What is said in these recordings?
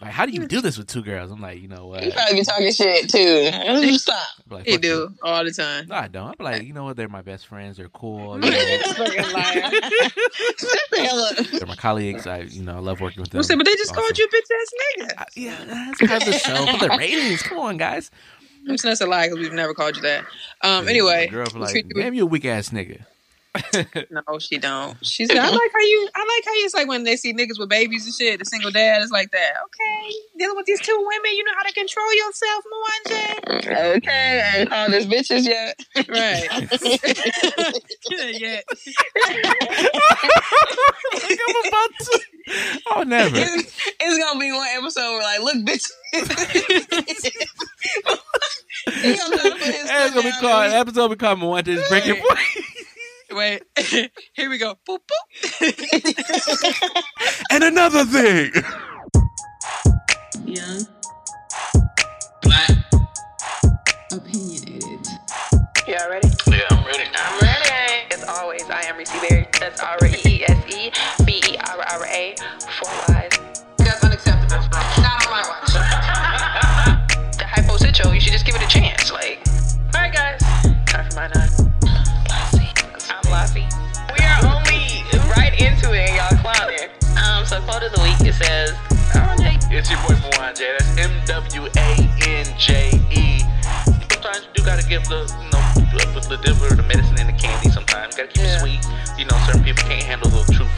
Like, how do you do this with two girls? I'm like, you know what? You probably be talking shit too. Stop. I'm like, He do you. all the time. No, I don't. I'm like, you know what? They're my best friends. They're cool. You know, Fucking liar. Shut the hell up. they're my colleagues. I, you know, I love working with them. Who said, but they just Awesome. called you a bitch ass nigga. I- yeah, that's part of the show for the ratings. Come on, guys. I'm saying that's a lie because we've never called you that. Um. Anyway, girl, be like, treat damn, you a weak ass nigga. no, she don't. She's. said, I like how you. I like how you. It's like when they see niggas with babies and shit. The single dad is like that. Okay, dealing with these two women, you know how to control yourself, Mwanje. Okay, I ain't called this bitches yet. Right. yeah. like I'm about to. Oh, never. It's, it's gonna be one episode where like, look, bitch. He gonna try to put his It's gonna be called. episode be called "One This Breaking Point." Wait. Here we go. Boop boop. and another thing. Young, Black. opinionated. Y'all ready? Yeah, I'm ready. I'm ready. As always, I am Reese Berry. That's Aura E E S E B E R R A. Four Y's. That's unacceptable. Not on my watch. The hypo sitcho, you should just give it a chance. Like, alright, guys. Time for my nine. Quote of the week it says, oh, Jay. It's your boy Mwanje. That's M W A N J E. Sometimes you do gotta give the, you know, the deliver the medicine and the candy. Sometimes you gotta keep Yeah. it sweet. You know, certain people can't handle the truth.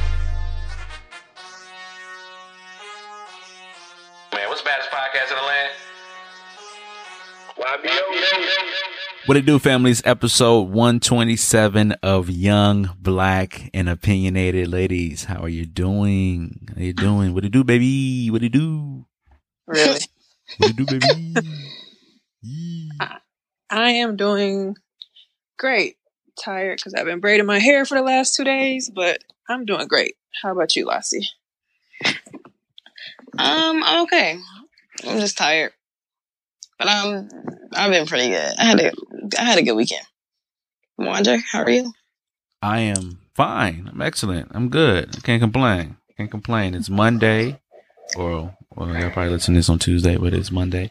Man, what's the baddest podcast in the land? YBO. What it do, families? Episode 127 of Young, Black, and Opinionated Ladies. How are you doing? How you doing? What it do, baby? What it do? Really? What it do, baby? Yee. I am doing great. Tired because I've been braiding my hair for the last two days, but I'm doing great. How about you, Lassie? Um, I'm okay. I'm just tired, but um, I've been pretty good. I had a, I had a good weekend. Mwanje, how are you? I am fine. I'm excellent. I'm good. I can't complain. Can't complain. It's Monday, or well, y'all probably listen to this on Tuesday, but it's Monday.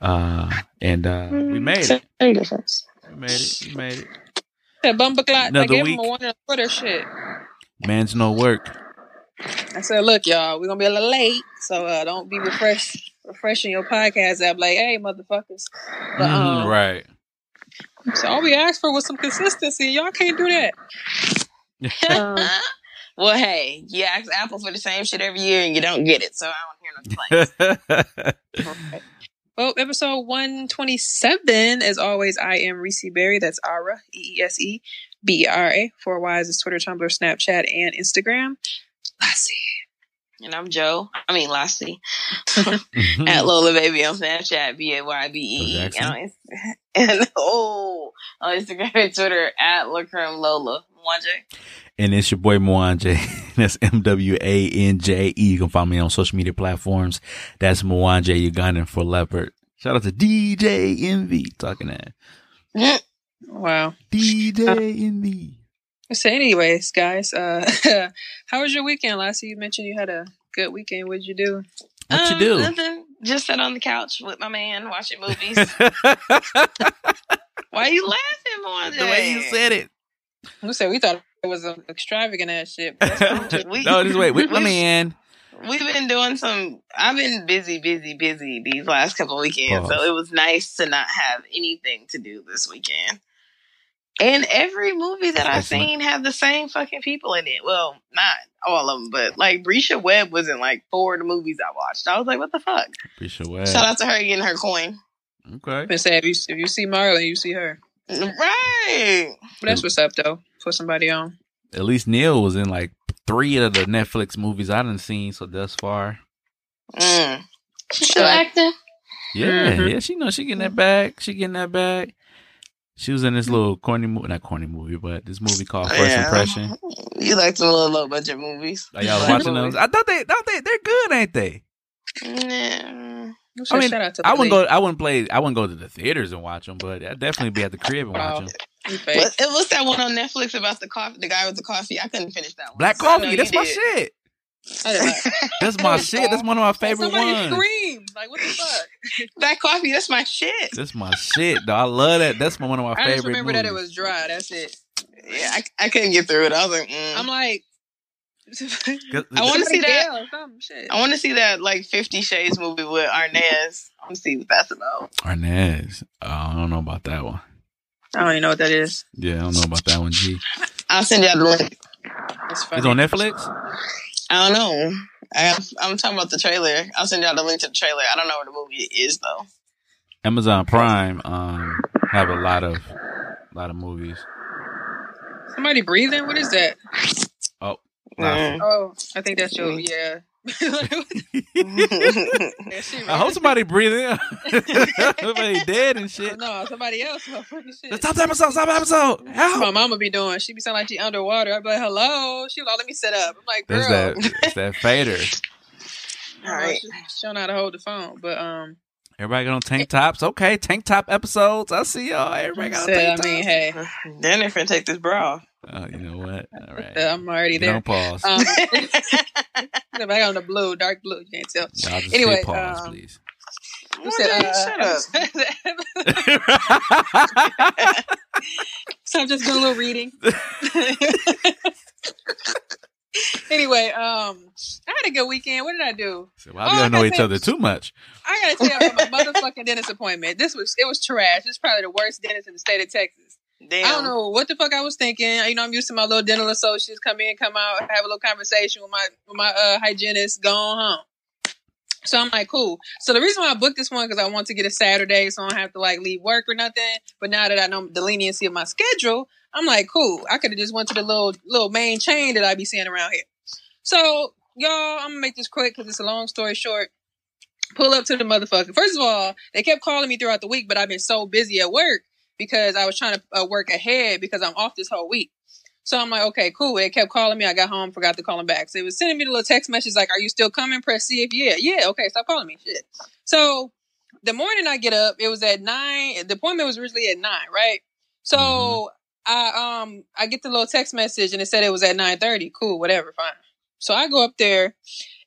Uh, and uh, we made it. Same difference. We made it. We made it. That bumper clock. I Another gave week. him a one on Twitter shit. Man's no work. I said, look, y'all, we're gonna be a little late, so uh, don't be refresh refreshing your podcast app like, hey, motherfuckers. But, um, Mhm, right. So all we asked for was some consistency. Y'all can't do that. Um, well, hey, you ask Apple for the same shit every year and you don't get it, so I don't hear no complaints. Well, episode 127, as always, I am Reese Berry. That's Ara, E E S E B E R A. Four Ys is Twitter, Tumblr, Snapchat, and Instagram. Lassie. And I'm Joe. I mean Lassie Mhm. at Lola Baby on Snapchat, B A Y B E and and oh on Instagram and Twitter at Lacreme Lola. Mwanje. And it's your boy Mwanje. That's M W A N J E. You can find me on social media platforms. That's Mwanje Ugandan for Leopard. Shout out to DJ Envy. Talking that. Wow. DJ Envy. So, anyways, guys, uh, how was your weekend, Lassie? You mentioned you had a good weekend. What'd you do? What you Um, do? Nothing. Just sat on the couch with my man watching movies. Why are you laughing, Mwanje? the way you said it. We said we thought it was an extravagant ass shit. but that's. We- no, just wait. With my we- man. We've been doing some. I've been busy, busy, busy these last couple weekends, Pause. so it was nice to not have anything to do this weekend. And every movie that I've seen have the same fucking people in it. Well, not all of them, but like Bresha Webb was in like four of the movies I watched. I was like, what the fuck? Appreciate Webb. Shout out to her getting her coin. Okay. been saying if you if you see Marlon, you see her. Right. But that's what's up though. Put somebody on. At least Neil was in like three of the Netflix movies I didn't seen so thus far. Mm. She's still acting. Yeah, Mhm. yeah, she knows she getting that back. She getting that bag. She was in this hmm. little corny movie, not corny movie, but this movie called First Yeah. Impression. You like some little low budget movies. Are y'all watching movies. those? I thought they, thought they, they're good, ain't they? Nah. So I mean, shout out to I wouldn't league. go. I wouldn't play. I wouldn't go to the theaters and watch them, but I'd definitely be at the crib and watch them. You it was that one on Netflix about the coffee, the guy with the coffee. I couldn't finish that one. Black So coffee. That's my did. shit. I did. That's my shit. That's one of my favorite Somebody ones. screamed. Like, what the fuck? Black coffee, that's my shit. That's my shit. Though. I love that. That's my, one of my I favorite. just remember that it was dry. That's it. Yeah, I, I couldn't get through it. I was like, mm. I'm like, 'Cause- I wanna see that. Shit. I want to see that like Fifty Shades movie with Arnaz. I want to see what that's about. Arnaz. Oh, I don't know about that one. I don't even know what that is. Yeah, I don't know about that one. G. I'll send y'all the link. It's on Netflix. I don't know. I, I'm talking about the trailer. I'll send y'all the link to the trailer. I don't know what the movie is though. Amazon Prime um have a lot of a lot of movies. Somebody breathing? What is that? Oh, Mm. Oh, I think that's your, yeah. Yeah, she I hope right. somebody breathing. somebody dead and Oh, shit. no, somebody else. Motherfucking shit. Stop the episode. Stop the episode. That's Help. my mama be doing. She be sounding like she underwater. I'd be like, hello. She was like, let me sit up. I'm like, girl. That's that. That fader. All All right. right. She, she don't know how to hold the phone. But um Everybody got on tank tops. Okay, tank top episodes. I see y'all. Everybody got on said, tank I mean, tops. hey, Then if finna take this bra off. Oh, you know what? All right. I'm already there. Don't pause. Um, I got on the blue, dark blue. You can't tell. Y'all just anyway, pause, um, please. Who said, uh, Shut up. so I'm just doing a little reading. anyway, um, I had a good weekend. What did I do? So why we Oh, don't know each other too much? I gotta tell you about my motherfucking dentist appointment. This was it was trash. It's probably the worst dentist in the state of Texas. Damn. I don't know what the fuck I was thinking. You know, I'm used to my little dental associates come in, come out, have a little conversation with my with my uh, hygienist, go home. So I'm like, cool. So the reason why I booked this one because I want to get a Saturday, so I don't have to like leave work or nothing. But now that I know the leniency of my schedule, I'm like, cool. I could have just went to the little little main chain that I be seeing around here. So y'all, I'm gonna make this quick because it's a long story short. Pull up to the motherfucker. First of all, they kept calling me throughout the week, but I've been so busy at work because I was trying to uh, work ahead because I'm off this whole week. So I'm like, okay, cool. They kept calling me. I got home, forgot to call them back. So it was sending me the little text message like, "Are you still coming?" Press C if yeah, yeah. Okay, stop calling me. Shit. So the morning I get up, it was at nine. The appointment was originally at nine, right? So Mhm. I um I get the little text message and it said it was at nine thirty. Cool, whatever, fine. So I go up there.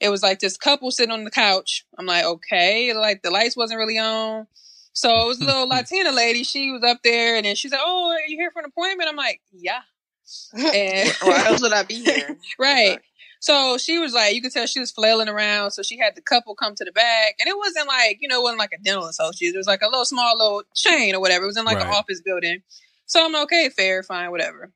It was like this couple sitting on the couch. I'm like, okay, like the lights wasn't really on. So it was a little Latina lady. She was up there, and then she's like, "Oh, are you here for an appointment?" I'm like, "Yeah." And Why else would I be here? right. So she was like, you could tell she was flailing around. So she had the couple come to the back, and it wasn't like you know, it wasn't like a dental associate. It was like a little small little chain or whatever. It was in like an office building. So I'm like, okay, fair, fine, whatever.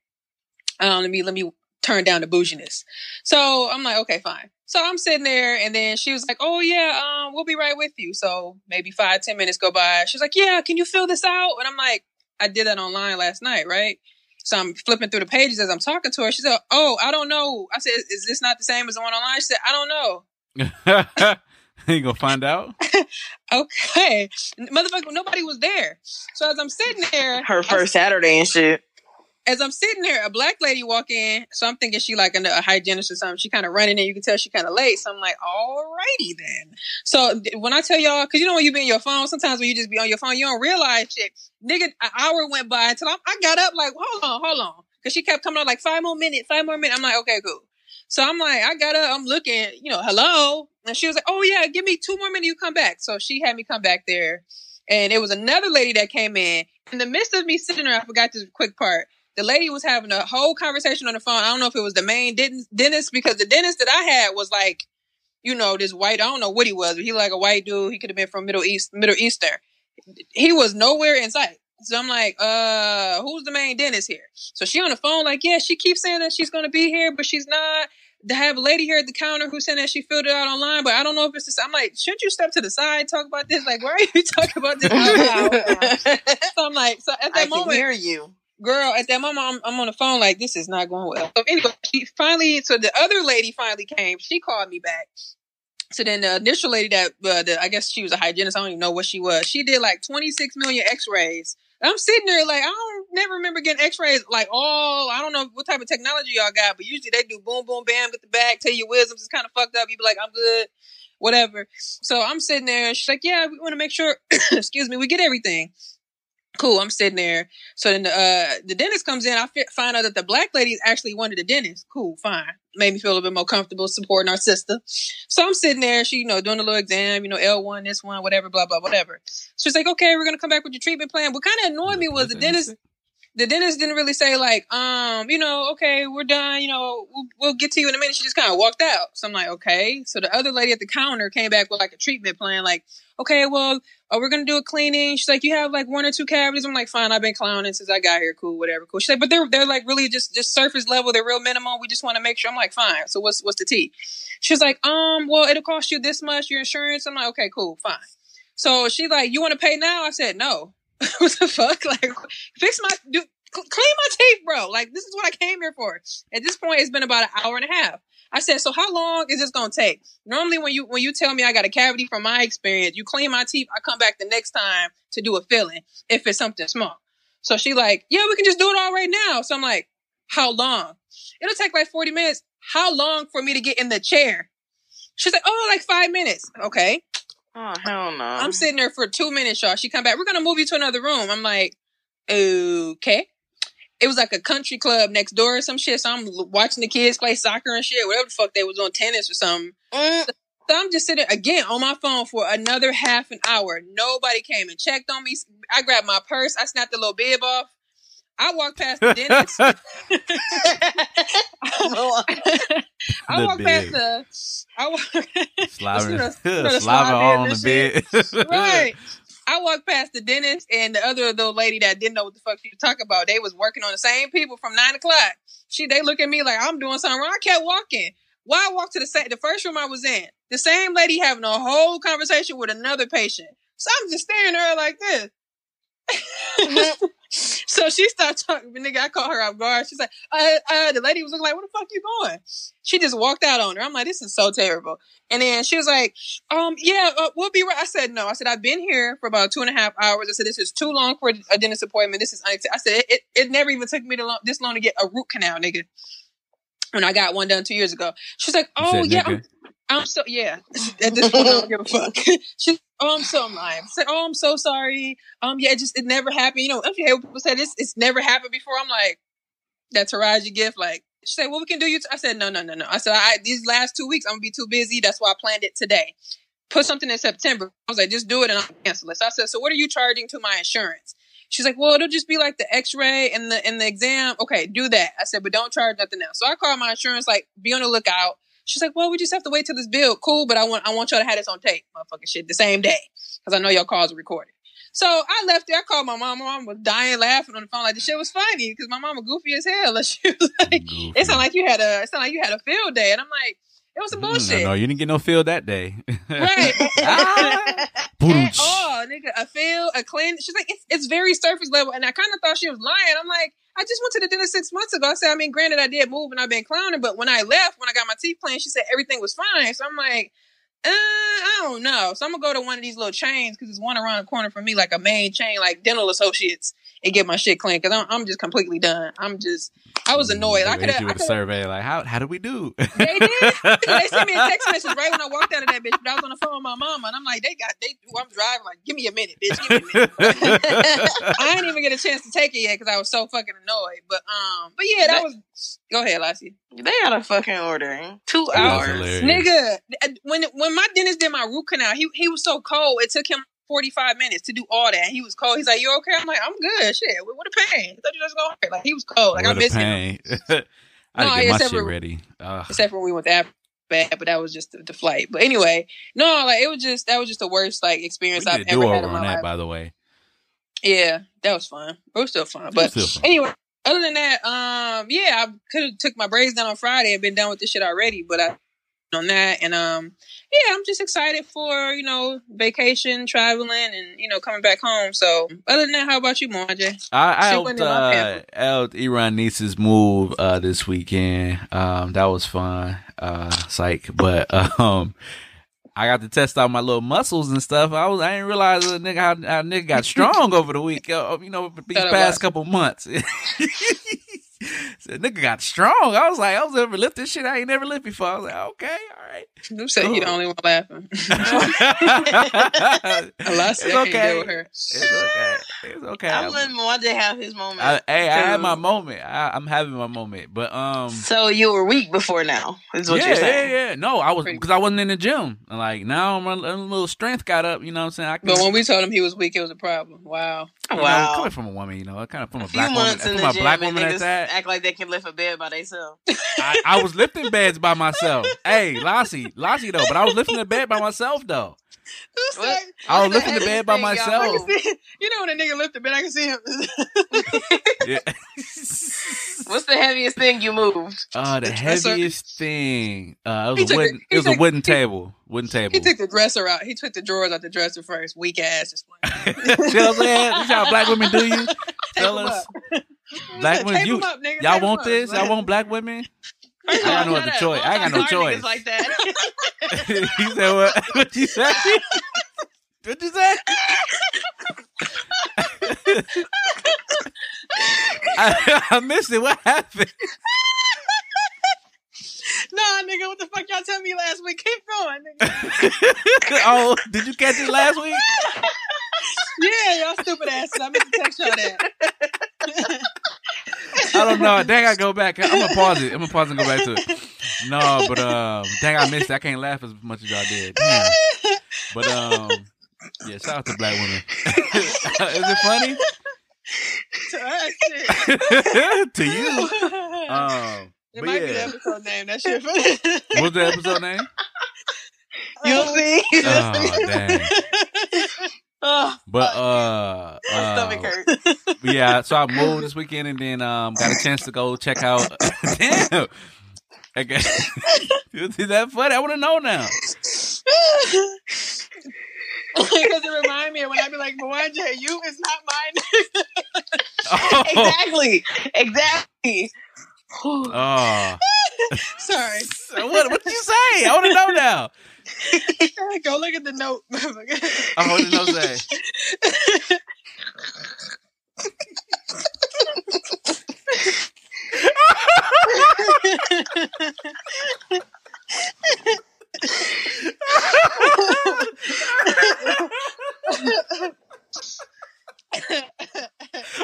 Um, let me let me turn down the bouginess. So I'm like, okay, fine. So I'm sitting there, and then she was like, oh yeah, um, we'll be right with you. So maybe five ten minutes go by. She's like, yeah, can you fill this out? And I'm like, I did that online last night, right? So I'm flipping through the pages as I'm talking to her. She said, "Oh, I don't know." I said, "Is this not the same as the one online?" She said, "I don't know." you gonna find out? Okay, motherfucker, nobody was there. So as I'm sitting there, Her first Saturday and shit. As I'm sitting there, a black lady walk in. So I'm thinking she like a, hygienist or something. She kind of running in. You can tell she kind of late. So I'm like, alrighty then. So when I tell y'all, because you know when you be on your phone, sometimes when you just be on your phone, you don't realize shit. Nigga, an hour went by until I, I got up like, hold on, hold on, because she kept coming out like five more minutes, five more minutes. I'm like, okay, cool. So I'm like, I got up, I'm looking, you know, hello, and she was like, oh yeah, give me two more minutes, you come back. So she had me come back there, and it was another lady that came in. In the midst of me sitting there, I forgot this quick part the lady was having a whole conversation on the phone. I don't know if it was the main dentist because the dentist that I had was like, you know, this white. I don't know what he was, but he like a white dude. He could have been from Middle East, Middle Eastern. He was nowhere in sight. So I'm like, uh, who's the main dentist here? So she on the phone, like, yeah, she keeps saying that she's gonna be here, but she's not. To have a lady here at the counter who said that she filled it out online, but I don't know if it's this. I'm like, shouldn't you step to the side, talk about this? Like, why are you talking about this so I'm like, so at I that can moment, hear you. Girl, at that moment, I'm, I'm on the phone like this is not going well. So anyway, she finally, so the other lady finally came. She called me back. So then the initial lady that, uh, the, I guess she was a hygienist. I don't even know what she was. She did like 26 million X-rays. I'm sitting there like I don't never remember getting X-rays like all. I don't know what type of technology y'all got, but usually they do boom, boom, bam, get the bag, tell you wisdoms. It's kind of fucked up. You be like, I'm good, whatever. So I'm sitting there. She's like, Yeah, we want to make sure. excuse me, we get everything. Cool. I'm sitting there. So then the, uh, the dentist comes in. I fi- find out that the black lady is actually one of the dentists. Cool. Fine. Made me feel a little bit more comfortable supporting our sister. So I'm sitting there. She, you know, doing a little exam, you know, L1, this one, whatever, blah, blah, whatever. She's like, okay, we're going to come back with your treatment plan. What kind of annoyed me was the dentist, the dentist didn't really say like, um, you know, okay, we're done. You know, we'll, we'll get to you in a minute. She just kind of walked out. So I'm like, okay. So the other lady at the counter came back with like a treatment plan, like, okay, well, uh, we're gonna do a cleaning. She's like, you have like one or two cavities. I'm like, fine. I've been clowning since I got here. Cool, whatever. Cool. She's like, but they're they're like really just just surface level. They're real minimal. We just want to make sure. I'm like, fine. So what's what's the tea? She's like, um, well, it'll cost you this much. Your insurance. I'm like, okay, cool, fine. So she's like, you want to pay now? I said, no. what the fuck? Like, fix my do, cl- clean my teeth, bro. Like, this is what I came here for. At this point, it's been about an hour and a half. I said, so how long is this gonna take? Normally, when you when you tell me I got a cavity from my experience, you clean my teeth. I come back the next time to do a filling if it's something small. So she like, yeah, we can just do it all right now. So I'm like, how long? It'll take like 40 minutes. How long for me to get in the chair? She's like, oh, like five minutes. Okay. Oh hell no! I'm sitting there for two minutes, y'all. She come back. We're gonna move you to another room. I'm like, okay. It was like a country club next door or some shit. So I'm watching the kids play soccer and shit, whatever the fuck they was on tennis or something. Mm, So I'm just sitting again on my phone for another half an hour. Nobody came and checked on me. I grabbed my purse. I snapped the little bib off. I walked past the dentist. I walked past the. I walk, Slapping, You know, you know, slapping slide all on the bed. right. I walked past the dentist and the other little lady that didn't know what the fuck she was talking about. They was working on the same people from nine o'clock. She they look at me like I'm doing something wrong. I kept walking. Why I walked to the same the first room I was in, the same lady having a whole conversation with another patient. So I'm just staring at her like this. so she started talking. Nigga, I caught her off guard. She's like, uh, uh, the lady was looking like, "Where the fuck you going?" She just walked out on her. I'm like, "This is so terrible." And then she was like, um, yeah, uh, we'll be right. I said, no. I said, I've been here for about two and a half hours. I said, this is too long for a dentist appointment. This is, unact-" I said, it, it, it never even took me to long, this long to get a root canal, nigga. When I got one done two years ago. She's like, oh, said yeah. I'm, I'm so, yeah. At this point, I don't give a fuck. She's, oh, I'm so lying. I said, oh, I'm so sorry. Um, yeah, it just, it never happened. You know, if you hear people say, this, it's never happened before. I'm like, that Taraji gift, like, she said, well, we can do you. T-. I said, no, no, no, no. I said, I, these last two weeks, I'm gonna be too busy. That's why I planned it today. Put something in September. I was like, just do it and I'll cancel it. So I said, so what are you charging to my insurance? She's like, well, it'll just be like the X-ray and the and the exam. Okay, do that. I said, but don't charge nothing else. So I called my insurance, like, be on the lookout. She's like, well, we just have to wait till this bill. Cool, but I want I want y'all to have this on tape, motherfucking shit, the same day, because I know your calls are recorded. So I left there. I called my mom. My mom was dying laughing on the phone, like the shit was funny because my mom was goofy as hell. And she was like, Goofy. "It sounded like you had a, it sounded like you had a field day," and I'm like, "It was some Mm, bullshit." No, no, you didn't get no field that day. Right. Ah. At all, nigga. A feel, a clean. She's like, it's, it's very surface level. And I kind of thought she was lying. I'm like, I just went to the dentist six months ago. I said, I mean, granted, I did move and I've been clowning, but when I left, when I got my teeth cleaned, she said everything was fine. So I'm like, uh, I don't know. So I'm gonna go to one of these little chains because there's one around the corner from me, like a main chain, like Dental Associates, and get my shit cleaned. Because I'm, I'm just completely done. I'm just, I was annoyed. I They could have, I with a could have. survey like how how did we do? They did. they sent me a text message right when I walked out of that bitch. But I was on the phone with my mama, and I'm like, they got they. I'm driving like, give me a minute, bitch. Give me a minute. I didn't even get a chance to take it yet because I was so fucking annoyed. But um, but yeah, that was. Go ahead, Lassie. They had a fucking order. Two hours. Nigga, when when my dentist did my root canal, he he was so cold. It took him 45 minutes to do all that. He was cold. He's like, "You okay?" I'm like, "I'm good." Shit, what what a pain. I thought you just go hurt. Like he was cold. Like I What a miss him. I No, get my shit for- ready. Ugh. except for when we went to Africa. Bad, but that was just the, the flight. But anyway, no, like it was just that was just the worst like experience I've ever had in my that, life. by the way. Yeah, that was fun. It was still fun. But still fun. anyway, other than that, um, yeah, I could have took my braids down on Friday and been done with this shit already. But I on that, and um, yeah, I'm just excited for you know vacation, traveling, and you know coming back home. So other than that, how about you, Mwanje? I, I helped wasn't in my uh, helped Iran Niece's move uh, this weekend. Um, that was fun. Uh, psych, but um, I got to test out my little muscles and stuff. I was I didn't realize a nigga how, how nigga got strong over the week. Uh, you know, these past couple months. Said nigga got strong. I was like, I was ever lift this shit I ain't never lift before. I was like, okay, all right. Who said he the only one laughing? it's Lassie, I can't okay. deal with her. It's okay. It's okay. I wouldn't want to have his moment. I, hey, I had my moment. I, I'm having my moment, but um, so you were weak before now, is what yeah, you're saying. yeah, yeah. No, I was because I wasn't in the gym. Like now, my a little strength got up. You know what I'm saying? I can, But when we told him he was weak, it was a problem. Wow. you know, Wow. coming from a woman, you know, kind of from a, a black woman, months from a gym black woman at that. act like they can lift a bed by themselves. I, I was lifting beds by myself. Hey, Lassie, Lassie though, but I was lifting the bed by myself though. Who's What? like- I was What's lifting the bed by thing y'all myself. see, you know when a nigga lift the bed, I can see him. Yeah. What's the heaviest thing you moved? Uh, the dresser. heaviest thing. Uh, it was a wooden. it- he It was a wooden he- table. Wooden table. he took the dresser out. He took the drawers out the dresser first. Weak ass. Just like, See what I'm saying? This how black women do you, Tape fellas. him Black women, you up, nigga. y'all want up. this? Y'all want black women? I got no other choice. I got no Don't talk to our choice. Like that. he said what? What you say? What you say? I, I missed it. What happened? Nah, nigga, what the fuck y'all tell me last week? Keep going, nigga. oh, did you catch it last week? Yeah, y'all stupid asses. I meant to text y'all that. I don't know. Dang, I go back. I'm gonna pause it. I'm gonna pause and go back to it. No, but um, dang, I missed. it. I can't laugh as much as y'all did. Damn. But um, yeah, shout out to black women. Is it funny Ah, shit. to you? Um, it but might be the yeah. episode name. That shit funny. what's the episode name? You'll see. Oh, dang. Oh, But uh, my uh, stomach hurts. yeah, so I moved this weekend and then um got a chance to go check out. Damn. Okay. Is that funny? I want to know now. Because it remind me of when I'd be like, Mwanje, you is not mine. Oh, exactly. Exactly. oh. Sorry. what what you say? I want to know now. Go look at the note. Oh, what did I say?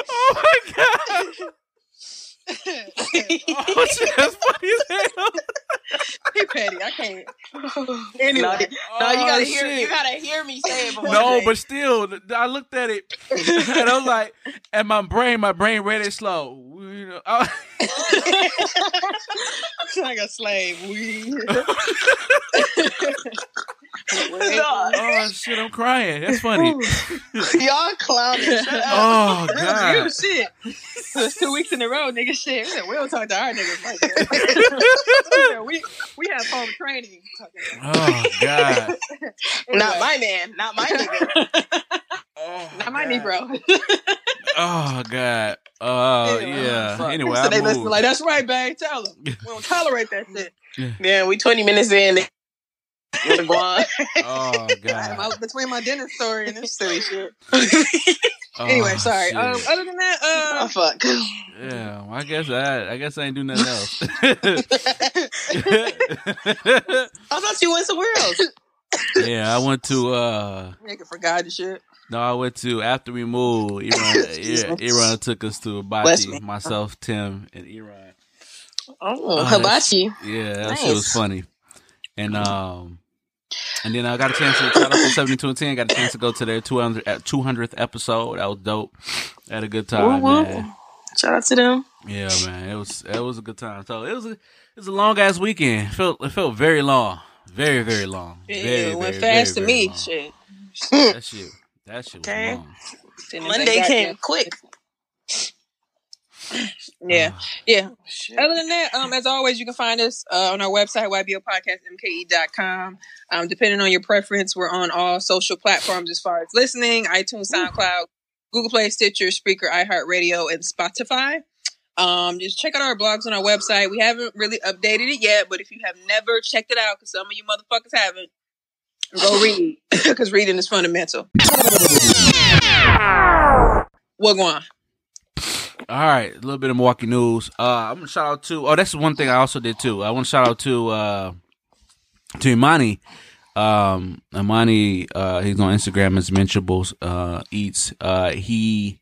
Oh my god! Oh shit, that's funny as hell. he petty. I can't. Anyway. No, no, you Oh, gotta hear. shit. You gotta hear me say it. No, Jay. but still, I looked at it and I was like, and my brain, my brain read it slow. You know, I- like a slave. We. No. oh shit, I'm crying. That's funny. y'all clowning. Shut up. Oh god. you, shit. It was two weeks in a row, nigga. Shit, we, don't talk to our niggas like that. we we have home training. Oh god. Not my man. Not my nigga. Oh, not my God. Negro. Oh god. Oh Anyway, yeah. fuck. Anyway, so I they listen like that's right, babe. Tell them we don't tolerate that shit. Yeah, we 20 minutes in. With Guan. Oh god. Between my dinner story and this silly shit. Oh, anyway, sorry. shit. Um, other than that, oh, uh, fuck. Yeah, well, I guess I, I guess I ain't do nothing else. I thought you went somewhere else. yeah, I went to uh nigga forgot the shit. no, I went to after we moved. Iran, yeah, Iran took us to Bless me. Hibachi. Myself, Tim, and Iran. Oh, Uh, hibachi. Yeah, that shit was funny. And um, and then I got a chance to shout out to seventy two and ten. Got a chance to go to their 200 200th uh, episode. That was dope. had a good time, Woo, woo. man. Shout out to them. Yeah, man. It was it was a good time. So it was a it was a long ass weekend. It felt it felt very long, very very long. Yeah, very, it went very, fast very, to very me. long. Shit. That shit. That shit was long. Monday came quick. Yeah, Uh, yeah. Other than that, um, as always, you can find us uh, on our website, ybopodcastmke.com. Um, depending on your preference, we're on all social platforms as far as listening iTunes, SoundCloud, Google Play, Stitcher, Spreaker, iHeartRadio, and Spotify. Um, just check out our blogs on our website. We haven't really updated it yet, but if you have never checked it out, because some of you motherfuckers haven't, go read, because reading is fundamental. What going? All right, a little bit of Milwaukee news. Uh, I'm gonna shout out to. Oh, that's one thing I also did too. I want to shout out to uh, to Imani. Um, Amani, uh, he's on Instagram as Menchables, uh, Eats. Uh, he,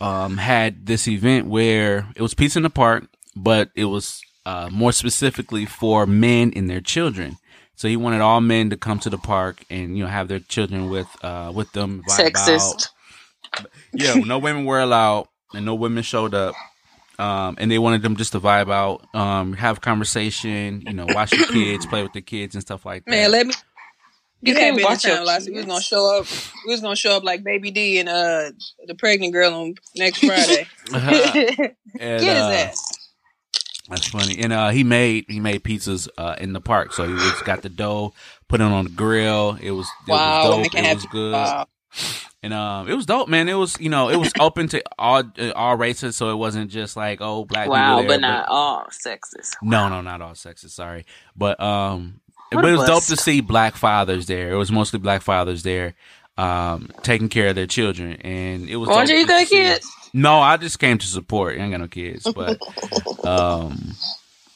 um, had this event where it was Pizza in the Park, but it was, uh, more specifically for men and their children. So he wanted all men to come to the park and, you know, have their children with, uh, with them. Sexist. out. Yeah, no women were allowed and no women showed up. Um, and they wanted them just to vibe out, um, have conversation, you know, watch the kids, play with the kids and stuff like that. Man, let me. You You can't watch in last week. We was gonna show up. We was gonna show up like Baby D and uh the pregnant girl on next Friday. and, Get his uh, ass. That's funny. And uh, he made he made pizzas uh, in the park. So he just got the dough, put it on the grill. It was it Wow, was dope. It was good. wow. And um, it was dope, man. It was you know it was open to all uh, all races, so it wasn't just like oh black wow, people. there, but not all sexist. No, no, not all sexist. Sorry, but um, What but it was dope to see black fathers there. It was mostly black fathers there, um, taking care of their children, and it was. Dope you got kids? No, I just came to support. I ain't got no kids, but um,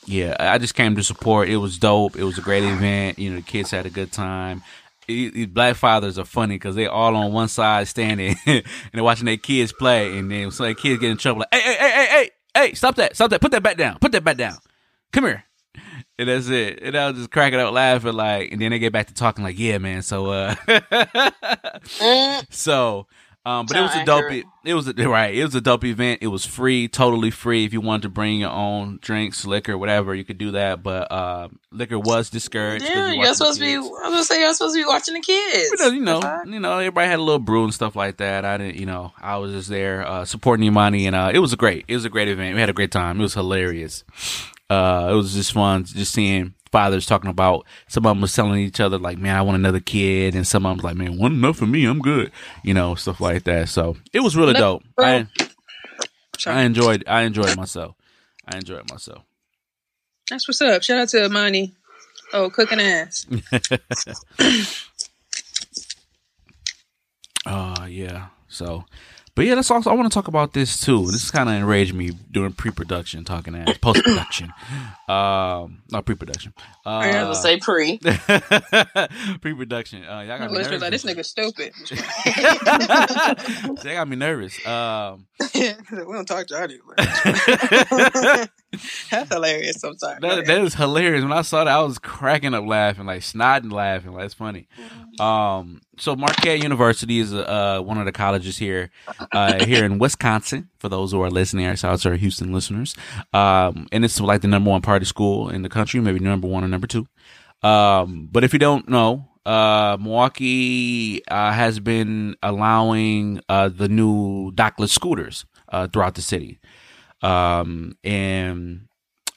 yeah, I just came to support. It was dope. It was a great event. You know, the kids had a good time. It- Black fathers are funny because they all on one side standing and they're watching their kids play, and then so their kids get in trouble. Like, hey, hey, hey, hey, hey, hey, stop that, stop that, put that back down, put that back down. Come here. And that's it. And I was just cracking up laughing like and then they get back to talking like, yeah, man. So uh Mm, so um but it was a dope it was a, right, it was a dope event. It was free, totally free. If you wanted to bring your own drinks, liquor, whatever, you could do that. But uh liquor was discouraged. yeah, you're you're supposed to be. I was gonna say you're supposed to be watching the kids. But, you know, you know, everybody had a little brew and stuff like that. I didn't, you know, I was just there uh, supporting Imani, and uh, it was a great, it was a great event. We had a great time. It was hilarious. Uh, it was just fun, just seeing fathers talking about. Some of them was telling each other like, "Man, I want another kid," and some of them was like, "Man, one enough for me. I'm good," you know, stuff like that. So it was really dope. I, I enjoyed, I enjoyed myself. I enjoyed myself. That's what's up. Shout out to Amani. Oh, cooking ass. Uh yeah. So but yeah, that's also I want to talk about this too. This kind of enraged me during pre-production, talking as post-production, um, not pre-production. I was Uh, gonna say pre. pre-production. Uh, y'all got me nervous. like this nigga stupid. they got me nervous. Um, we don't talk to our that, That's hilarious sometimes. that is hilarious. When I saw that, I was cracking up laughing, like snotting laughing. Like it's funny. Um, so Marquette University is uh one of the colleges here, uh, here in Wisconsin. For those who are listening, shout out to our Houston listeners. Um, and it's like the number one party school in the country, maybe number one or number two. Um, but if you don't know, uh, Milwaukee uh, has been allowing uh, the new dockless scooters uh, throughout the city. Um, and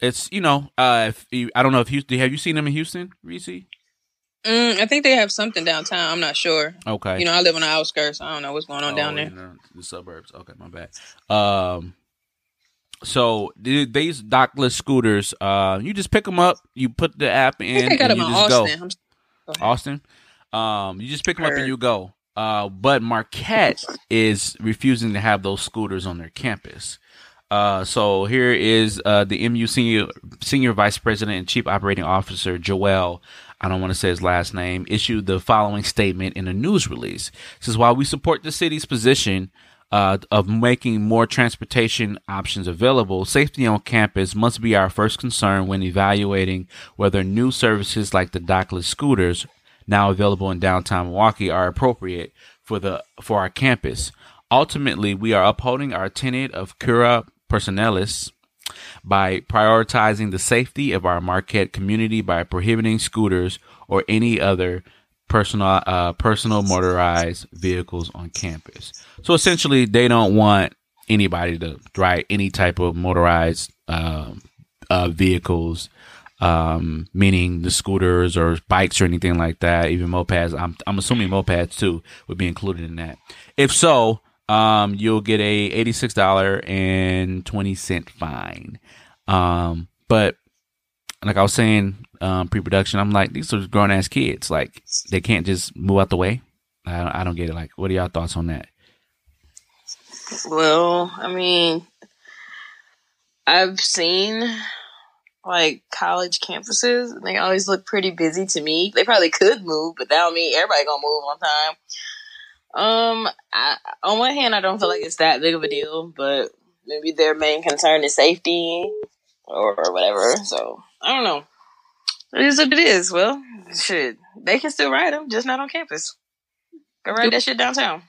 it's you know, uh, if you, I don't know if Houston. Have you seen them in Houston, Reese? Mm, I think they have something downtown. I'm not sure. Okay, You know, I live on the outskirts. I don't know what's going on down Oh, there. the, the suburbs. Okay, my bad. Um, so these dockless scooters, uh, you just pick them up, you put the app I in, think they got and them you in just Austin. go. Go. Austin. Um, you just pick them up and you go. Uh, but Marquette is refusing to have those scooters on their campus. Uh, so here is uh, the MU senior senior vice president and chief operating officer Joel. I don't want to say his last name. Issued the following statement in a news release. It says while we support the city's position uh, of making more transportation options available, safety on campus must be our first concern when evaluating whether new services like the dockless scooters now available in downtown Milwaukee are appropriate for the for our campus. Ultimately, we are upholding our tenet of cura personalis by prioritizing the safety of our Marquette community by prohibiting scooters or any other personal uh, personal motorized vehicles on campus. So essentially, they don't want anybody to ride any type of motorized um, uh, vehicles, um, meaning the scooters or bikes or anything like that. Even mopeds. I'm I'm assuming mopeds too would be included in that. If so, um, you'll get a eighty six dollar and twenty cent fine. Um, but like I was saying, um, pre production, I'm like these are grown ass kids. Like they can't just move out the way. I don't, I don't get it. Like, what are y'all thoughts on that? Well, I mean, I've seen like college campuses. and They always look pretty busy to me. They probably could move, but that don't mean everybody gonna move on time. Um, I, on one hand, I don't feel like it's that big of a deal, but maybe their main concern is safety or, or whatever. So I don't know. It is what it is. Well, shit, they can still ride them, just not on campus. Go ride that shit downtown.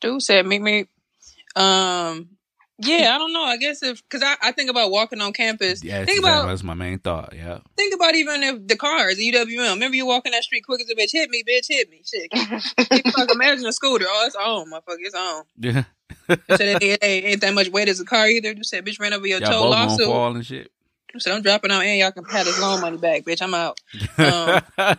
Dude said meet me. Um, yeah, I don't know. I guess if because I, I think about walking on campus. Yeah, that's, think exactly, about that's my main thought. Yeah. think about even if the cars, the UWM. Remember you walking that street quick as a bitch, hit me, bitch, hit me. Shit, you fuck imagine a scooter. Oh, it's on, motherfucker, it's on. Yeah. Said it, it ain't, ain't that much weight as a car either. You said bitch ran over your Y'all toe both lawsuit. fall and shit. You said I'm dropping out and y'all can have this loan money back, bitch. I'm out. Um,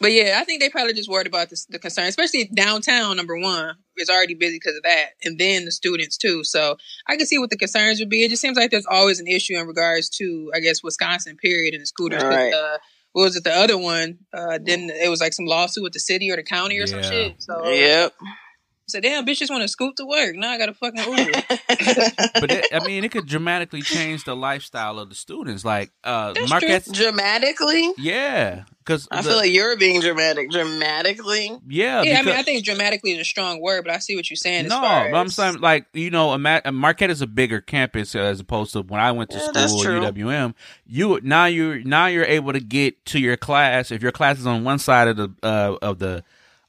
But yeah, I think they probably just worried about the, the concern, especially downtown. Number one is already busy because of that, and then the students too. So I can see what the concerns would be. It just seems like there's always an issue in regards to, I guess, Wisconsin. Period, and the scooters. 'cause, Right. Uh, what was it? The other one? Uh, then it was like some lawsuit with the city or the county or some shit. So Yep. so damn, bitch just want to scoot to work. Now I got to fucking Uber. but it, I mean, it could dramatically change the lifestyle of the students. Like uh, That's Marquette. Dramatically, Yeah, because I feel like you're being dramatic. Dramatically, yeah, yeah, I mean, I think dramatically is a strong word, but I see what you're saying. As no, far but I'm saying like you know, Ima- Marquette is a bigger campus as opposed to when I went to Yeah, school at UWM. You now you're now you're able to get to your class if your class is on one side of the uh, of the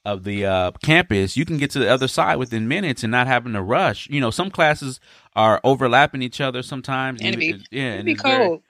of the uh, campus, you can get to the other side within minutes and not having to rush. You know, some classes are overlapping each other sometimes. And it'd be- yeah, It'd and be it's very- cold.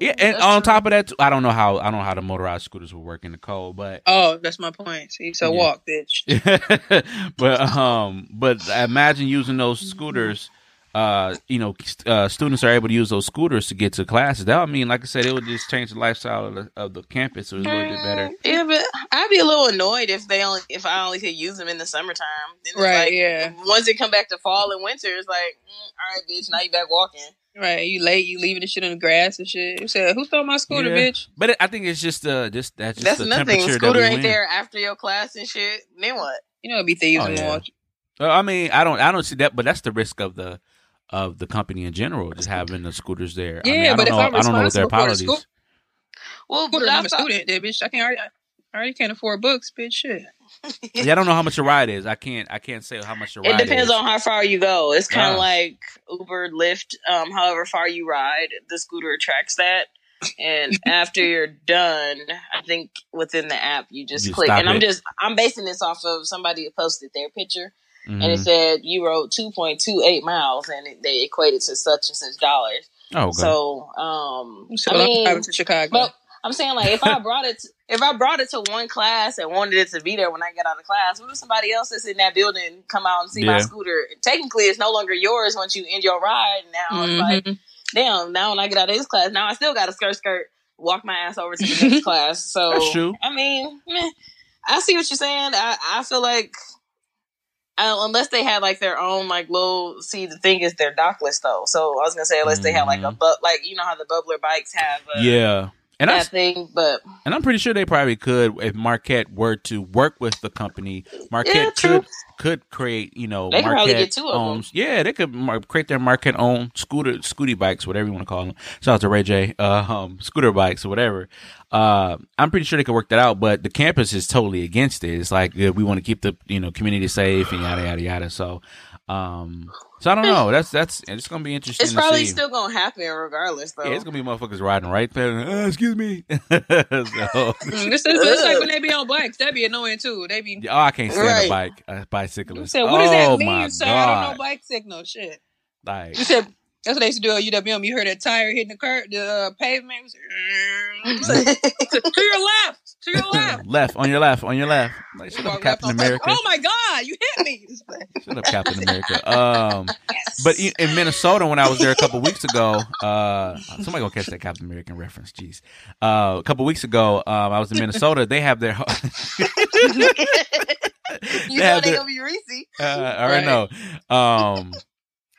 Yeah, and That's on true. top of that, too, I don't know how I don't know how the motorized scooters will work in the cold, but Oh, that's my point. See, so Yeah. walk, bitch. but um, but imagine using those scooters. Uh, you know, uh, students are able to use those scooters to get to classes. That would mean, like I said, it would just change the lifestyle of the, of the campus. So it's a little bit better. Yeah, but I'd be a little annoyed if they only if I only could use them in the summertime. Then Right, like, yeah. Once it come back to fall and winter, it's like, mm, all right, bitch, now you back walking. Right, you late, you leaving the shit on the grass and shit. You said, "Who stole my scooter, Yeah. bitch?" But it, I think it's just uh, just that's just That's the another temperature Scooter that ain't there after your class and shit. Then what? You know, it'd be thieves Oh, in yeah. Milwaukee. Uh, I mean, I don't, I don't see that, but that's the risk of the of the company in general, just having the scooters there. I Yeah, mean, I but don't if know, I'm I don't know what their responsible for the policies. school- Well, but I I'm a student, there, bitch. I can't already, I already can't afford books, bitch. Shit. Yeah, I don't know how much a ride is. I can't, I can't say how much a ride. It depends is. on how far you go. It's kind of Ah. like Uber, Lyft. Um, however far you ride, the scooter tracks that. And after you're done, I think within the app you just You click. And I'm it. just I'm basing this off of somebody that posted their picture, and it Mhm. said you rode 2.28 miles, and it, they equated to such and such dollars. Oh, okay. So, um, So I I'm mean, to Chicago. but I'm saying like if I brought it, to, if I brought it to one class and wanted it to be there when I get out of class, what if somebody else that's in that building come out and see my scooter? Technically, it's no longer yours once you end your ride. Now it's like, Mhm. damn. Now when I get out of this class, now I still got to skirt skirt, walk my ass over to the next class. So That's true. I mean, meh. I see what you're saying. I I feel like. uh, unless they had like their own like little see the thing is their dockless though. So I was gonna say unless they had like a Mhm. but like you know how the Bublr bikes have a, yeah, and I, that thing, but and I'm pretty sure they probably could if Marquette were to work with the company. Marquette Yeah, could could create, you know, They could Marquette get two of them. Yeah, they could mar- create their Marquette own scooter, scooty bikes, whatever you want to call them. Shout out to Ray J, uh, um, scooter bikes or whatever. Uh, I'm pretty sure they could work that out, but the campus is totally against it. It's like we want to keep the you know community safe and yada yada yada. So, um, so I don't know. That's that's it's gonna be interesting. it's probably see. still gonna happen regardless though. Yeah, it's gonna be motherfuckers riding right there. Uh, excuse me. so, Mm, It's, it's, it's like when they be on bikes. That'd be annoying too. They be. oh, I can't stand a Right. bike, a bicyclist. said, what does oh, that my mean, sir? God. I don't know bike signal. Shit. Like, You said that's what they used to do at UWM. You heard that tire hitting the cur- the uh, pavement. Was to your left, to your left. left on your left on your left. Like, shut up, Captain on- like, America. oh my god, you hit me. Shut up, Captain America. Um, but in, in Minnesota, when I was there a couple weeks ago, uh, somebody gonna catch that Captain American reference. Jeez, uh, a couple weeks ago, um, I was in Minnesota. They have their. you They know they their- gonna be Reese. Uh, I already know. Um,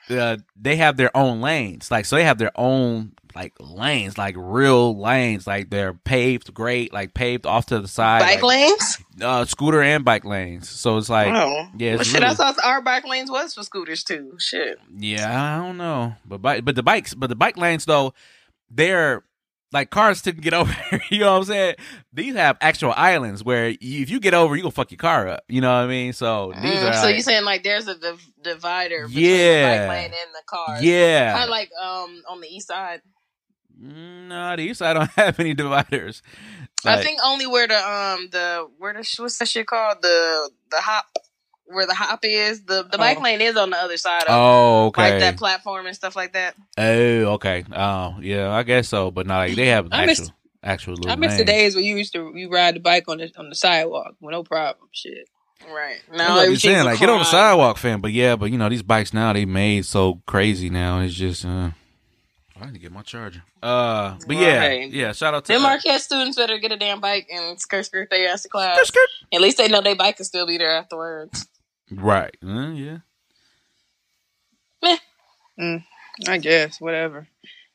uh, they have their own lanes, like so they have their own like lanes, like real lanes, like they're paved, great, like paved off to the side, Bike like, lanes. uh, scooter and bike lanes. So it's like, oh, yeah, it's shit. I really- thought our bike lanes was for scooters too. Shit. yeah, I don't know, but bike, but the bikes, but the bike lanes though, they're like cars to get over. you know what I'm saying? These have actual islands where you, if you get over, you gonna fuck your car up. You know what I mean? So these Mm, are so like- you saying like there's a div- divider between Yeah. the bike lane and the cars? yeah. Kind of like um on the east side. Mm, No, the east side don't have any dividers. I think only where the um the where the what's that shit called the the hop where the hop is the the bike Oh. lane is on the other side of Oh, okay. like that platform and stuff like that. Oh, okay. Oh, yeah, I guess so. But not like they have I actual, miss- actual little. I miss the days where you used to you ride the bike on the on the sidewalk with no problem. Shit. Right I'm now, like you everything's saying, a like get on the sidewalk, fam. But yeah, but you know these bikes now they made so crazy now. It's just. uh I need to get my charger. Uh, but yeah, Right. yeah. Shout out to Them uh, Marquette students better get a damn bike and skirt skirt their ass to class. skirt, skirt. At least they know their bike can still be there afterwards. Right. Uh, yeah. I guess whatever.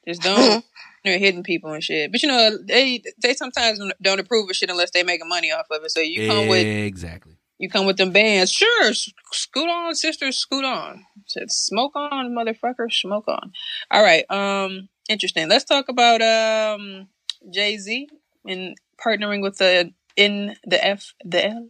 Just don't you're hitting people and shit. But you know they they sometimes don't approve of shit unless they making money off of it. So you come with exactly. You come with them bands. Sure, scoot on, sisters, scoot on. Said smoke on, motherfucker, smoke on. All right. Um, interesting. Let's talk about um Jay Z and partnering with the in the F the L.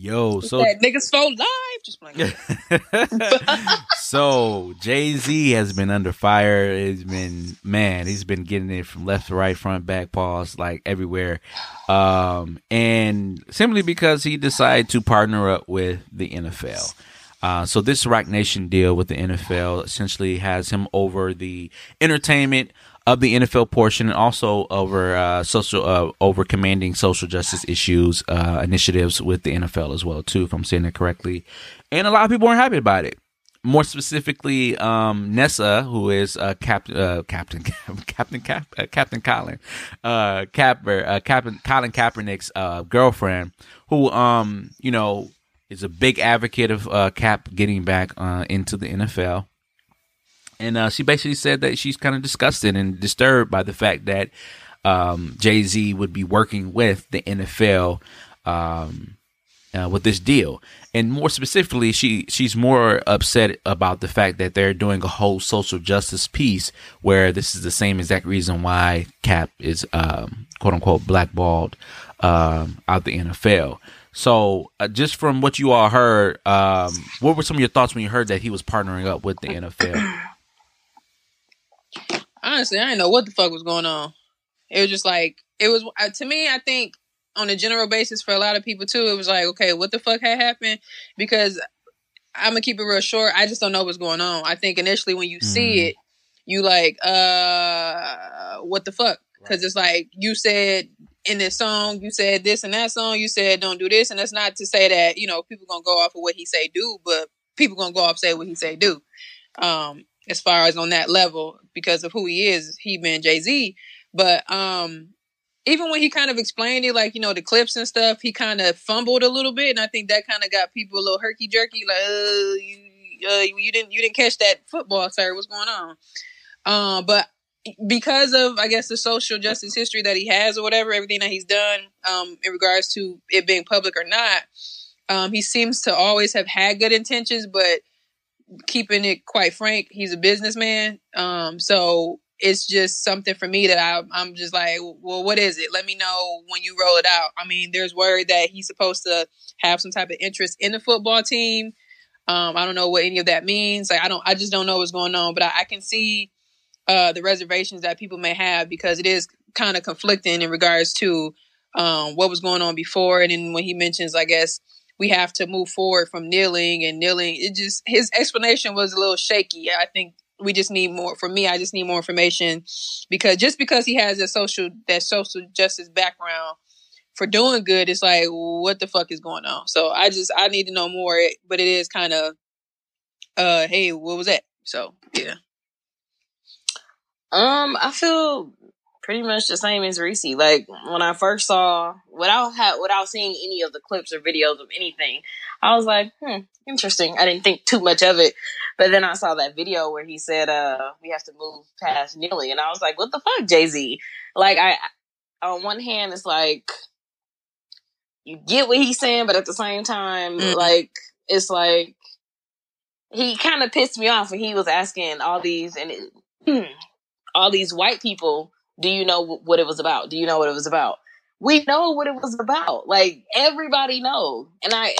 Yo, so that niggas for life. Just playing. so Jay Z has been under fire. It's been man, he's been getting it from left to right, front, back, paws, like everywhere. Um, and simply because he decided to partner up with the NFL. Uh, so this Roc Nation deal with the NFL essentially has him over the entertainment of the NFL portion and also over uh, social uh, over commanding social justice issues uh, initiatives with the NFL as well too, if I'm saying it correctly. And a lot of people aren't happy about it. More specifically, um, Nessa, who is uh, Captain uh, Captain Captain Cap, uh, Captain Colin uh, Capper uh, Captain Colin Kaepernick's uh, girlfriend, who um you know is a big advocate of uh, Cap getting back uh, into the NFL. And uh, she basically said that she's kind of disgusted and disturbed by the fact that um, Jay Z would be working with the NFL um, uh, with this deal. And more specifically, she she's more upset about the fact that they're doing a whole social justice piece where this is the same exact reason why Cap is um, quote unquote blackballed um, out the NFL. So, uh, just from what you all heard, um, what were some of your thoughts when you heard that he was partnering up with the NFL? Honestly, I didn't know what the fuck was going on. It was just like it was uh, to me. I think on a general basis for a lot of people too, it was like, okay, what the fuck had happened? Because I'm gonna keep it real short. I just don't know what's going on. I think initially when you see Mhm. it, you like, uh, what the fuck? Because it's like you said in this song, you said this and that song, you said don't do this, and that's not to say that you know people gonna go off of what he say do, but people gonna go off say what he say do. Um, as far as on that level because of who he is, he been Jay Z. But um, even when he kind of explained it, like you know the clips and stuff, he kind of fumbled a little bit, and I think that kind of got people a little herky jerky, like, uh, you, uh, you didn't you didn't catch that football, sir. What's going on? Um, but because of I guess the social justice history that he has or whatever, everything that he's done um, in regards to it being public or not, um, he seems to always have had good intentions, but keeping it quite frank, he's a businessman. Um, so it's just something for me that I, I'm just like, well, what is it? Let me know when you roll it out. I mean, there's word that he's supposed to have some type of interest in the football team. Um, I don't know what any of that means. Like, I don't, I just don't know what's going on. But I, I can see uh, the reservations that people may have because it is kind of conflicting in regards to um, what was going on before, and then when he mentions, I guess we have to move forward from kneeling and kneeling. It just his explanation was a little shaky. I think we just need more. For me, I just need more information because just because he has that social that social justice background for doing good, it's like what the fuck is going on. So I just I need to know more. But it is kind of uh hey, what was that? So yeah. Um, I feel pretty much the same as Reese. Like when I first saw, without ha- without seeing any of the clips or videos of anything, I was like, hmm, interesting. I didn't think too much of it, but then I saw that video where he said, "Uh, we have to move past kneeling," and I was like, "What the fuck, Jay Z?" Like, I on one hand, it's like you get what he's saying, but at the same time, Mhm. like it's like he kind of pissed me off when he was asking all these and. It, all these white people, do you know what it was about? Do you know what it was about? We know what it was about. Like everybody know. And I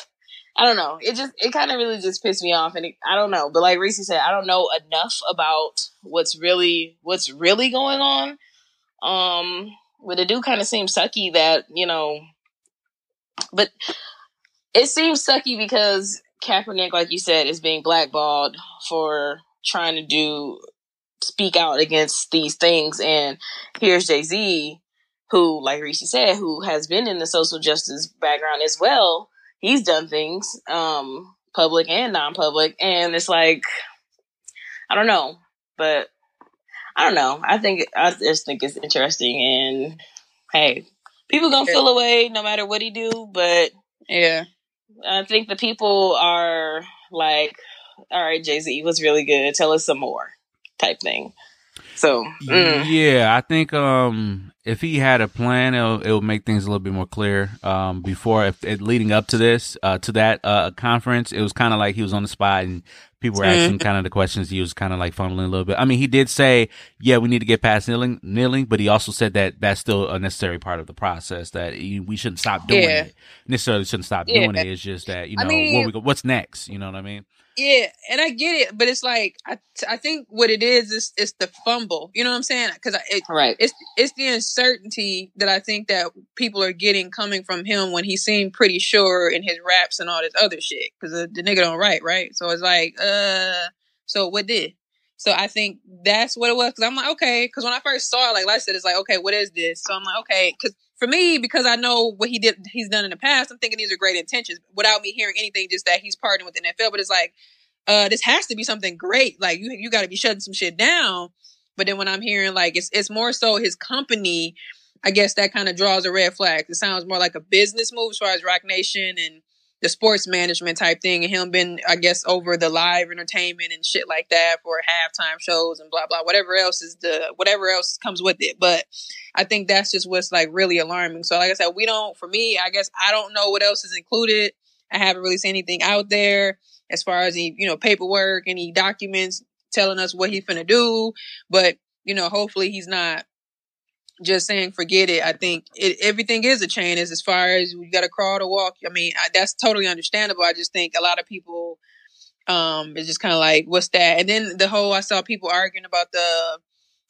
I don't know. It just it kind of really just pissed me off and it, I don't know. But like Reese said, I don't know enough about what's really what's really going on. Um but it do kind of seem sucky that, you know, but it seems sucky because Kaepernick, like you said, is being blackballed for trying to do speak out against these things. And here's Jay Z, who, like Reese said, who has been in the social justice background as well. He's done things, um, public and non-public, and it's like, I don't know, but I don't know. I think I just think it's interesting, and hey, people gonna feel away no matter what he do, but Yeah. I think the people are like, all right, Jay Z was really good. Tell us some more, type thing. So, mm, Yeah, I think um if he had a plan, it'll, it'll make things a little bit more clear. Um, before if it, leading up to this, uh, to that uh conference, it was kind of like he was on the spot and people were asking kind of the questions. He was kind of like fumbling a little bit. I mean, he did say, "Yeah, we need to get past kneeling," kneeling, but he also said that that's still a necessary part of the process. That he, we shouldn't stop doing Yeah. it. Necessarily shouldn't stop Yeah. doing it. It's just that you know I mean- what we go, what's next. You know what I mean? Yeah, and I get it, but it's like I I think what it is is it's the fumble. You know what I'm saying? Because it, right. it's it's the uncertainty that I think that people are getting coming from him when he seemed pretty sure in his raps and all this other shit. Because the, the nigga don't write, right? So it's like, uh, so what did? So I think that's what it was. Because I'm like, okay. Because when I first saw it, like I said, it's like, okay, what is this? So I'm like, okay. Because for me, because I know what he did, he's done in the past. I'm thinking these are great intentions without me hearing anything. Just that he's partnering with the NFL. But it's like, uh, this has to be something great. Like you, you got to be shutting some shit down. But then when I'm hearing like it's it's more so his company, I guess that kind of draws a red flag. It sounds more like a business move as far as Roc Nation and the sports management type thing, and him been I guess over the live entertainment and shit like that for halftime shows and blah blah whatever else is the whatever else comes with it. But I think that's just what's like really alarming. So like I said, we don't. For me, I guess I don't know what else is included. I haven't really seen anything out there as far as any you know paperwork, any documents telling us what he's gonna do. But you know, hopefully he's not just saying forget it. I think it, everything is a chain as as far as you got to crawl to walk. I mean, I, that's totally understandable. I just think a lot of people um is just kind of like what's that? And then the whole I saw people arguing about the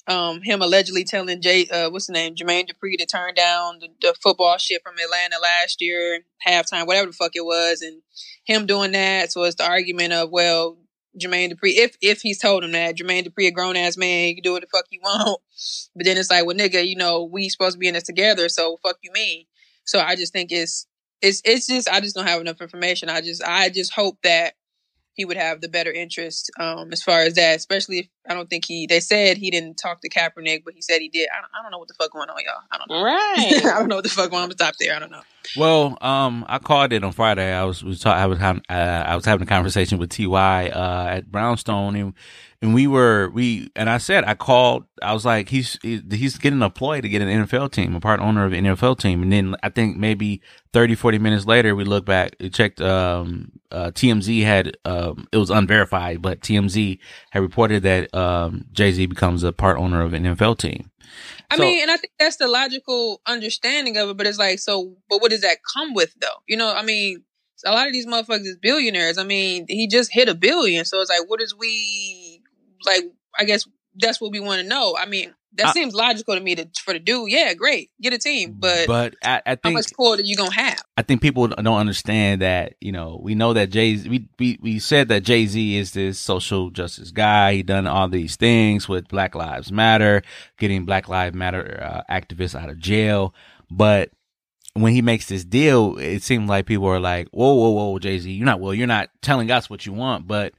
um him allegedly telling Jay uh what's the name Jermaine Dupri to turn down the, the football shit from Atlanta last year halftime whatever the fuck it was and him doing that so it's the argument of well Jermaine Dupri if if he's told him that Jermaine Dupri a grown ass man you can do what the fuck you want. But then it's like well nigga you know we supposed to be in this together so fuck you mean. So I just think it's it's it's just I just don't have enough information. I just I just hope that he would have the better interest um, as far as that. Especially if I don't think he. They said he didn't talk to Kaepernick, but he said he did. I don't, I don't know what the fuck going on, y'all. I don't know. Right. I don't know what the fuck going on. I'm gonna stop there. I don't know. Well, um, I called it on Friday. I was was talk, I was having uh, I was having a conversation with Ty uh, at Brownstone, and and we were we and I said I called. I was like, he's he's getting a ploy to get an NFL team, a part owner of an NFL team, and then I think maybe 30, 40 minutes later, we look back, we checked. Um, uh, TMZ had um, it was unverified, but TMZ had reported that um Jay Z becomes a part owner of an NFL team. I So- mean, and I think that's the logical understanding of it. But it's like, so, but what does that come with, though? You know, I mean, a lot of these motherfuckers is billionaires. I mean, he just hit a billion, so it's like, what is we like? I guess that's what we want to know. I mean, that I- seems logical to me to for the dude. Yeah, great, get a team, but, but I, I how much pull are you gonna have? I think people don't understand that, you know, we know that Jay Z. we, we we said that Jay Z is this social justice guy. He done all these things with Black Lives Matter, getting Black Lives Matter uh, activists out of jail. But when he makes this deal, it seems like people are like, "Whoa, whoa, whoa, Jay Z, you're not well, you're not telling us what you want." But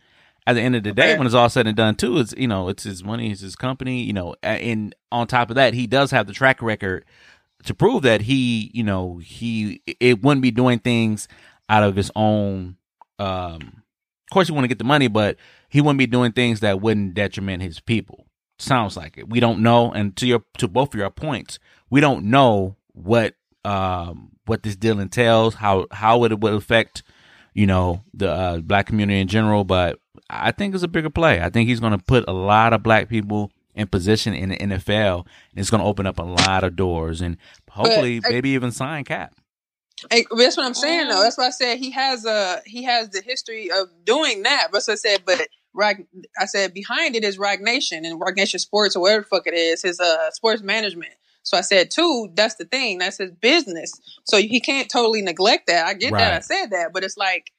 at the end of the day, Okay. when it's all said and done, too, it's you know, it's his money, it's his company, you know, and on top of that, he does have the track record to prove that he, you know, he it wouldn't be doing things out of his own. Um, of course, you want to get the money, but he wouldn't be doing things that wouldn't detriment his people. Sounds like it. We don't know, and to your to both of your points, we don't know what um what this deal entails, how how it would affect, you know, the uh, black community in general. But I think it's a bigger play. I think he's going to put a lot of black people in position in the NFL. And it's going to open up a lot of doors and hopefully But, uh, maybe even sign Cap. Hey, that's what I'm saying though. That's why I said he has a he has the history of doing that. But so I said, but Rag, I said behind it is Rag Nation and Rag Nation Sports or whatever the fuck it is, his uh sports management. So I said, too, that's the thing. That's his business. So he can't totally neglect that. I get that. I said that, but it's like,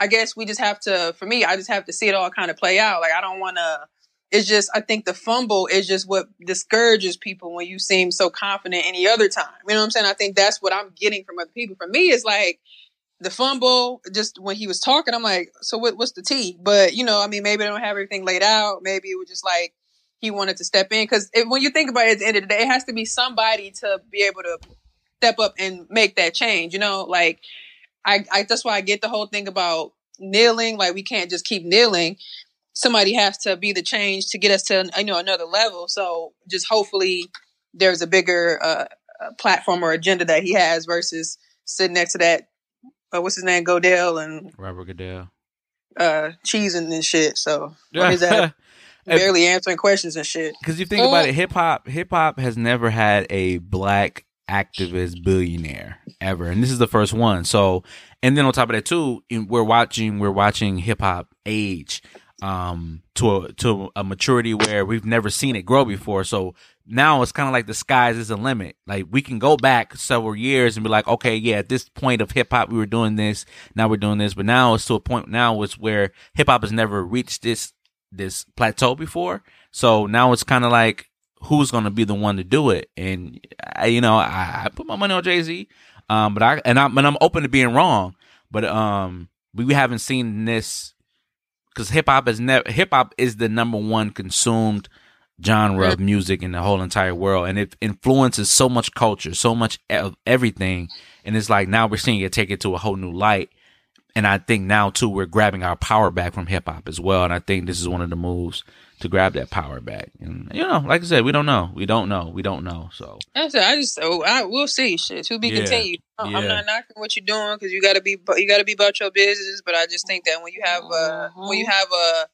I guess we just have to. For me, I just have to see it all kind of play out. Like I don't want to. It's just I think the fumble is just what discourages people when you seem so confident any other time. You know what I'm saying? I think that's what I'm getting from other people. For me, it's like the fumble. Just when he was talking, I'm like, so what, what's the T? But you know, I mean, maybe they don't have everything laid out. Maybe it was just like he wanted to step in because when you think about it, at the end of the day, it has to be somebody to be able to step up and make that change. You know, like I, I that's why I get the whole thing about kneeling. Like we can't just keep kneeling. Somebody has to be the change to get us to you know another level. So just hopefully there's a bigger uh, uh, platform or agenda that he has versus sitting next to that. Uh, what's his name? Goodell and Robert Goodell. uh, cheesing and shit. So or his ass barely answering questions and shit. Because you think about it, hip hop, hip hop has never had a black activist billionaire ever, and this is the first one. So, and then on top of that too, we're watching we're watching hip hop age um to a to a maturity where we've never seen it grow before. So now it's kind of like the skies is the limit. Like we can go back several years and be like, okay, yeah, at this point of hip hop, we were doing this. Now we're doing this, but now it's to a point now it's where hip hop has never reached this this plateau before. So now it's kind of like who's going to be the one to do it, and I, you know, I, I put my money on Jay Z, um, but I and I'm and I'm open to being wrong, but um, we, haven't seen this because hip hop is never hip hop is the number one consumed genre of music in the whole entire world, and it influences so much culture, so much of everything, and it's like now we're seeing it take it to a whole new light. And I think now too we're grabbing our power back from hip hop as well, and I think this is one of the moves to grab that power back. And you know, like I said, we don't know, we don't know, we don't know. So That's it. I just oh, I we'll see. Shit, to be Yeah. continued. I'm I'm Yeah. not knocking what you're doing because you got to be you got to be about your business. But I just think that when you have uh when you have a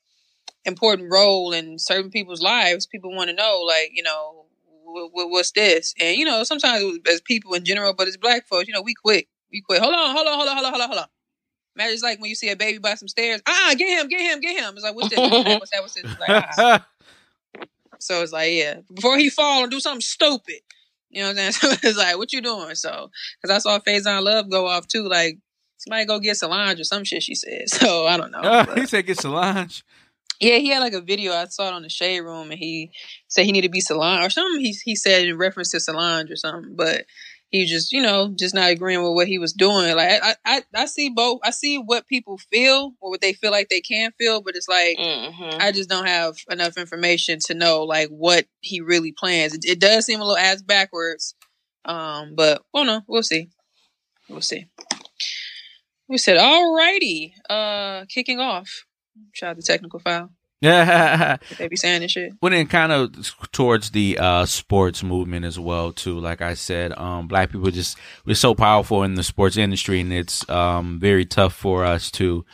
important role in certain people's lives, people want to know like you know w- w- what's this, and you know sometimes as people in general, but as black folks, you know we quick, we quick. Hold on, hold on, hold on, hold on, hold on, hold on. Man, it's like when you see a baby by some stairs. Ah, get him, get him, get him. It's like what's this? What's that? What's that? It's like, ah. So it's like, yeah, before he fall and do something stupid. You know what I'm saying? So it's like, what you doing? So, because I saw Faizon Love go off too, like, somebody go get Solange or some shit she said. So I don't know. but- he said get Solange. yeah, he had like a video. I saw it on the Shade Room and he said he needed to be Solange or something. He, he said in reference to Solange or something, but he just, you know, just not agreeing with what he was doing. Like, I, I, I see both. I see what people feel or what they feel like they can feel, but it's like, hmm I just don't have enough information to know like what he really plans. It, it does seem a little ass backwards, um, but well, no, we'll see. We'll see. We said, alrighty, uh, kicking off. Try the technical file. Yeah. They be saying this shit. Went in kind of towards the uh, sports movement as well too. Like I said, um, black people just we're so powerful in the sports industry, and it's um, very tough for us to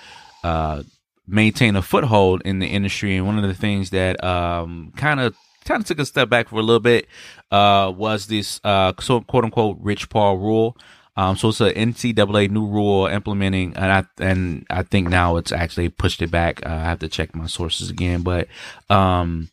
uh, maintain a foothold in the industry. And one of the things that um, kind of kind of took a step back for a little bit uh, was this uh, quote unquote Rich Paul rule. Um, so it's a NCAA new rule implementing, and I and I think now it's actually pushed it back. Uh, I have to check my sources again, but um,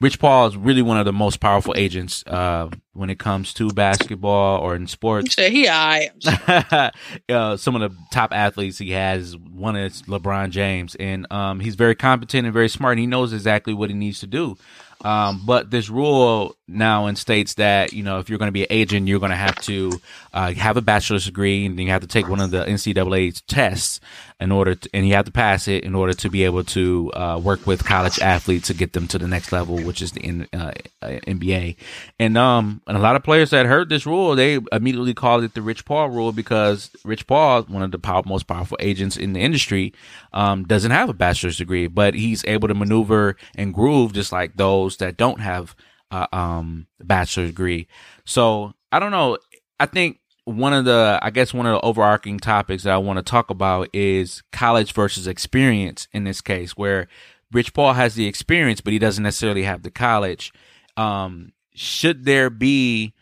Rich Paul is really one of the most powerful agents uh, when it comes to basketball or in sports. he I uh, some of the top athletes he has, one is LeBron James, and um, he's very competent and very smart. And he knows exactly what he needs to do. Um, but this rule now in states that you know if you're going to be an agent, you're going to have to uh, have a bachelor's degree, and you have to take one of the NCAA tests in order, to, and you have to pass it in order to be able to uh, work with college athletes to get them to the next level, which is the N- uh, uh, NBA. And um, and a lot of players that heard this rule, they immediately called it the Rich Paul rule because Rich Paul, one of the pow- most powerful agents in the industry, um, doesn't have a bachelor's degree, but he's able to maneuver and groove just like those that don't have a um, bachelor's degree. So I don't know. I think one of the, I guess one of the overarching topics that I want to talk about is college versus experience in this case, where Rich Paul has the experience, but he doesn't necessarily have the college. Um, should there be,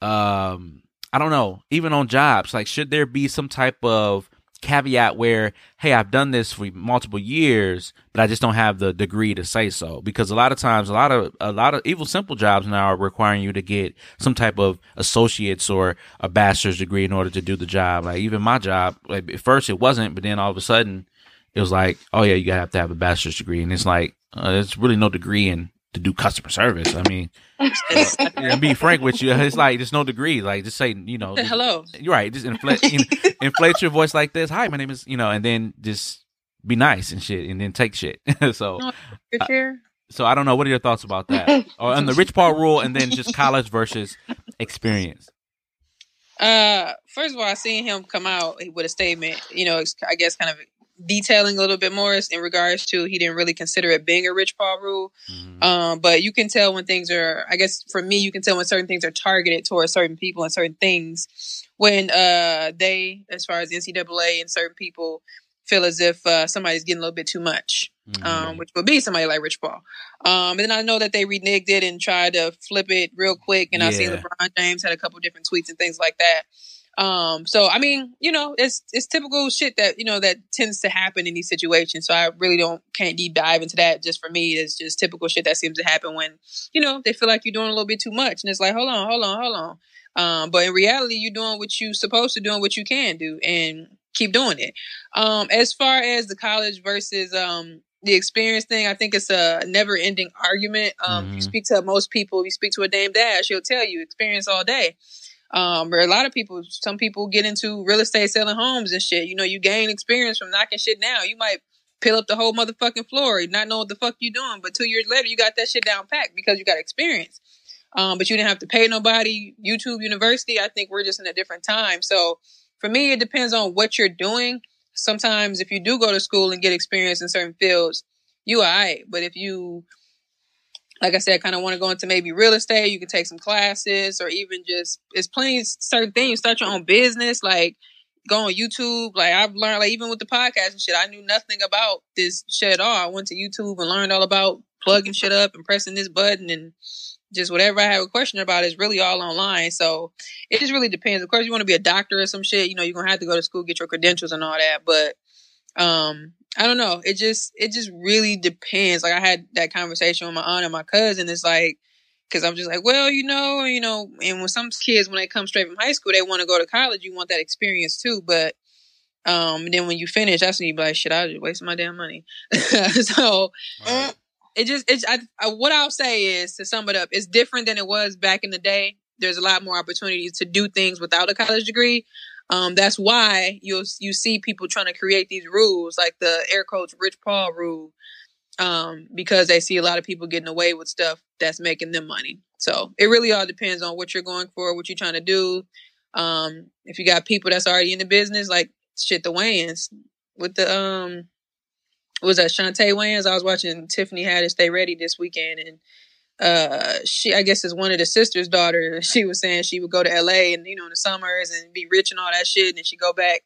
um, I don't know, even on jobs, like should there be some type of caveat where, hey, I've done this for multiple years, but I just don't have the degree to say so. Because a lot of times, a lot of a lot of even simple jobs now are requiring you to get some type of associates or a bachelor's degree in order to do the job. Like even my job, like at first it wasn't, but then all of a sudden it was like, oh yeah, you gotta have to have a bachelor's degree, and it's like uh, there's really no degree in to do customer service. I mean, to be frank with you, it's like there's no degree. Like just say, you know, just- Hello. you're right. Just inflate, you know, inflate your voice like this. Hi, my name is, you know, and then just be nice and shit, and then take shit. so, Good chair. so I don't know. What are your thoughts about that? or on the Rich Paul rule, and then just college versus experience. Uh, first of all, I seen him come out with a statement. You know, I guess kind of detailing a little bit more in regards to he didn't really consider it being a Rich Paul rule. Mhm. Um, but you can tell when things are, I guess for me, you can tell when certain things are targeted towards certain people and certain things. When uh they, as far as NCAA and certain people, feel as if uh, somebody's getting a little bit too much, Mhm. um, which would be somebody like Rich Paul. Um, and then I know that they reneged it and tried to flip it real quick. And I see LeBron James had a couple different tweets and things like that. Um, so I mean, you know, it's it's typical shit that you know that tends to happen in these situations. So I really don't can't deep dive into that. Just for me, it's just typical shit that seems to happen when you know they feel like you're doing a little bit too much, and it's like, hold on, hold on, hold on. Um, but in reality, you're doing what you're supposed to do and what you can do, and keep doing it. Um, as far as the college versus um the experience thing, I think it's a never ending argument. Um, if you speak to most people, you speak to a Dame Dash, she'll tell you experience all day. Um, or a lot of people, some people get into real estate selling homes and shit. You know, you gain experience from knocking shit down. You might peel up the whole motherfucking floor, not know what the fuck you doing, but two years later, you got that shit down packed because you got experience. Um, but you didn't have to pay nobody. YouTube University, I think we're just in a different time. So for me, it depends on what you're doing. Sometimes if you do go to school and get experience in certain fields, you all right. But if you like I said, kind of want to go into maybe real estate, you can take some classes or even just, it's plenty certain things. Start your own business, like go on YouTube. Like I've learned, like even with the podcast and shit, I knew nothing about this shit at all. I went to YouTube and learned all about plugging shit up and pressing this button and just whatever I have a question about is really all online. So it just really depends. Of course, you want to be a doctor or some shit, you know, you're to have to go to school, get your credentials and all that. But, um, I don't know. It just it just really depends. Like I had that conversation with my aunt and my cousin. It's like because I'm just like, well, you know, you know, and when some kids when they come straight from high school, they want to go to college. You want that experience too, but um, then when you finish, that's when you be like, shit, I just wasting my damn money. so Right. it just it's I, I, what I'll say is to sum it up, it's different than it was back in the day. There's a lot more opportunities to do things without a college degree. Um, that's why you'll you see people trying to create these rules, like the air coach Rich Paul rule, um, because they see a lot of people getting away with stuff that's making them money. So it really all depends on what you're going for, what you're trying to do. Um, if you got people that's already in the business, like shit, the Wayans with the um, was that Shantae Wayans? I was watching Tiffany Haddish Stay Ready this weekend, and uh, she I guess is one of the sisters' daughter. She was saying she would go to L.A. and you know in the summers and be rich and all that shit, and then she go back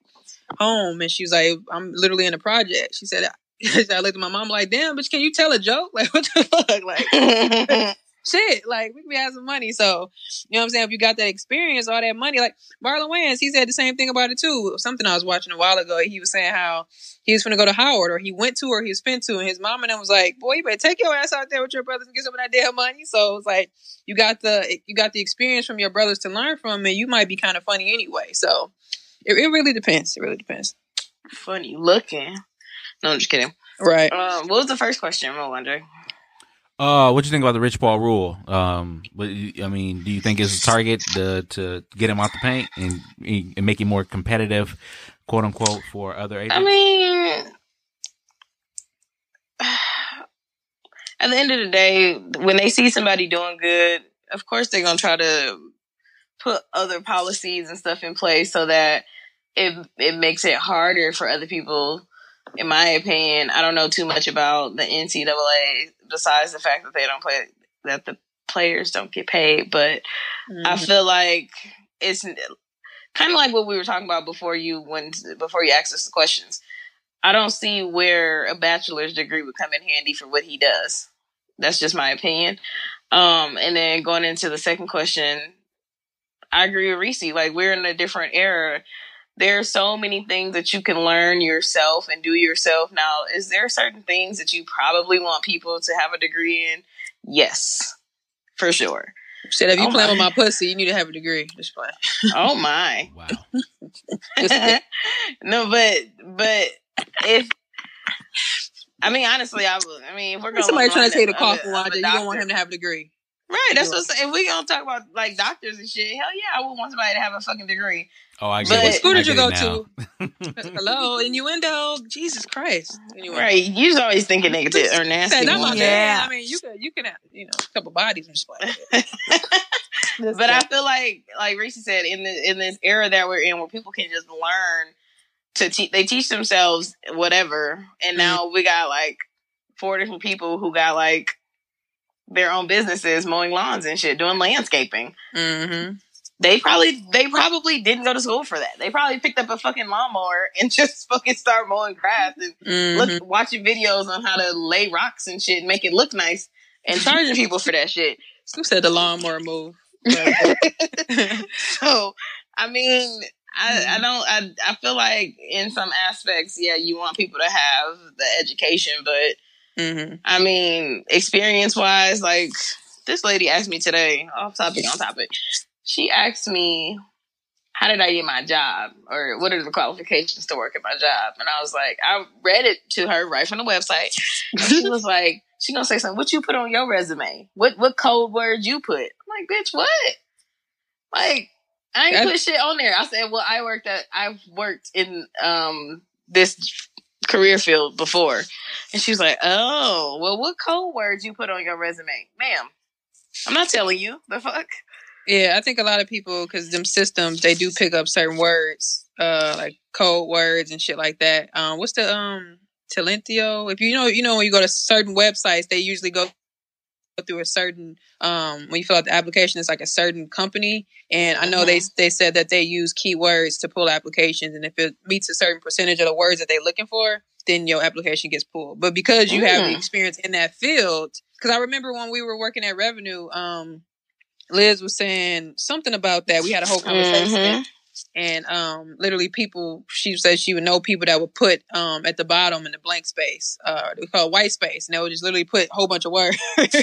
home and she was like, "I'm literally in a project." She said. I looked at my mom like, damn, bitch, can you tell a joke? Like, what the fuck? Like, shit, like we could be having some money. So, you know what I'm saying? If you got that experience, all that money, like Marlon Wayans, he said the same thing about it too. Something I was watching a while ago, he was saying how he was going to go to Howard or he went to or he was fin to, and his mom and them was like, boy, you better take your ass out there with your brothers and get some of that damn money. So it's like you got the you got the experience from your brothers to learn from, and you might be kind of funny anyway. So it, it really depends. It really depends. Funny looking. No, I'm just kidding. Right. Um, what was the first question? I'm wondering. Uh, what you think about the Rich Paul rule? Um, but I mean, do you think it's a target to to get him out the paint and, and make him more competitive, quote unquote, for other agents? I mean, at the end of the day, when they see somebody doing good, of course they're gonna try to put other policies and stuff in place so that it it makes it harder for other people. In my opinion, I don't know too much about the NCAA besides the fact that they don't play that the players don't get paid, but I Mhm. feel like it's kind of like what we were talking about before you when before you asked us the questions. I don't see where a bachelor's degree would come in handy for what he does. That's just my opinion. Um, and then going into the second question, I agree with Reese. Like we're in a different era. There are so many things that you can learn yourself and do yourself. Now, is there certain things that you probably want people to have a degree in? Yes, for sure. Said if you Oh my. with my pussy, you need to have a degree. Just play. Oh my. Wow. No, but but if I mean honestly, I would. I mean, if we're going Somebody trying to take the cough a- and of a watch it. You don't want him to have a degree. Right, that's what I'm saying. If we gonna talk about like doctors and shit, hell yeah, I would want somebody to have a fucking degree. Oh, I But- get it. What school did you go it now. Hello, innuendo. Jesus Christ. Anyway. Right, you just always thinking negative or nasty. Say, not my ones. bad. I mean, you could, you can have, you know, a couple bodies and just play. but I feel like, like Reese said, in the in this era that we're in, where people can just learn to teach, they teach themselves whatever, and now we got like four different people who got like their own businesses, mowing lawns and shit, doing landscaping. Mm-hmm. They probably they probably didn't go to school for that. They probably picked up a fucking lawnmower and just fucking start mowing grass and Mm-hmm. look watching videos on how to lay rocks and shit and make it look nice and charging people for that shit. Who said the lawnmower move? So I mean, I, I don't I I feel like in some aspects, yeah, you want people to have the education, but mm-hmm. I mean, experience wise, like this lady asked me today, off topic on topic. She asked me, How did I get my job? Or what are the qualifications to work at my job? And I was like, I read it to her right from the website. She was like, she gonna say something, what you put on your resume? What what code words you put? I'm like, bitch, what? Like, I ain't put shit on there. I said, Well, I worked at I've worked in um this career field before. And she was like, Oh, well, what code words you put on your resume? Ma'am, I'm not telling you. The fuck? Yeah, I think a lot of people, because them systems, they do pick up certain words, uh, like code words and shit like that. Um, what's the um Talentio? If you know, you know, when you go to certain websites, they usually go through a certain um when you fill out the application, it's like a certain company. And I know they they said that they use keywords to pull applications, and if it meets a certain percentage of the words that they're looking for, then your application gets pulled. But because you have the Mm. experience in that field, because I remember when we were working at Revenue, um, Liz was saying something about that. We had a whole conversation, Mhm. and um, literally people. She said she would know people that would put um at the bottom in the blank space, uh, we call it white space, and they would just literally put a whole bunch of words.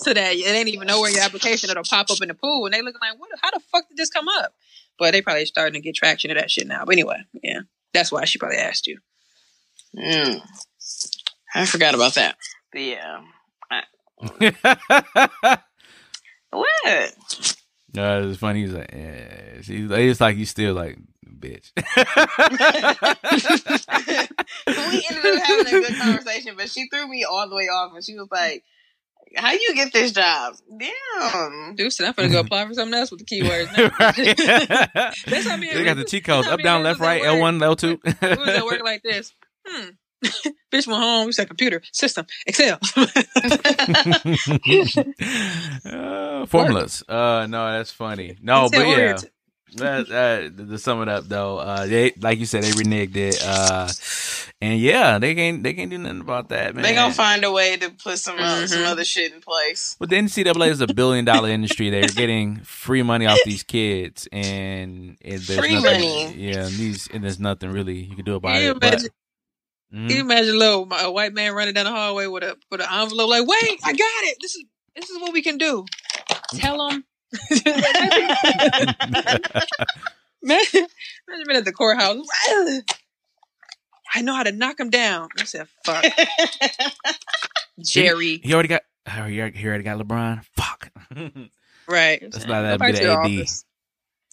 So that it ain't even nowhere in your application it'll pop up in the pool, and they look like, "What? How the fuck did this come up?" But they probably starting to get traction of that shit now. But anyway, yeah, that's why she probably asked you. Mm. I forgot about that. But yeah. What? No, it's funny. He's like, yeah. She's it's like he's still like, bitch. we ended up having a good conversation, but she threw me all the way off and she was like, How you get this job? Damn. Dude said I'm gonna go apply for something else with the keywords. now. right. That's how me They got the Rick- cheat codes up, down, left, right, at L one, L two. we was at work like this. Hmm. Bitch went home. We said computer system Excel. uh, formulas. Uh, no, that's funny. No, Excel but yeah. oriented. That, uh, to sum it up though, uh, they like you said, they reneged it. Uh, and yeah, they can't they can't do nothing about that, man. They gonna find a way to put some uh, some Mhm. other shit in place. But the NCAA is a billion dollar industry. They're getting free money off these kids, and, and there's Free nothing, money. Yeah, and these and there's nothing really you can do about Can you it. But, imagine? Mhm. Can you imagine a little a white man running down the hallway with a with an envelope like, wait, I got it. This is this is what we can do. Tell them. Man, imagine being at the courthouse. I know how to knock him down. I said, "Fuck, Jerry." he already got. Oh, he already, got LeBron. Fuck. Right. That's not that Go back good to the AD. office.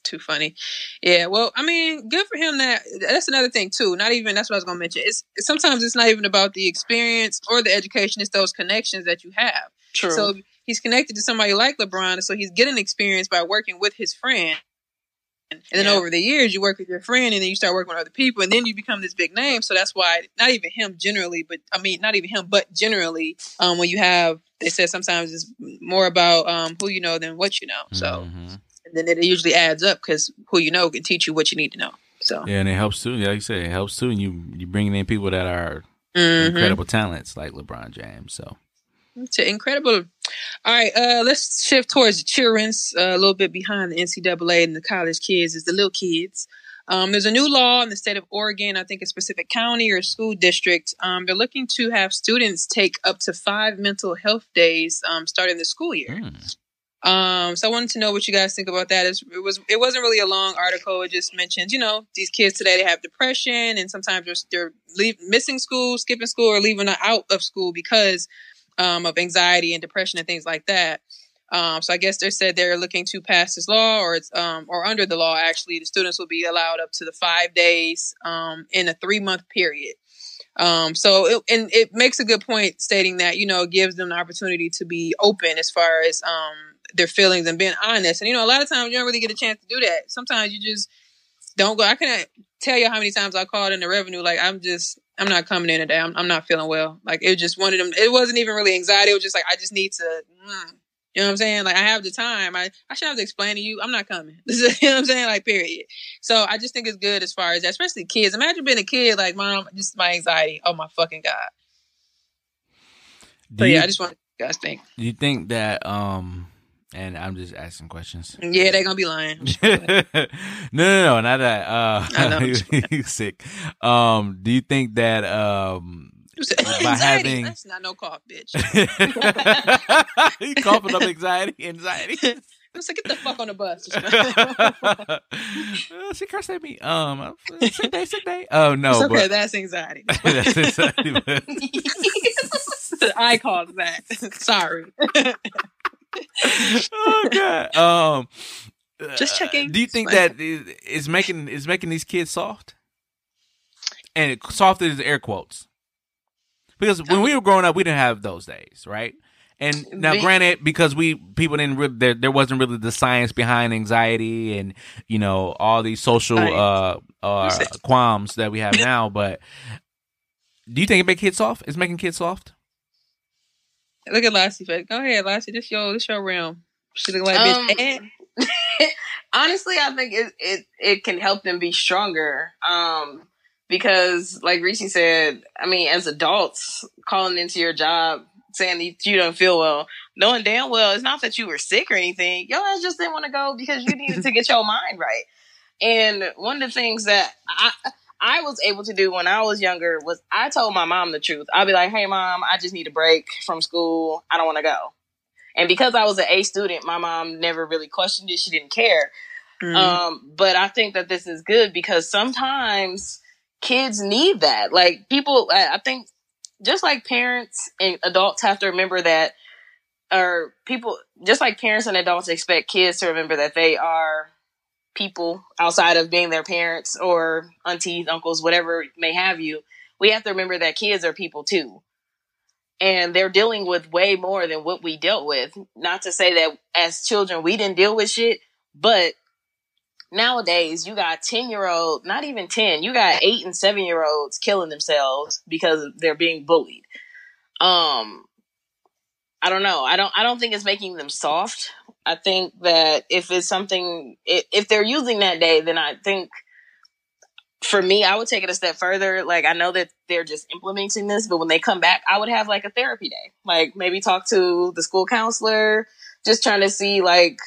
Too funny. Yeah. Well, I mean, good for him. That that's another thing too. Not even that's what I was gonna mention. It's sometimes it's not even about the experience or the education. It's those connections that you have. True. So he's connected to somebody like LeBron, so he's getting experience by working with his friend. And then Yeah. over the years, you work with your friend, and then you start working with other people, and then you become this big name. So that's why not even him generally, but I mean not even him, but generally, um, when you have, they said sometimes it's more about um who you know than what you know. So Mhm. And then it usually adds up because who you know can teach you what you need to know. So Yeah, and it helps too. Like you said, it helps too. And you you bringing in people that are mhm. incredible talents like LeBron James. So It's incredible. All right, uh, let's shift towards the children's. Uh, a little bit behind the NCAA and the college kids is the little kids. Um, there's a new law in the state of Oregon, I think a specific county or school district. Um, they're looking to have students take up to five mental health days um, starting the school year. hmm. Um, so I wanted to know what you guys think about that. It's, it was it wasn't really a long article. It just mentioned, you know, these kids today they have depression, and sometimes they're, they're leave, missing school, skipping school, or leaving out of school because um, of anxiety and depression and things like that. Um, so I guess they said they're looking to pass this law, or it's um, or under the law actually, the students will be allowed up to the five days um, in a three month period. Um, so it, and it makes a good point stating that you know it gives them the opportunity to be open as far as um, their feelings and being honest. And you know, a lot of times you don't really get a chance to do that. Sometimes you just don't go. I can't tell you how many times I called in the revenue like I'm just I'm not coming in today. I'm, I'm not feeling well. Like it was just one of them. It wasn't even really anxiety. It was just like I just need to. Mm, you know what I'm saying? Like I have the time. I I should have to explain to you. I'm not coming. you know what I'm saying? Like period. So I just think it's good as far as that, especially kids. Imagine being a kid like mom, just my anxiety. Oh my fucking god. Do So you, yeah, I just want you guys think. do you think that um and I'm just asking questions. Yeah, they're gonna be lying. no, no, no, not that. Uh, I know. he's sick. Um, do you think that um, anxiety. having- That's not no cough, bitch. he coughing up anxiety, anxiety. Let's get the fuck on the bus. Uh, she cursed at me. Um, sick day, sick day. Oh no, it's okay. but That's anxiety. that's anxiety. but- I called that. Sorry. Oh god. Um, Just uh, checking. Do you think that is, making is making these kids soft? And it, soft is air quotes. Because when we were growing up, we didn't have those days, right? And now, granted, because we people didn't really, there, there wasn't really the science behind anxiety and you know all these social uh, uh qualms that we have now. But do you think it makes kids soft? Is making kids soft? Look at Lassie face. Go ahead, Lassie. This your this your realm. She look like Um, bitch. Honestly, I think it, it it can help them be stronger. Um, because like Rishi said, I mean, as adults calling into your job saying that you don't feel well, knowing damn well it's not that you were sick or anything. Your ass just didn't want to go because you needed to get your mind right. And one of the things that I I was able to do when I was younger was I told my mom the truth. I'd be like, "Hey, mom, I just need a break from school. I don't want to go." And because I was an A student, my mom never really questioned it. She didn't care. Mm. Um, but I think that this is good because sometimes kids need that. Like people, I I think just like parents and adults have to remember that, or people, just like parents and adults expect kids to remember that they are people outside of being their parents or aunties, uncles, whatever may have you. We have to remember that kids are people too. And they're dealing with way more than what we dealt with. Not to say that as children we didn't deal with shit, but nowadays you got 10 year old not even 10 you got 8 and 7 year olds killing themselves because they're being bullied um i don't know i don't i don't think it's making them soft i think that if it's something if, they're using that day then i think for me i would take it a step further. Like i know that they're just implementing this but when they come back i would have like a therapy day. Like maybe talk to the school counselor just trying to see like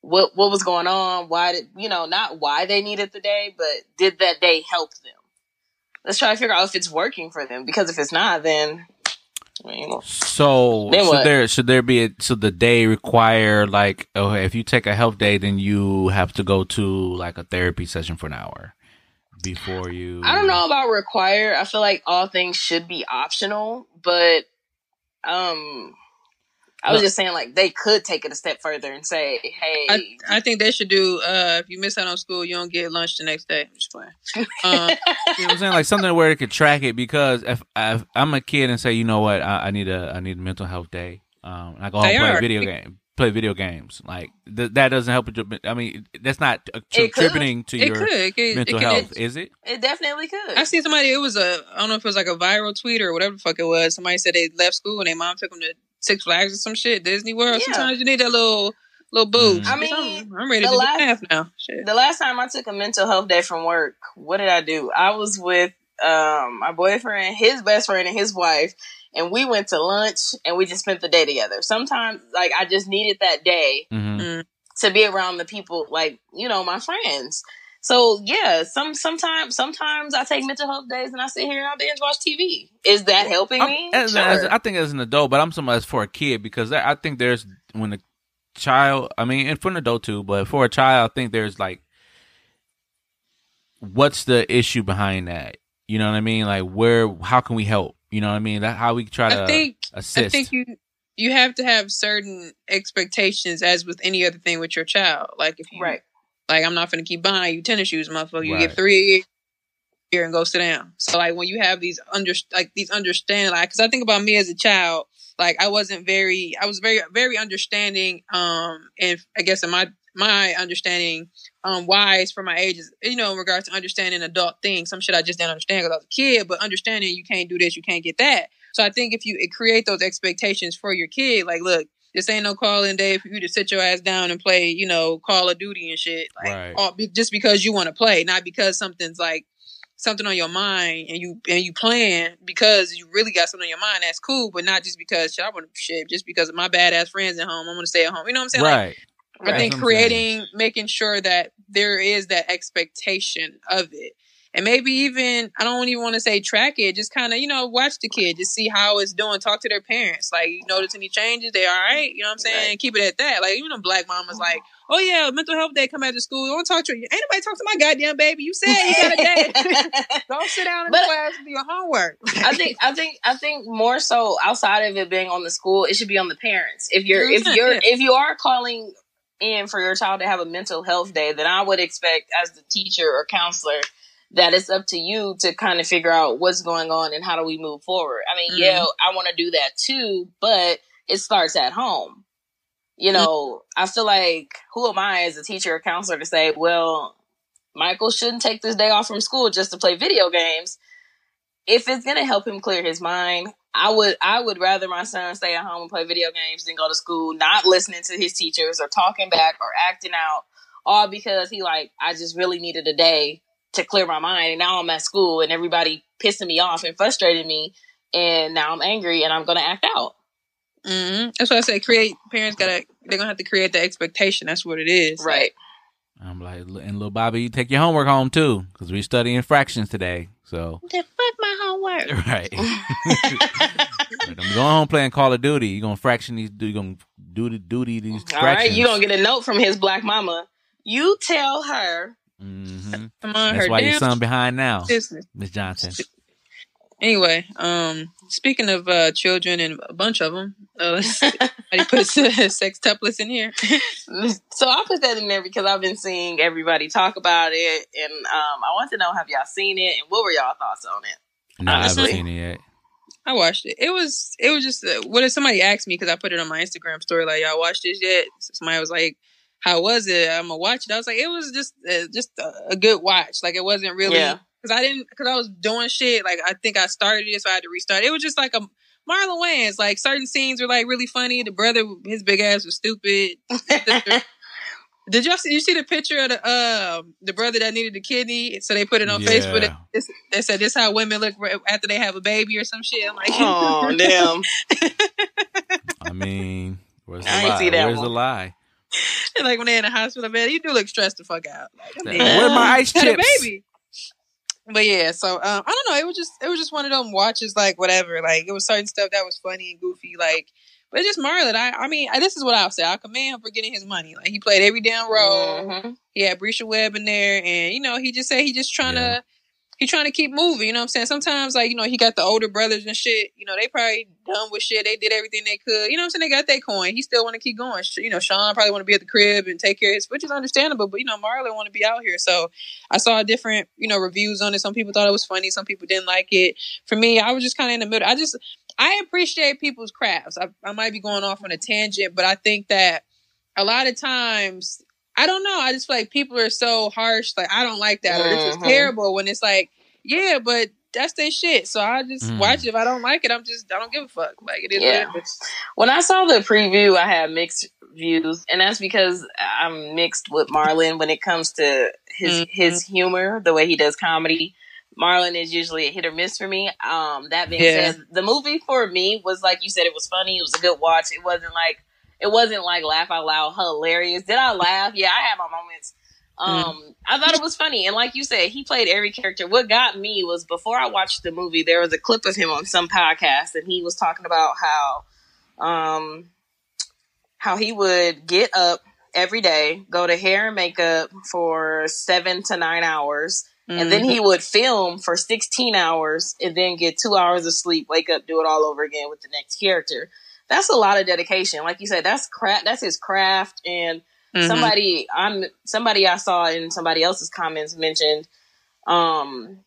what what was going on why did you know not why they needed the day but did that day help them? Let's try to figure out if it's working for them because if it's not then I mean, So Then should what? there should there be a should the day require like oh if you take a health day then you have to go to like a therapy session for an hour before you I don't know about require. I feel like all things should be optional, but um I was just saying like they could take it a step further and say, "Hey, I, I think they should do. Uh, if you miss out on school, you don't get lunch the next day. I'm just playing. Um, You know I'm saying? Like something where it could track it because if, if I'm a kid and say, you know what, I, I need a I need a mental health day, um, and I go home and play are. video game, play video games, like th- that doesn't help. with I mean, that's not contributing to it your could. It could. mental it could health, is it? it definitely could." I seen somebody. It was a. I don't know if it was like a viral tweet or whatever the fuck it was. Somebody said they left school and their mom took them to Six Flags or some shit, Disney World. Yeah. Sometimes you need that little little boost. Mm. I mean, I'm, I'm ready to last- do math now. Shit. The last time I took a mental health day from work, what did I do? I was with um my boyfriend, his best friend, and his wife, and we went to lunch and we just spent the day together. Sometimes, like I just needed that day hmm to be around the people, like you know, my friends. So yeah, some sometimes sometimes I take mental health days and I sit here and I binge watch TV. Is that helping me? As, Sure. as- I think as an adult, but I'm somebody that's for a kid because I think there's when a child, I mean, and for an adult too, but for a child, I think there's like, what's the issue behind that? You know what I mean? Like, where, how can we help? You know what I mean? That how we try to I think assist. I think you you have to have certain expectations as with any other thing with your child. Like if you right. Like I'm not gonna keep buying you tennis shoes, motherfucker. You Right. get three a year here and go sit down. So like when you have these under like these understand like because I think about me as a child, like I wasn't very I was very very understanding um and I guess in my my understanding um wise for my ages you know in regards to understanding adult things some shit I just didn't understand because I was a kid but understanding you can't do this you can't get that so I think if you create those expectations for your kid like look this ain't no calling day for you to sit your ass down and play you know Call of Duty and shit like Right. all, just because you want to play not because something's like something on your mind and you and you plan because you really got something on your mind that's cool but not just because shit, I want to shit just because of my badass friends at home I'm gonna stay at home you know what I'm saying Like, right. I Right. think That's saying. creating, making sure that there is that expectation of it. And maybe even, I don't even want to say track it, just kind of, you know, watch the kid, just see how it's doing, talk to their parents. Like, you notice any changes, they all right, you know what I'm saying? Right. Keep it at that. Like, you know, black mama's like, mm-hmm. oh yeah, mental health day come out of school. Don't talk to you. Ain't nobody talk to my goddamn baby. You said you got a day. don't sit down in But- class and do your homework. I think I think I think more so outside of it being on the school, it should be on the parents. If you're if you're if you are calling in for your child to have a mental health day, then I would expect as the teacher or counselor that it's up to you to kind of figure out what's going on and how do we move forward. I mean, yeah, mm-hmm. I want to do that too, but it starts at home. You know, I feel like who am I as a teacher or counselor to say, well, Michael shouldn't take this day off from school just to play video games if it's gonna help him clear his mind, I would I would rather my son stay at home and play video games than go to school, not listening to his teachers or talking back or acting out, all because he like I just really needed a day to clear my mind, and now I'm at school and everybody pissing me off and frustrating me, and now I'm angry and I'm gonna act out. hmm That's what I say. Create, parents gotta, they're gonna have to create the expectation. That's what it is. Right. I'm like, and little Bobby, you take your homework home too, because we're studying fractions today. So, Then fuck my homework. right. I'm going home playing Call of Duty. You're gonna fraction these. You're gonna do the duty duty these. All right, you gonna get a note from his black mama. You tell her. Mm-hmm. Come on, That's her why your damn son behind now, business. Miss Johnson. Anyway, um, speaking of uh, children and a bunch of them, uh, let's somebody put sextuplets in here. So I put that in there because I've been seeing everybody talk about it, and um, I want to know have y'all seen it, and what were y'all thoughts on it? No, I haven't seen it yet. I watched it. It was it was just uh, what if somebody asked me because I put it on my Instagram story like y'all watched this yet? Somebody was like, "How was it?" I'm gonna watch it. I was like, it was just uh, just a, a good watch. Like it wasn't really Yeah. because I didn't because I was doing shit. Like I think I started it, so I had to restart. It was just like a Marlon Wayans. Like certain scenes were like really funny. The brother, his big ass was stupid. Did y'all see? You see the picture of the um the brother that needed the kidney? So they put it on Yeah. Facebook. They said this how women look after they have a baby or some shit. I'm like, oh damn! I mean, where's the I ain't lie? see that Where's one. the lie? like when they're in the hospital bed, you do look stressed the fuck out. Like, I mean, Where's my ice had a chips? baby. But yeah, so um, I don't know. It was just it was just one of them watches, like whatever. Like it was certain stuff that was funny and goofy, like. But it's just Marlon. I, I mean, this is what I'll say. I commend him for getting his money. Like he played every damn role. Mhm. He had Bresha Webb in there, and you know, he just said he just trying Yeah. to he trying to keep moving. You know what I'm saying? Sometimes, like you know, he got the older brothers and shit. You know, they probably done with shit. They did everything they could. You know what I'm saying? They got their coin. He still want to keep going. You know, Sean probably want to be at the crib and take care of his, which is understandable. But you know, Marlon want to be out here. So I saw different you know reviews on it. Some people thought it was funny. Some people didn't like it. For me, I was just kind of in the middle. I just I appreciate people's crafts. I, I might be going off on a tangent, but I think that a lot of times I don't know. I just feel like people are so harsh. Like I don't like that, or this is Mhm. terrible. When it's like, yeah, but that's their shit. So I just Mm. watch it. If I don't like it, I'm just I don't give a fuck. Like it is Yeah. it is. When I saw the preview, I had mixed views, and that's because I'm mixed with Marlon when it comes to his Mhm. his humor, the way he does comedy. Marlon is usually a hit or miss for me. Um, that being Yeah. said, the movie for me was like you said, it was funny. It was a good watch. It wasn't like it wasn't like laugh out loud hilarious. Did I laugh? Yeah, I had my moments. Um, I thought it was funny, and like you said, he played every character. What got me was before I watched the movie, there was a clip of him on some podcast, and he was talking about how, um, how he would get up every day, go to hair and makeup for seven to nine hours, and then he would film for 16 hours and then get two hours of sleep, wake up, do it all over again with the next character. That's a lot of dedication. Like you said, that's craft. That's his craft. And Mhm. somebody, I'm somebody I saw in somebody else's comments mentioned, um,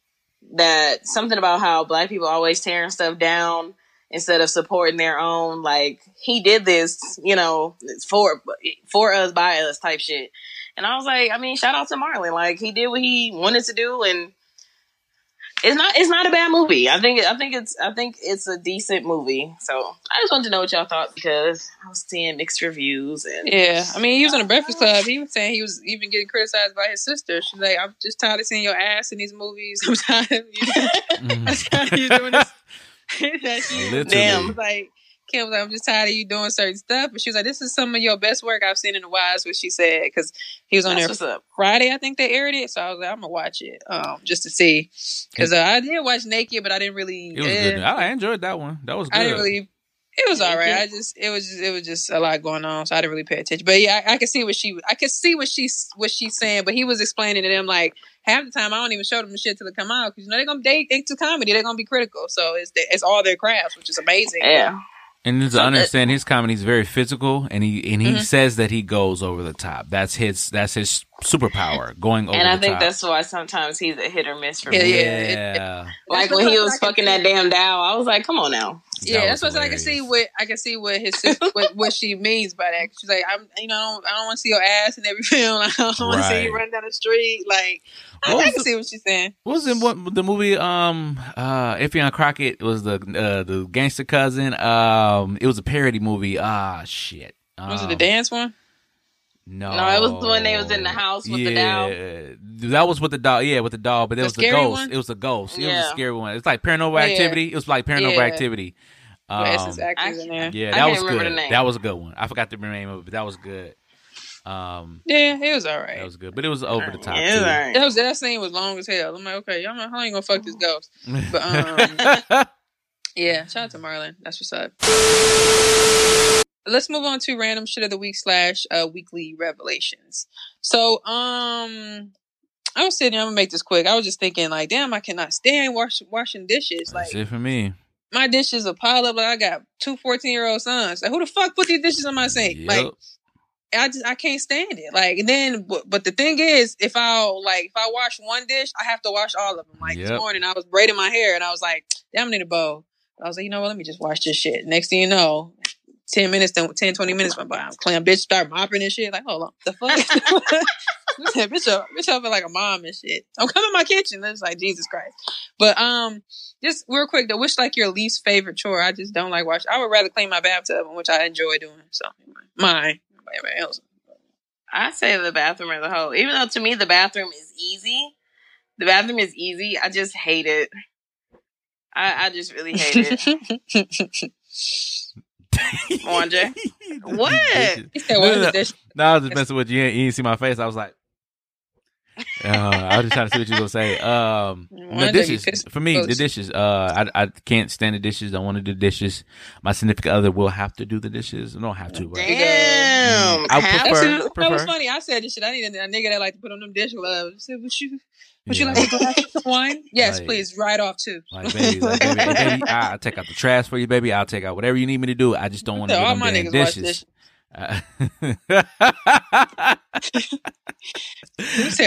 that something about how black people always tearing stuff down instead of supporting their own. Like he did this, you know, for for us by us type shit. And I was like, I mean, shout out to Marlon. Like he did what he wanted to do, and it's not it's not a bad movie. I think I think it's I think it's a decent movie. So I just wanted to know what y'all thought because I was seeing mixed reviews and Yeah, I mean, he was on the Breakfast Club. He was saying he was even getting criticized by his sister. She's like, "I'm just tired of seeing your ass in these movies. I'm tired of you, Mhm. I'm tired of you doing this." that Literally. Damn. like, Kim was like, "I'm just tired of you doing certain stuff." But she was like, "This is some of your best work I've seen in a while." Is what she said because he was on that's there. Friday. I think they aired it, so I was like, "I'm gonna watch it um, just to see." Because uh, I did watch Naked, but I didn't really. It was eh, good. I enjoyed that one. That was good. I didn't really. It was all right. I just it was just, it was just a lot going on, so I didn't really pay attention. But yeah, I, I could see what she I could see what she's what she's saying. But he was explaining to them like half the time I don't even show them the shit till it come out because you know they're gonna date into comedy. They're gonna be critical, so it's the, it's all their crafts, which is amazing. Yeah. And to So, uh, understand his comedy is very physical, and he and he Mhm. says that he goes over the top. That's his that's his superpower, going over and I the think top. that's why sometimes he's a hit or miss for Yeah, me. yeah. yeah. it- Like when he was I fucking that damn Dow, I was like, come on now. Yeah, That that's was what I can see what I can see what his sister, what, what she means by that. She's like, I'm, you know, I don't want to see your ass in every film. I don't want to see you Right. run down the street. Like, I, What I was can the- see what she's saying. What was in what the movie? Um, uh, Affion Crockett was the uh, the gangster cousin. Um, it was a parody movie. Ah, shit. Um, Was it the dance one? No, No, it was the one they was in the house with the doll. Yeah, that was with the doll. Yeah, with the doll. But it The was the ghost. one? It was the ghost. It was Yeah. a scary one. It's like Paranormal Yeah. Activity. It was like Paranormal Yeah. Activity. Um, With Essence actors in there. yeah, that can't was good. That was a good one. I forgot the name of it, but that was good. Um, Yeah, it was all right. that was good, but it was over the top Yeah, it was too. alright. That was that scene was long as hell. I'm like, okay, y'all, how you gonna fuck this ghost? But, um, Yeah, shout out to Marlon. That's what's up. Let's move on to random shit of the week slash uh, weekly revelations. So, um, I was sitting. I'm gonna make this quick. I was just thinking, like, damn, I cannot stand wash, washing dishes. Like, That's it for me. my dishes are piled up. Like, I got two 14 year old sons. Like, who the fuck put these dishes on my sink? Yep. Like, I just I can't stand it. Like, and then but, but the thing is, if I like if I wash one dish, I have to wash all of them. Like Yep. this morning, I was braiding my hair and I was like, "Damn, I need a bowl." I was like, you know what? Let me just wash this shit. Next thing you know, ten minutes, then 10, 20 minutes went by. I'm clean, bitch, start mopping and shit. Like, hold on, the fuck. bitch, bitch, up, bitch, up like a mom and shit. I'm coming in my kitchen. It's like Jesus Christ. But um, just real quick though, which like your least favorite chore? I just don't like wash. I would rather clean my bathtub, which I enjoy doing. So mine. Anybody else? I say the bathroom as a whole. Even though to me the bathroom is easy, the bathroom is easy. I just hate it. I, I just really hate it. Andre? What? He said, "What is No, no, the dish?" No, I was just messing with you. You didn't see my face. I was like, uh, I was just trying to see what you were gonna say. Um, the Wonder if you dishes for me. The dishes. Uh, I I can't stand the dishes. I want to do dishes. My significant other will have to do the dishes. I don't have to. Right? Damn. I Have prefer- to? That was funny. I said this shit. I need a, a nigga that like to put on them dish gloves. I said, "Would you? Would Yeah. you like to glass of some wine? Yes, Like- please. Right off too. Like baby, like, baby, hey, baby I, I'll take out the trash for you, baby. I'll take out whatever you need me to do. I just don't want to do all them my damn niggas dishes. dishes. Uh,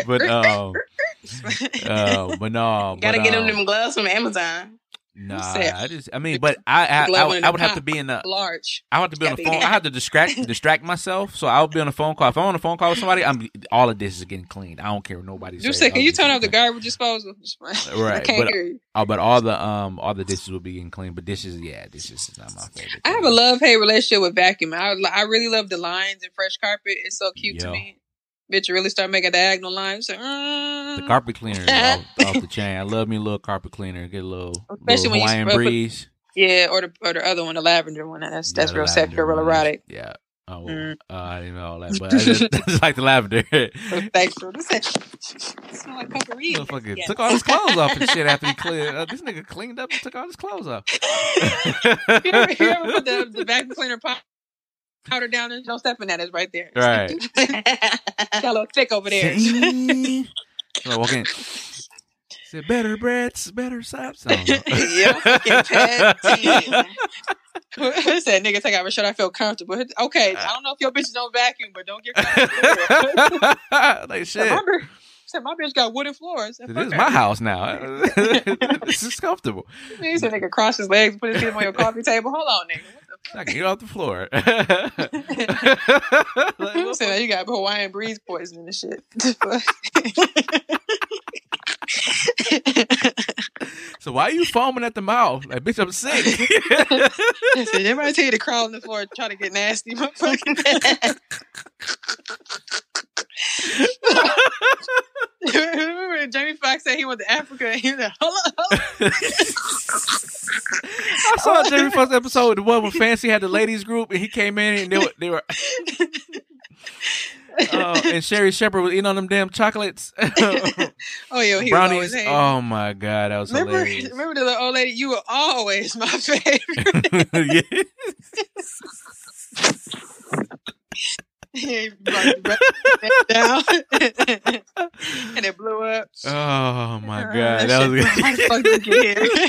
but um, uh, but no, Gotta but, get them um, them gloves from Amazon. Nah, I just, I mean, but I, I, I, would- I would have to be in the, Large. I have to be on the phone. I have to distract distract myself. So I'll be on a phone call. If I'm on a phone call with somebody, I'm all of this is getting cleaned. I don't care what nobody You says. said, can you turn off the garbage disposal? I Right, can't but- hear you. Oh, but all the um all the dishes will be getting cleaned. But dishes, yeah, dishes is not my favorite. I have a love hate relationship with vacuum. I I really love the lines and fresh carpet. It's so cute to me. Bitch, you really start making diagonal lines. Like, mm. The carpet cleaner off, off the chain. I love me a little carpet cleaner. Get a little, Especially little when you Hawaiian put- breeze. Yeah, or the or the other one, the lavender one. That's Yeah, that's real sexy, real erotic. Yeah. Oh, Mm. uh, I didn't know all that, but I just, just like the lavender. Sexual. This is- smell like potpourri. Motherfucker Yeah. took all his clothes off and shit after he cleared. Uh, this nigga cleaned up and took all his clothes off. you, ever, you ever put the, the vacuum cleaner pow- powder down and don't step in right there. Right. Got a little thick over there. So I walk in. Said better breads, better saps. I don't know. Yeah, fucking pet team. Who said nigga take off a shirt? I feel comfortable. Okay, I don't know if your bitches don't vacuum, but don't get comfortable. like Said, shit. my, bitch- said my bitch got wooden floors. Said, This is my house now. this is comfortable. He said nigga cross his legs, put his feet on your coffee table. Hold on, nigga. I can get off the floor. The fuck? you got Hawaiian breeze poisoning and shit. so why are you foaming at the mouth? Like, bitch, I'm sick. Said, everybody tell you to crawl on the floor try to get nasty, motherfucker. Remember Jamie Foxx said he went to Africa and he was like, hold on, hold on. I saw Jamie Foxx episode, the one where Fancy had the ladies group, and he came in and they were, they were uh, and Sherri Shepherd was eating on them damn chocolates, Oh, yeah, he always brownies. Oh my god, that was remember, hilarious. remember the old lady? You were always my favorite. yeah. Down, and it blew up. Oh my Uh, god, that was How the fuck did get here?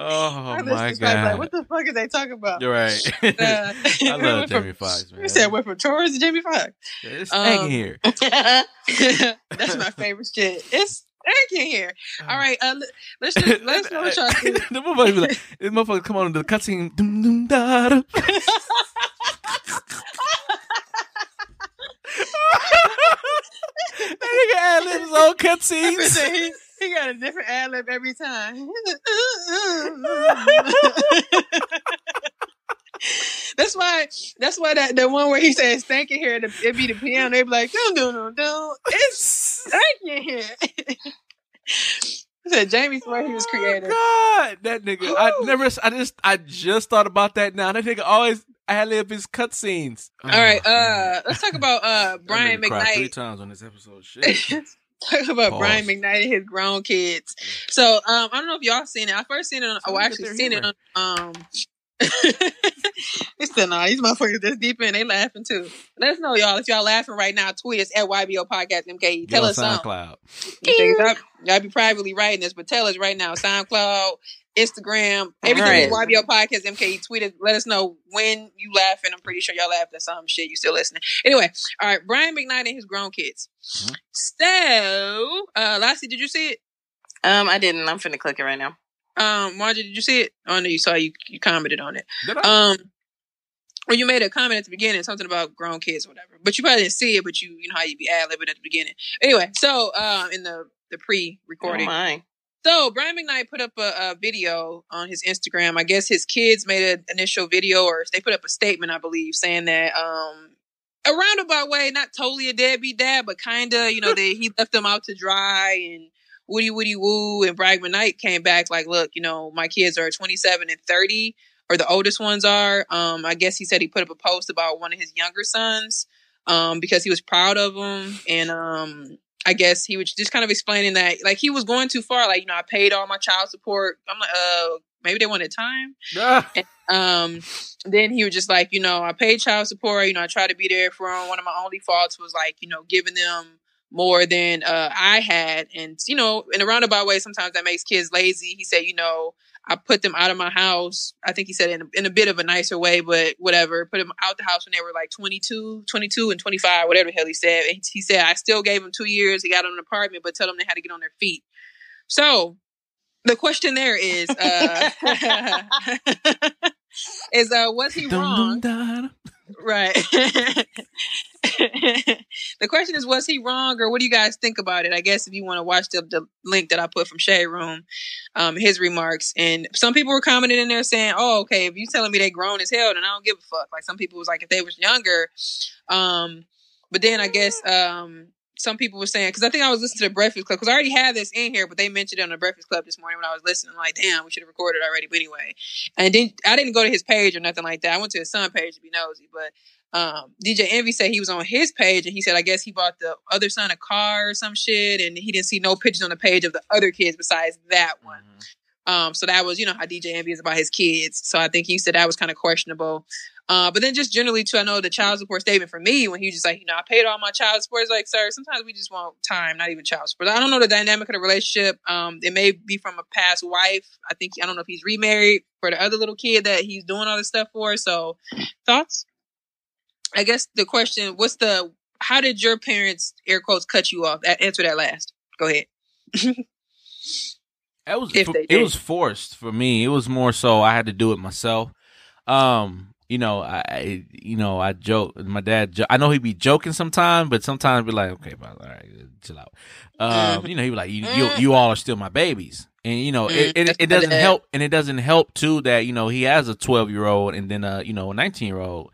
Oh my probably like, god, what the fuck is they talking about? you're right. Uh, I love went Jamie Foxx, man. We said we're from Taurus to Jamie Foxx. It's um, here. That's my favorite shit. It's stank in here. All right, uh, let- let's just let's know what y'all think. the motherfucker be like, this motherfucker come on to the cutscene. Dum, dum, da, da. that nigga ad lib his own cutscenes. he, he got a different ad lib every time. that's why. That's why that the one where he says "stank in here," it it be the piano. They be like, "Dum dum dum dum." It's stank in here. I said Jamie swear he was creative. Oh, God, that nigga. I never. I just. I just thought about that now. That nigga always ad lib his cutscenes. All right, uh, let's talk about uh Brian Three times on this episode. Shit. talk about Pause. Brian McKnight and his grown kids. So um, I don't know if y'all seen it. I first seen it on. Oh, I actually they're seen it on. Um, it's still not. These motherfuckers that's deep in. They laughing too. Let us know, y'all. If y'all laughing right now, tweet us at YBO Podcast MKE. Get Tell on us something. SoundCloud. Y'all, y'all be privately writing this, but tell us right now. SoundCloud, Instagram, everything is Right. YBO Podcast MKE. Tweet us. Let us know when you laughing. I'm pretty sure y'all laughed at some shit. You still listening. Anyway, all right. Brian McKnight and his grown kids. Mhm. So, uh, Lassie, did you see it? Um, I didn't. I'm finna click it right now. Um, Margie, did you see it? Oh no, you saw you you commented on it. Did I? Um, well, you made a comment at the beginning, something about grown kids or whatever, but you probably didn't see it. But you, you know how you be ad libbing at the beginning. Anyway, so um, in the the pre Oh recording, my. so Brian McKnight put up a, a video on his Instagram. I guess his kids made an initial video, or they put up a statement, I believe, saying that um, a roundabout way, not totally a deadbeat dad, but kind of, you know, that he left them out to dry and woody woody woo. And Brian Knight came back like, look, you know, my kids are 27 and 30, or the oldest ones are. Um, I guess he said he put up a post about one of his younger sons um, because he was proud of him, and um, I guess he was just kind of explaining that like he was going too far. Like, you know, I paid all my child support. I'm like, uh, maybe they wanted time. Ah. Um, then he was just like, you know, I paid child support. You know, I tried to be there for them. One of my only faults was like, you know, giving them more than uh, I had, and you know, in a roundabout way, sometimes that makes kids lazy. He said, you know, I put them out of my house. I think he said in a, in a bit of a nicer way, but whatever. Put them out the house when they were like 22, 22 and 25, whatever the hell he said. And he said, I still gave them two years. He got them an apartment, but tell them they had to get on their feet. So the question there is uh is uh was he wrong? Right. the question is, was he wrong, or what do you guys think about it? I guess if you want to watch the, the link that I put from Shade Room, um, his remarks, and some people were commenting in there saying, "Oh, okay, if you telling me they grown as hell, then I don't give a fuck." Like some people was like, if they was younger, um, but then I guess um, some people were saying because I think I was listening to the Breakfast Club because I already had this in here, but they mentioned it on the Breakfast Club this morning when I was listening. Like, damn, we should have recorded already. But anyway, and then I didn't go to his page or nothing like that. I went to his son page to be nosy, but um, DJ Envy said he was on his page and he said I guess he bought the other son a car or some shit, and he didn't see no pictures on the page of the other kids besides that one. Um, so that was, you know, how DJ Envy is about his kids. So I think he said that was kind of questionable. Uh, but then just generally too, I know the child support statement for me when he was just like, you know, I paid all my child support. It's like, sir, sometimes we just want time, not even child support. I don't know the dynamic of the relationship. Um, it may be from a past wife. I think I don't know if he's remarried for the other little kid that he's doing all this stuff for. So, thoughts? I guess the question: What's the? How did your parents, air quotes, cut you off? Answer that last. Go ahead. It was it was forced for me. It was more so I had to do it myself. Um, you know, I, you know I joke. My dad, jo- I know he'd be joking sometimes, but sometimes be like, okay, bro, all right, chill out. Um, you know, he be like, you, you you all are still my babies, and you know, it Mm, it, it doesn't help, and it doesn't help too that you know he has a twelve year old and then a you know a nineteen year old.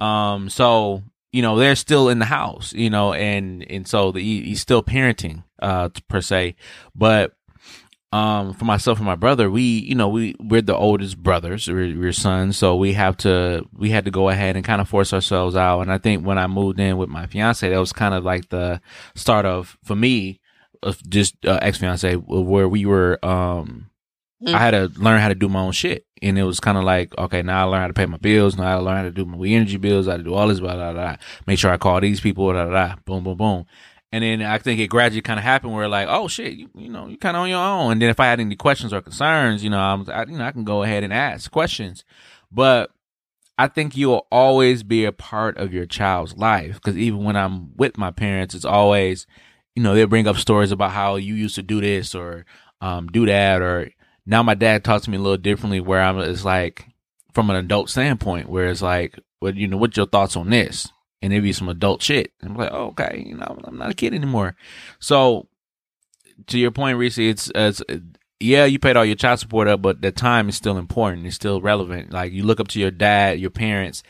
Um, so you know they're still in the house, you know, and and so the, he, he's still parenting, uh, per se, but um for myself and my brother we you know we we're the oldest brothers. We're, we're sons. So we have to we had to go ahead and kind of force ourselves out. And i think when i moved in with my fiance that was kind of like the start of for me of just uh, ex-fiance where we were um Mm. i had to learn how to do my own shit. And it was kind of like okay now i learn how to pay my bills. Now i learn how to do my energy bills. I do all this blah blah blah. Make sure i call these people blah blah, blah boom boom boom and then I think it gradually kind of happened where like, oh shit, you, you know, you kind of on your own. And then if I had any questions or concerns, you know, I'm, I, you know, I can go ahead and ask questions. But I think you'll always be a part of your child's life because even when I'm with my parents, it's always, you know, they'll bring up stories about how you used to do this or um, do that. Or now my dad talks to me a little differently where I'm, it's like from an adult standpoint, where it's like, well, you know, what's your thoughts on this? And it'd be some adult shit. I'm like, oh, okay, you know, I'm not a kid anymore. So, to your point, Reese, it's, it's yeah, you paid all your child support up, but the time is still important. It's still relevant. Like you look up to your dad, your parents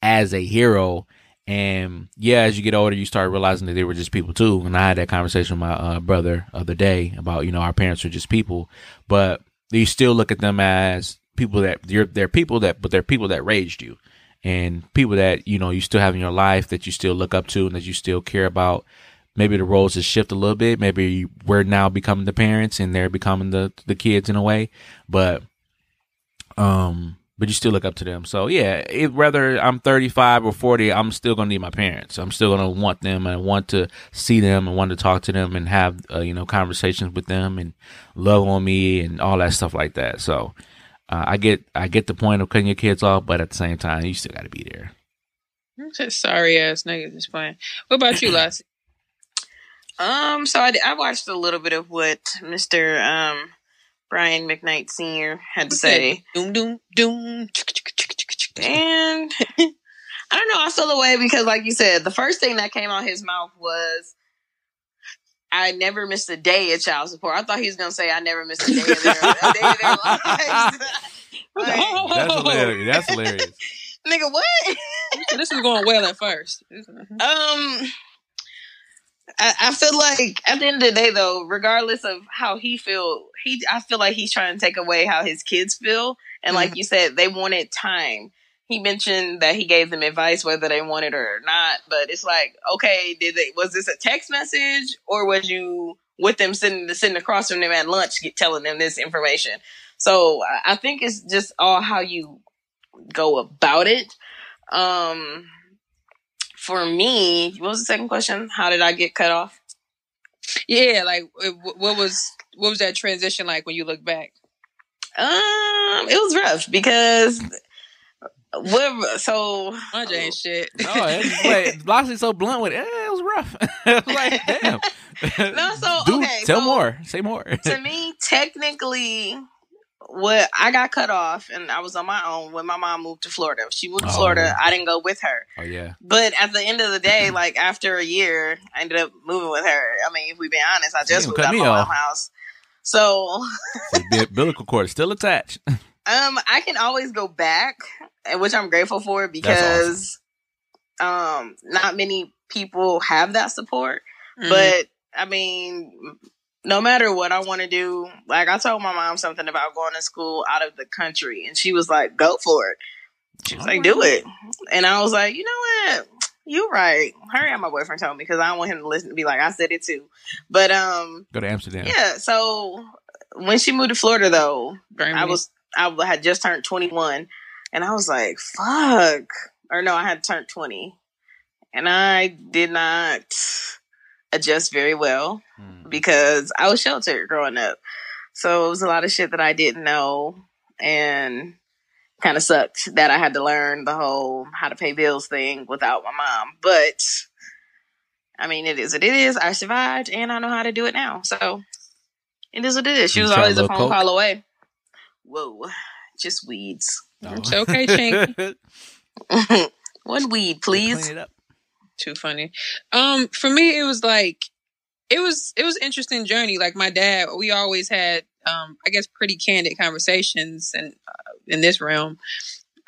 as a hero. And yeah, as you get older, you start realizing that they were just people too. And I had that conversation with my uh, brother the other day about, you know, our parents are just people, but you still look at them as people that you're, they're people that, but they're people that raised you and people that you know you still have in your life that you still look up to and that you still care about maybe the roles has shifted a little bit. Maybe we're now becoming the parents and they're becoming the the kids in a way. But um but you still look up to them. So yeah it, whether i'm 35 or 40 i'm still gonna need my parents. I'm still gonna want them and want to see them and want to talk to them and have uh, you know conversations with them and love on me and all that stuff like that. So uh, I get I get the point of cutting your kids off, but at the same time, you still got to be there. Just sorry ass niggas is playing. What about you, Lassie? Um, so I, I watched a little bit of what Mr. Um Brian McKnight Sr. had to say, Doom doom doom. and I don't know. I saw the way because, like you said, the first thing that came out his mouth was, "I never missed a day of child support." I thought he was gonna say, "I never missed a day of their, a day of their lives." Like, That's hilarious. That's hilarious. nigga, what? this is going well at first. Um, I, I feel like at the end of the day, though, regardless of how he feel, he I feel like he's trying to take away how his kids feel. And like you said, they wanted time. He mentioned that he gave them advice whether they wanted it or not. But it's like, okay, did they? Was this a text message or was you with them sitting sitting across from them at lunch, get, telling them this information? So I- think it's just all how you go about it. Um, for me, what was the second question? How did I get cut off? Yeah, like what was what was that transition like when you look back? Um, it was rough because what? So Much ain't shit. Oh, it's, wait, Loxley's so blunt with it. Eh, it was rough. like, damn. No, so, Do- okay, tell so- more. Say more. to me, technically, what I got cut off and I was on my own when my mom moved to Florida. She moved to Oh. Florida. I didn't go with her. oh yeah. But at the end of the day, like after a year, I ended up moving with her. I mean, if we be honest, I just Damn, moved out of my off. house. So The umbilical cord is still attached. um I can always go back, which I'm grateful for because um not many people have that support. Mhm. But I mean, no matter what I want to do, like I told my mom something about going to school out of the country, and she was like, "Go for it." She was like, "Do it," and I was like, "You know what? You're right." Her and my boyfriend told me because I don't want him to listen to be like, "I said it too," but um, Go to Amsterdam. yeah. So when she moved to Florida, though, Very I was I had just turned 21 and I was like, fuck. Or no, I had turned 20. And I did not adjust very well Hmm. because I was sheltered growing up. So it was a lot of shit that I didn't know and kind of sucked that I had to learn the whole how to pay bills thing without my mom. But I mean, it is what it is. I survived and I know how to do it now. So it is what it is. She was always a phone coke? call away. Whoa, just weeds. It's okay, Chinky. One weed, please. Clean it up. Too funny. Um, for me, it was like it was it was an interesting journey. Like my dad, we always had um, I guess pretty candid conversations and uh, in this realm,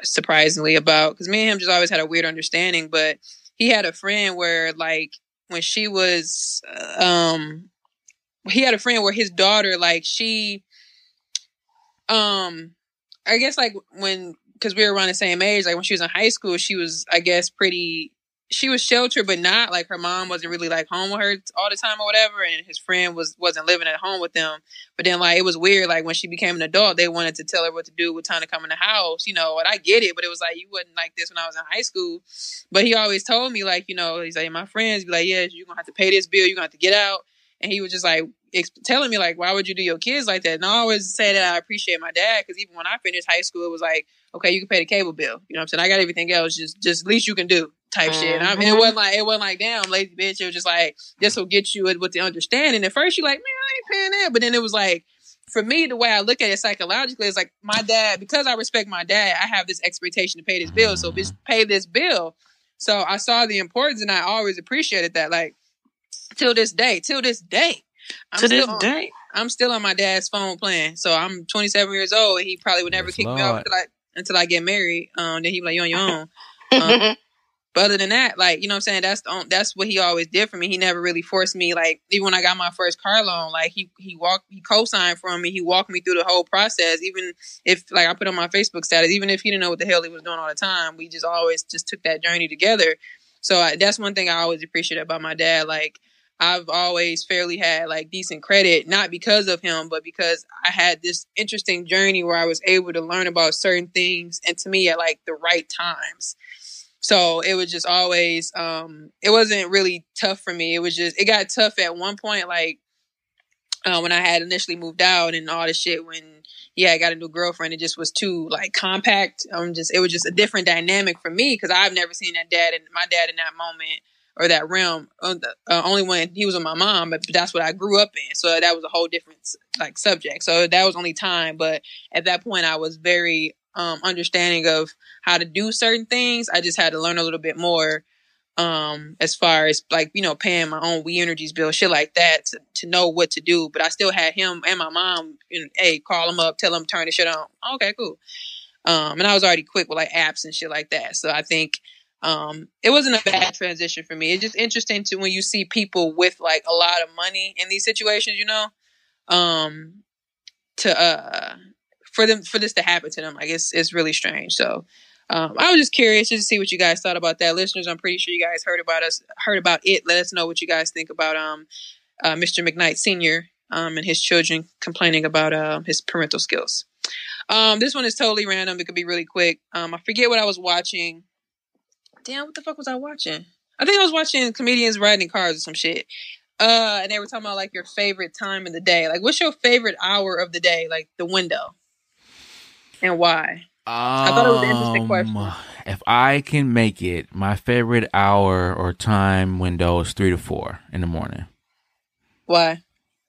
surprisingly about because me and him just always had a weird understanding. But he had a friend where like when she was um he had a friend where his daughter like she um I guess like when because we were around the same age, like when she was in high school, she was I guess pretty she was sheltered but not like her mom wasn't really like home with her all the time or whatever and his friend was wasn't living at home with them. But then like it was weird like when she became an adult they wanted to tell her what to do what time to come in the house you know and i get it but it was like you wasn't like this when i was in high school. But he always told me like you know he's like my friends be like yeah you're gonna have to pay this bill you're gonna have to get out and he was just like ex- telling me like why would you do your kids like that? And i always say that i appreciate my dad because even when i finished high school it was like okay you can pay the cable bill. You know what i'm saying? I got everything else just just least you can do type shit. And I mean, it mm-hmm. wasn't like it wasn't like damn lazy bitch it was just like this will get you with with the understanding. At first you're like man i ain't paying that. But then it was like for me the way i look at it psychologically is like my dad because i respect my dad i have this expectation to pay this bill. So bitch pay this bill so i saw the importance and i always appreciated that. Like till this day till this day I'm to this still on- day. I'm still on my dad's phone plan. So I'm 27 years old. He probably would never Yes, kick me off until I until I get married. Um, then he be like, "You on your own." Um, but other than that, like you know, what I'm saying that's the that's what he always did for me. He never really forced me. Like even when I got my first car loan, like he he walked he co-signed for me. He walked me through the whole process. Even if like I put on my Facebook status, even if he didn't know what the hell he was doing all the time, we just always just took that journey together. So I, that's one thing I always appreciate about my dad. Like I've always fairly had like decent credit, not because of him, but because I had this interesting journey where I was able to learn about certain things and to me at like the right times. So it was just always um it wasn't really tough for me. It was just it got tough at one point like uh, when I had initially moved out and all the shit when yeah, I got a new girlfriend. It just was too like compact. I'm um, just it was just a different dynamic for me because I've never seen that dad and my dad in that moment or that realm. Uh, uh, only when he was with my mom, but that's what I grew up in. So that was a whole different like subject. So that was only time. But at that point, I was very um understanding of how to do certain things. I just had to learn a little bit more um as far as like you know paying my own we energies bill shit like that to, to know what to do but i still had him and my mom hey call him up tell him turn the shit on okay cool um and i was already quick with like apps and shit like that so i think um it wasn't a bad transition for me it's just interesting to when you see people with like a lot of money in these situations you know um to uh for them for this to happen to them like it's it's really strange so um, I was just curious just to see what you guys thought about that. Listeners, I'm pretty sure you guys heard about us, heard about it. Let us know what you guys think about um, uh, Mr. McKnight Sr. Um, and his children complaining about uh, his parental skills. Um, this one is totally random. It could be really quick. Um, I forget what I was watching. Damn, what the fuck was I watching? I think I was watching comedians riding cars or some shit. Uh, and they were talking about like your favorite time of the day. Like, what's your favorite hour of the day? Like the window, and why? I thought it was an interesting question. If I can make it, my favorite hour or time window is three to four in the morning. Why?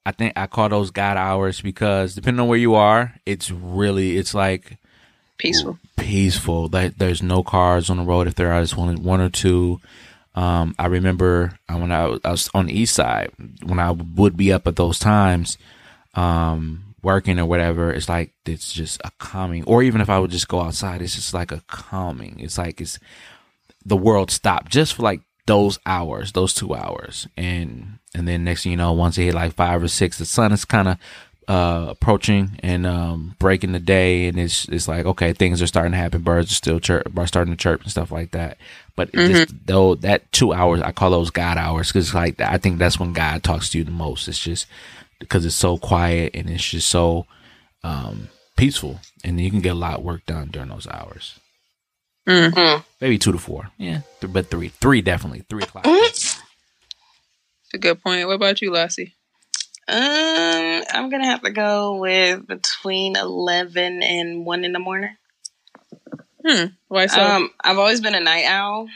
I think I call those God hours because depending on where you are, it's really it's like Peaceful. peaceful. Like there's no cars on the road. If there are, just one one or two. Um, I remember uh, when I was, I was on the east side when I would be up at those times, um, working or whatever. It's like it's just a calming. Or even if I would just go outside, it's just like a calming. It's like it's the world stopped just for like those hours, those two hours, and and then next thing you know, once it hit like five or six, the sun is kind of uh approaching and um breaking the day. And it's it's like okay things are starting to happen. Birds are still chirp are starting to chirp and stuff like that. But it just though that two hours i call those god hours because like i think that's when god talks to you the most. It's just because it's so quiet and it's just so um peaceful. And you can get a lot of work done during those hours. Mm. maybe two to four. Yeah. But three three definitely three o'clock. It's a good point. What about you, Lassie? Um, I'm gonna have to go with between eleven and one in the morning. Hmm. Why so? Um, I've always been a night owl.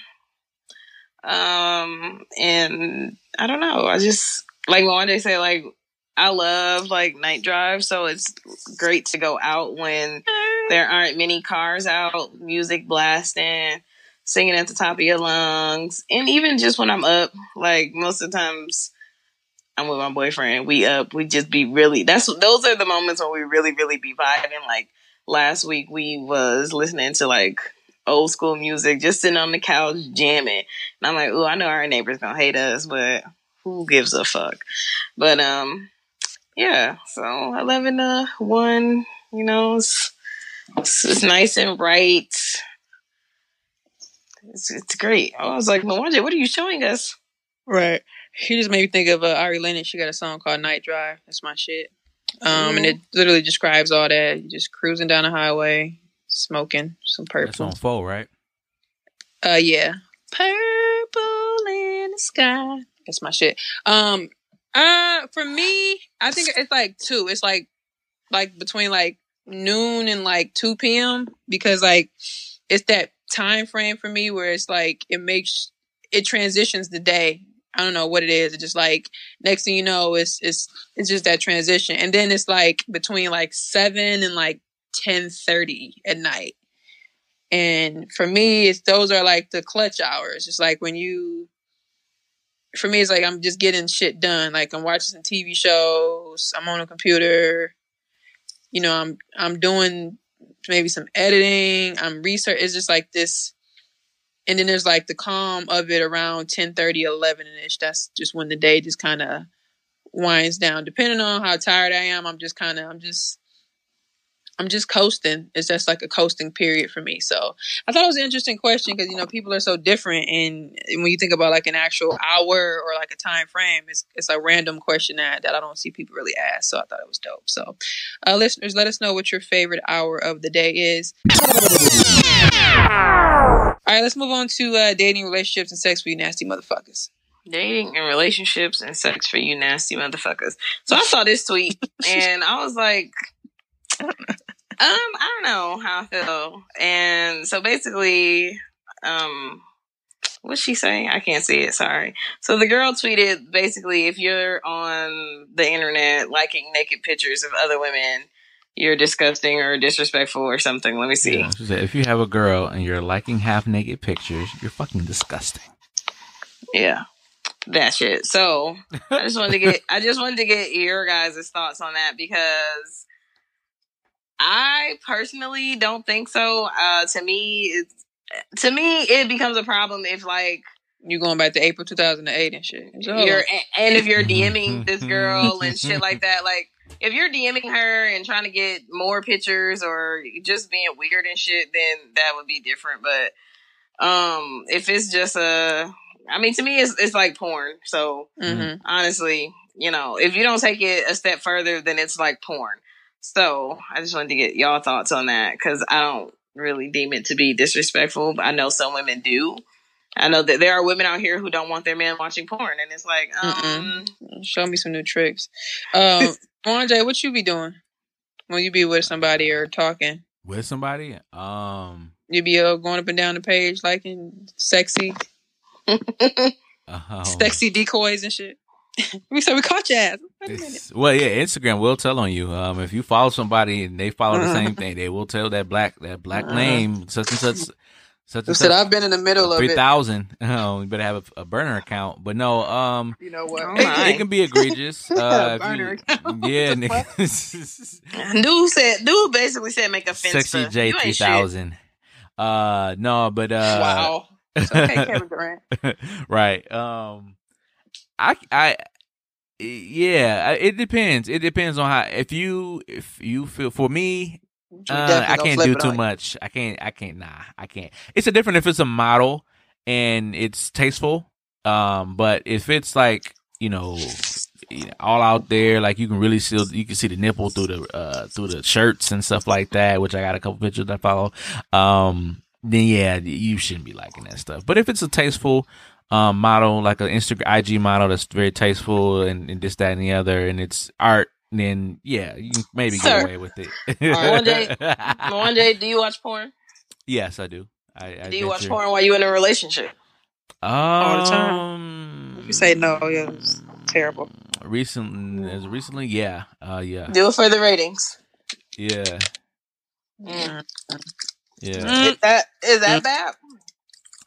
Um, and I don't know. I just like one day say like I love like night drive, so it's great to go out when there aren't many cars out, music blasting, singing at the top of your lungs, and even just when I'm up, like most of the times. I'm with my boyfriend. We up. We just be really. That's those are the moments when we really, really be vibing. Like last week, we was listening to like old school music, just sitting on the couch jamming. And I'm like, oh, I know our neighbors gonna hate us, but who gives a fuck? But um, yeah. So eleven to one, you know, it's, it's, it's nice and bright. It's, it's great. I was like, Mwanje, what are you showing us? Right. She just made me think of uh, Ari Lennox. She got a song called Night Drive. That's my shit. Um, and it literally describes all that. You just cruising down the highway, smoking some purple. that's purple. on full right Uh, yeah. Purple in the sky. That's my shit. Um, uh, for me, I think it's like two. It's like, like between like noon and like 2 p.m. because like it's that time frame for me where it's like it makes it transitions the day. I don't know what it is. It's just like next thing you know, it's it's it's just that transition, and then it's like between like seven and like ten thirty at night. And for me, it's those are like the clutch hours. It's like when you, for me, it's like I'm just getting shit done. Like I'm watching some TV shows. I'm on a computer. You know, I'm I'm doing maybe some editing. I'm research. It's just like this. And then there's like the calm of it around 10 30, 11 ish. That's just when the day just kind of winds down. Depending on how tired I am, I'm just kind of, I'm just, I'm just coasting. It's just like a coasting period for me. So I thought it was an interesting question because you know people are so different, and when you think about like an actual hour or like a time frame, it's it's a random question that that I don't see people really ask. So I thought it was dope. So uh, listeners, let us know what your favorite hour of the day is. All right, let's move on to uh, dating, relationships, and sex for you nasty motherfuckers. dating and relationships and sex for you nasty motherfuckers. So I saw this tweet and I was like, um, I don't know how I feel. And so basically, um, what's she saying? I can't see it. Sorry. So the girl tweeted basically, if you're on the internet liking naked pictures of other women, you're disgusting or disrespectful or something. Let me see. Yeah, if you have a girl and you're liking half naked pictures, you're fucking disgusting. Yeah. That shit. So I just wanted to get I just wanted to get your guys' thoughts on that because I personally don't think so. Uh to me it's to me it becomes a problem if like you're going back to April 2008 and shit. So, you're and if you're DMing this girl and shit like that, like if you're DMing her and trying to get more pictures or just being weird and shit, then that would be different. But um if it's just a I mean to me it's it's like porn. So Mhm. honestly, you know, if you don't take it a step further, then it's like porn. So I just wanted to get y'all thoughts on that because I don't really deem it to be disrespectful, but I know some women do. I know that there are women out here who don't want their man watching porn, and it's like, um, Show me some new tricks. Um, Andre, what you be doing when you be with somebody or talking? with somebody. Um, You be uh, going up and down the page liking sexy, um, sexy decoys and shit. we said we caught your ass. Wait a minute. well, yeah, Instagram will tell on you. Um, if you follow somebody and they follow the same thing, they will tell that black that black Uh-huh. name such and such such We said such I've been in the middle of three it. thousand. Um, you better have a, a burner account. But no, um, You know what? Oh it, my. it can be egregious. Uh, Burner you- account. yeah, What the fuck? nigga. Dude said, dude basically said make a fence. Sexy for- J you ain't three shit. thousand. Uh, no, but uh, wow. It's okay, Kevin Durant. right. Um, I, I, yeah, it depends. It depends on how. If you, if you feel for me, You uh, I can't do too you. much. I can't. I can't. Nah, I can't. It's a different if it's a model and it's tasteful. Um, but if it's like you know, all out there, like you can really see you can see the nipple through the uh through the shirts and stuff like that. Which I got a couple pictures that follow. Um, then yeah, you shouldn't be liking that stuff. But if it's a tasteful um model, like an Instagram IG model that's very tasteful and, and this that and the other, and it's art. Then yeah, you can maybe get away with it. One day- One day, do you watch porn? Yes, I do. I, I Do you watch venture- porn while you in a relationship? All the time. Um, You say no, yeah, it's terrible. Recently, as recently, yeah, uh, yeah, Do it for the ratings. yeah, Mm. yeah. Mm. Is that is that bad?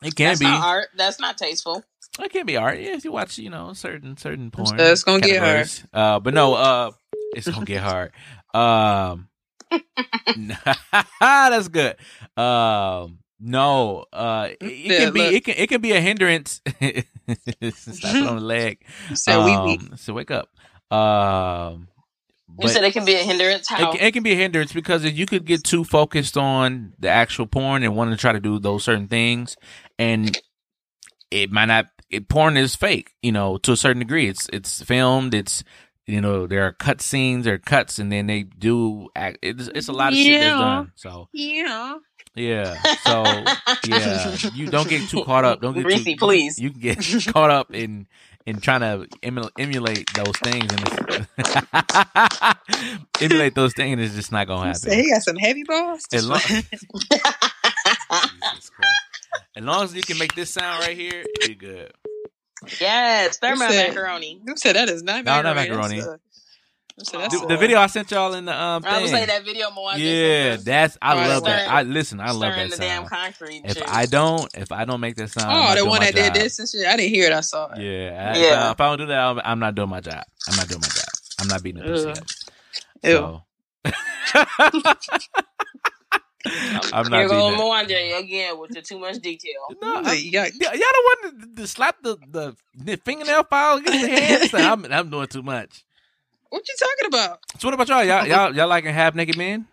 It can That's be. not art. That's not tasteful. It can be art. Yeah, if you watch, you know, certain certain porn. So it's gonna get hard. Uh, but no, uh, it's gonna get hard. Um, that's good. Um, no, uh, it, it Yeah, can be. look. It can. It can be a hindrance. Slap it on the leg. You said we um, we. So wake up. Um, You said it can be a hindrance. it, How? can- it can be a hindrance because if you could get too focused on the actual porn and want to try to do those certain things, and it might not. It, porn is fake, you know, to a certain degree. It's it's filmed. It's you know there are cut scenes, or cuts, and then they do. Act, it's, it's a lot of shit that's Yeah. done. So Yeah. yeah. So yeah, you don't get too caught up. Don't get Reese, too, please. You can get caught up in in trying to emu- emulate those things, and it's, emulate those things, and it's just not gonna happen. he got some heavy balls. As long, As long as you can make this sound right here, you're good. Yes, You thermal said- macaroni. You said that is not No, not macaroni. macaroni. That's, uh, you said that's The, the video I sent y'all in the um I would say thing. that video more. Yeah, that's I Right, love that. I listen. I love stirring that the damn sound. concrete. If shit. I don't, if I don't make that sound, I'm Oh, the one my that did this and shit. I didn't hear it. I saw it. Yeah, I- Yeah. If, I, if I don't do that, I'm, I'm not doing my job. I'm not doing my job. I'm not beating the pussy Ugh. up. Ew. So. I'm not Here go beating that. Mwanje again with the too much detail. No, I, you got- y- y'all don't want to, to slap the, the the fingernail file against the hands. I'm I'm doing too much. What you talking about? So what about y'all? Y'all y'all, y'all liking half naked men?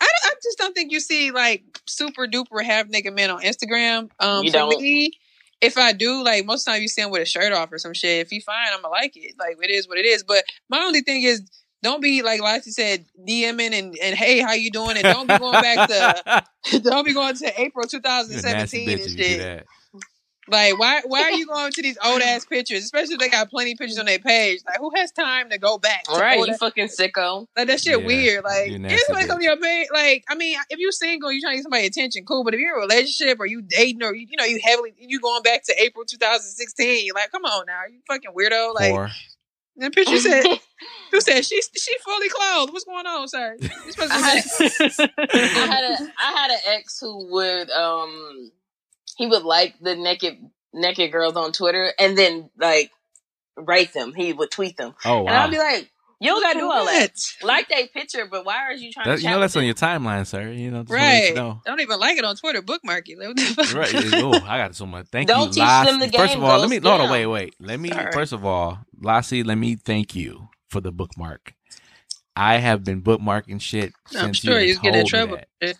I, I just don't think you see like super duper half naked men on Instagram. Um, You for don't? me, if I do, like most time you see him with a shirt off or some shit. If he fine, I'ma like it. Like it is what it is. But my only thing is, don't be like Lassie said, DMing and, and hey, how you doing? And don't be going back to don't be going to April You're a nasty 2017 and if you do shit. Like why why are you going to these old ass pictures? Especially if they got plenty of pictures on their page. Like who has time to go back? To All right, old you ass- fucking sicko. like that shit Yeah, weird. Like you're a if somebody bitch. come to your page, like I mean, if you're single, you're trying to get somebody attention, cool. But if you're in a relationship or you dating or you, you know you heavily you going back to April 2016, you're like, come on now, you fucking weirdo. Like Whore. The picture said, who said she she fully clothed? What's going on, sir? You supposed to I had, I had a I had an ex who would um he would like the naked naked girls on Twitter and then like write them. He would tweet them, Oh wow! and. I'd be like, "You don't gotta do all that. Like that picture, but why are you trying That- to?" you know that's on your timeline, sir. You know, just Right. You know. Don't even like it on Twitter. Bookmark it. Like, what the fuck? Right. Oh, I got so much. Thank Don't you, teach Lassie. them the game. First of all, let go me hold on. scam. Wait, wait. Let me. Sorry. First of all, Lassie, let me thank you for the bookmark. I have been bookmarking shit I'm since sure you you get in trouble. that.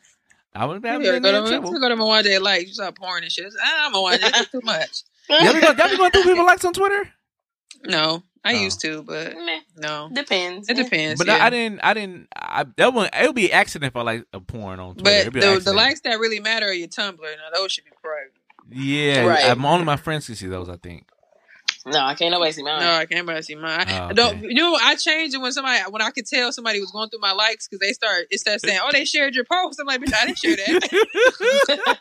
I would You have gotta been go in to, trouble. you go to Mwanje like you start pouring and shit. Ah, Mwanje, this is too much. Y'all be going, y'all be going through people likes on Twitter? No, I Oh. used to, but Meh, no, depends. it depends. But yeah. I, I didn't. I didn't. I, that one. It would be accident if I like a porn on Twitter. But be the, the likes that really matter are your Tumblr. Now those should be private. Yeah, Right. I'm only my friends can see those. I think. No, I can't nobody see mine. No, I can't. But I see mine. I, Oh, okay. don't, you know, I changed it when somebody when I could tell somebody was going through my likes because they start it starts saying, "Oh, they shared your post." I'm like, "Bitch, I didn't share that."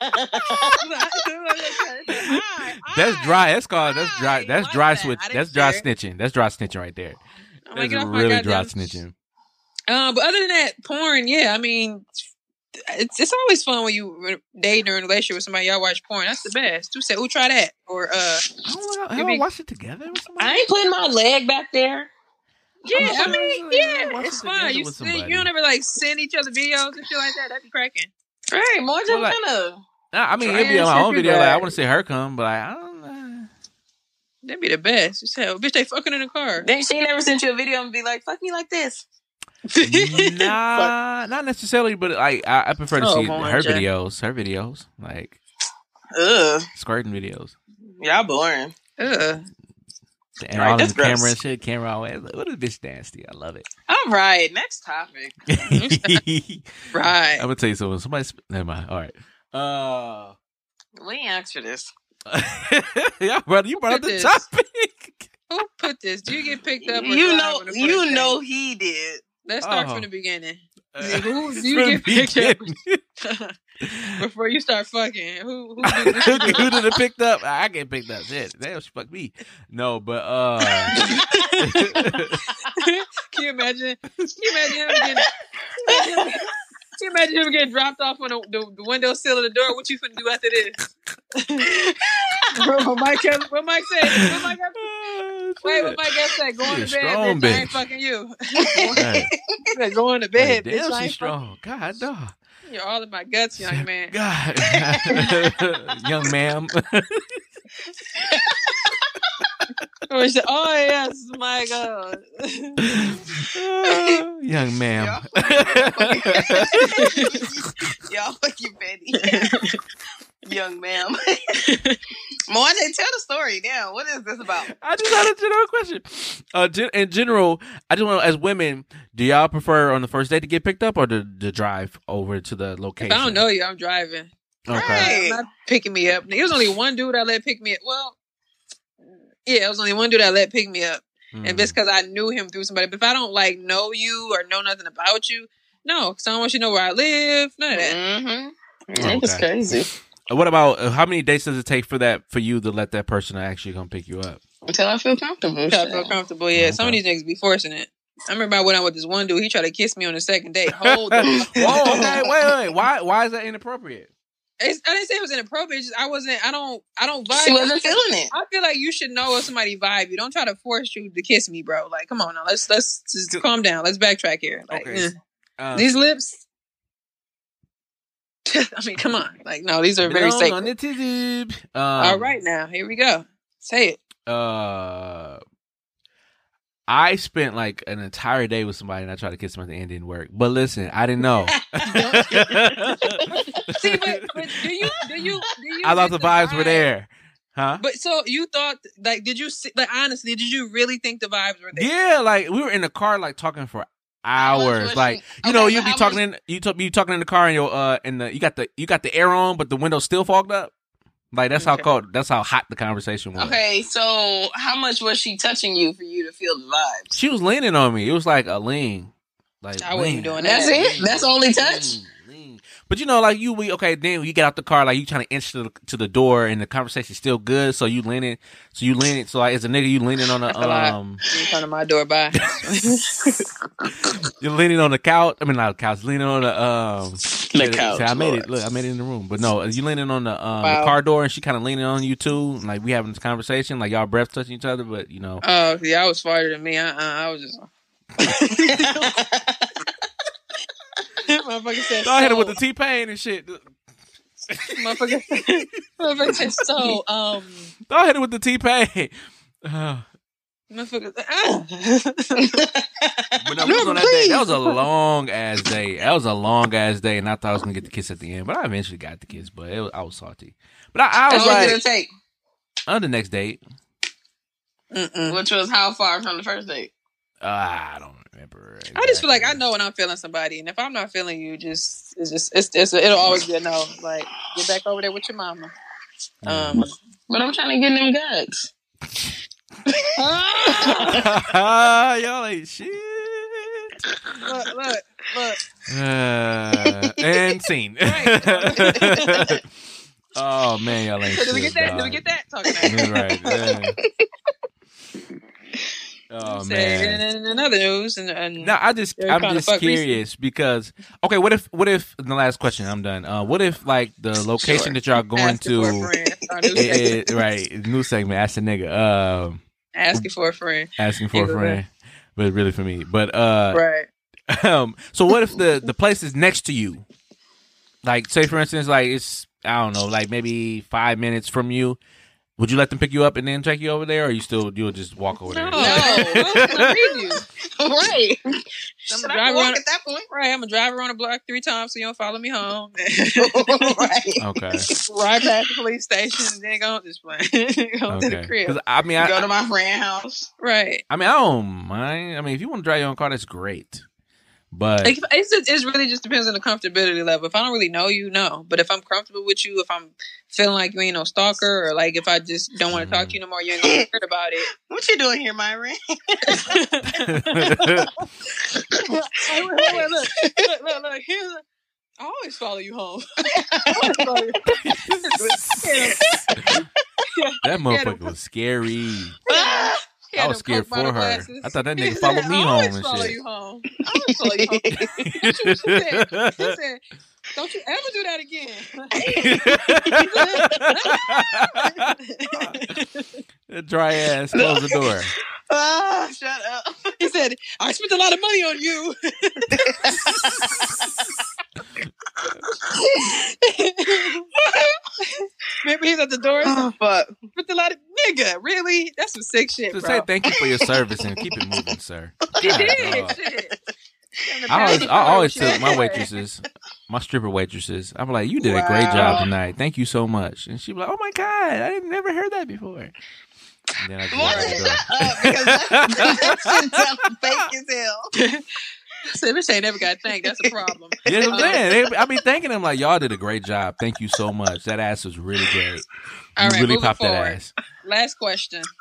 That's dry. That's called that's dry. That's dry switch. I That's dry share snitching. That's dry snitching right there. I'm That's "Get really dry snitching. Um, but other than that, porn, yeah, I mean, it's it's always fun when you date or in a relationship with somebody y'all watch porn. That's the best. Who said, "Who try that?" Or uh, I don't know. Give Have me- I watched it together with somebody? I ain't putting my leg back there. yeah, I'm I mean, I yeah, it's it fun. You see, you don't ever like send each other videos and shit like that. That'd be cracking. Right, more just Well, like- kind of. Nah, I mean, it'd be on my own you video. Like, I want to see her come, but I, I don't know. That'd be the best. You said, oh, "Bitch, they fucking in the car." Then she never sent you a video and be like, "Fuck me like this." Nah, not necessarily, but like I, I prefer to Oh, see her Jay. videos, her videos, like Ugh, squirting videos, y'all boring. Ugh. and Right, all that's the camera and shit. Camera always. What a bitch nasty. I love it. All right, next topic. Right. I'm gonna tell you something. Somebody, sp- never mind. All right. Uh, We ain't asked for this. yeah, brother, you brought up the this. topic. Who put this? Do you get picked up? You know, you know he did. Let's start Oh. from the beginning. Uh, who do you get picked up before you start fucking? Who? Who? who did who did it picked up? I get picked up. Shit, damn, she fucked me. No, but uh, Can you imagine? Can you imagine him getting? Can you imagine him getting dropped off on the, the, the window sill of the door? What you finna do after this? what Mike? has- What Mike said? What Mike? has- Wait, what Mike else said? Go on She to bed, strong bitch. I ain't fucking you. Hey, He said, to hey, bed, bitch. damn, I she's ain't fucking strong. God, dog. You're all in my guts, young man. God, young ma'am. Or oh yes, my God. Uh, young ma'am. Y'all fucking petty. Young ma'am. Moana, tell the story now. What is this about? I just had a general question. Uh, gen- in general, I just want to, as women, do y'all prefer on the first date to get picked up or to, to drive over to the If location? I don't know you, I'm driving. Okay. Right. I'm not picking me up. It was only one dude I let pick me up. Well, yeah, it was only one dude that let pick me up. Mm. And just because I knew him through somebody. But if I don't like know you or know nothing about you, no, because I don't want you to know where I live. None of that. Mm-hmm. Okay. That's crazy. What about uh, how many dates does it take for that for you to let that person actually come pick you up? Until I feel comfortable. Until I feel comfortable. Yeah, some of these niggas be forcing it. I remember I went out with this one dude. He tried to kiss me on the second date. Hold the Whoa, okay, wait, wait, wait. Why why is that inappropriate? It's, I didn't say it was inappropriate. It's just I wasn't. I don't. I don't vibe. She wasn't feeling it. I feel like you should know if somebody vibe you. Don't try to force you to kiss me, bro. Like, come on now. Let's let's just calm down. Let's backtrack here. Like, Okay. eh. Uh, these lips. I mean, come on. Like, no, these are very belong sacred. on the. Um, All right, now here we go. Say it. uh I spent like an entire day with somebody and I tried to kiss at the end didn't work. But listen, I didn't know. See, but, but do you do you do you? I thought the vibes were there. Huh? But so you thought like did you see, like honestly did you really think the vibes were there? Yeah, like we were in the car like talking for hours. Like you know, you but be talking much- in you talk you talking in the car and your uh and the you got the you got the air on but the window's still fogged up. Like that's how cold that's how hot the conversation was. Okay, so how much was she touching you for you to feel the vibes? She was leaning on me. It was like a lean. Like I wasn't lean. be doing That's it? That's only touch? Lean, lean. But you know, like you, we okay. Then you get out the car, like you trying to inch to the, to the door, and the conversation's still good. So you leaning, so you leaning. So like as a nigga, you leaning on the a um, You in front of my door, bye. you're leaning on the couch. I mean, not the couch, leaning on the um, The couch, see, I made Lord. it. Look, I made it in the room. But no, you leaning on the um Wow. the car door, and she kind of leaning on you too. Like we having this conversation, like y'all breath touching each other, but you know. Oh, yeah, I was farther than me. Uh-uh, I was just. Motherfucker said. I hit it so. with the T-Pain and shit. Motherfucker, motherfucker said so. Um, I hit it with the T-Pain. Uh, motherfucker. ah. But no, we was on that day. That was a long ass day. That was a long ass day, and I thought I was gonna get the kiss at the end, but I eventually got the kiss. But it was, I was salty. But I, I was long did like, it take? on the next date, Mm-mm. Which was how far from the first date? uh, I don't remember. I just feel like I know when I'm feeling somebody, and if I'm not feeling you, just it's just it's, it's it'll always be a no. Like get back over there with your mama. Um, But I'm trying to get them guts. Y'all ain't shit. look, look, look. Uh, and scene. Oh man, y'all ain't did we get that? Did we get that? Talking about. Right. yeah. Oh man. and in another news, and, and No, I just I'm just curious because okay, what if what if the last question I'm done. Uh, what if like the location Sure. that y'all going asking for a to, new it- it- right? New segment. Ask a nigga. Um, asking for a friend. asking for a Nigga, friend, but really for me. But uh, right. um, so what if the the place is next to you? Like, say for instance, like it's I don't know, like maybe five minutes from you. Would you let them pick you up and then take you over there, or you still you'll just walk over No, there? I'm gonna read you. right. I'm Should gonna I drive walk around. at that point? Right, I'm gonna drive around the block three times so you don't follow me home. right. Okay, right past the police station and then go this way. go to the okay. crib. 'Cause I mean, I, Go to my friend's house. Right. I mean, I don't mind. I mean, if you want to drive your own car, that's great. But Like, it's just, it's really just depends on the comfortability level. If I don't really know you, no. But if I'm comfortable with you, if I'm feeling like you ain't no stalker, or like if I just don't want to talk to you no more, you ain't gonna heard about it. What you doing here, Myron? Hey, wait, wait, wait, look, look, look, look. Here's a, I always follow you home. Follow you. that motherfucker was scary. I was scared for her. glasses. I thought that nigga followed me home and follow shit. you home. I always follow you home. She said. She said, "Don't you ever do that again." That Dry ass. Close the door. Ah, shut up. he said, "I spent a lot of money on you." Remember, he's at the door. Oh, fuck. Spent a lot of nigga. Really? That's some sick shit, To bro. say thank you for your service and keep it moving, sir. He did. Shit. I always, I always Shit. tell my waitresses, my stripper waitresses, I'm like, you did a great job tonight. Thank you so much. And she be like, oh my God, I never heard that before. And then I just walk out. Shut up, because that, that shit sounds fake as hell. So this ain't never got thanked. That's a problem. You know what I'm saying? They- I be thanking them like, y'all did a great job. Thank you so much. That ass was really great. All you right, really popped forward. that ass. Last question.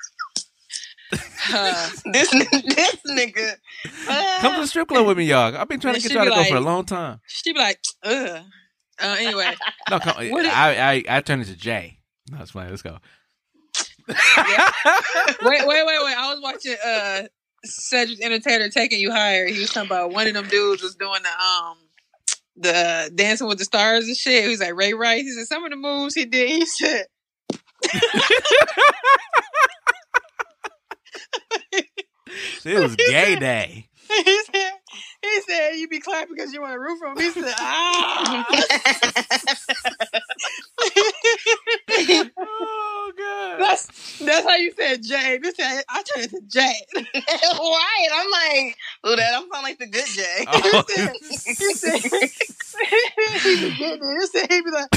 Uh, This, this nigga. ah. Come to the strip club with me, y'all. I've been trying to get y'all to be go for a long time. she be like, ugh. Uh, anyway, No, come, What it- I, I, I turned into Jay. No, it's fine. Let's go. wait, wait, wait, wait. I was watching uh Cedric Entertainer taking you higher. He was talking about one of them dudes was doing the um the Dancing with the Stars and shit. He was like Ray Rice. He said some of the moves he did. He said It was gay day. he said he said you be clapping because you want to root for him. He said ah. Oh god. that's that's how you said Jay. This I turned into Jay. right. I'm like, ooh, that I'm sound like the good Jay. Oh. he said he be getting it. He said he be like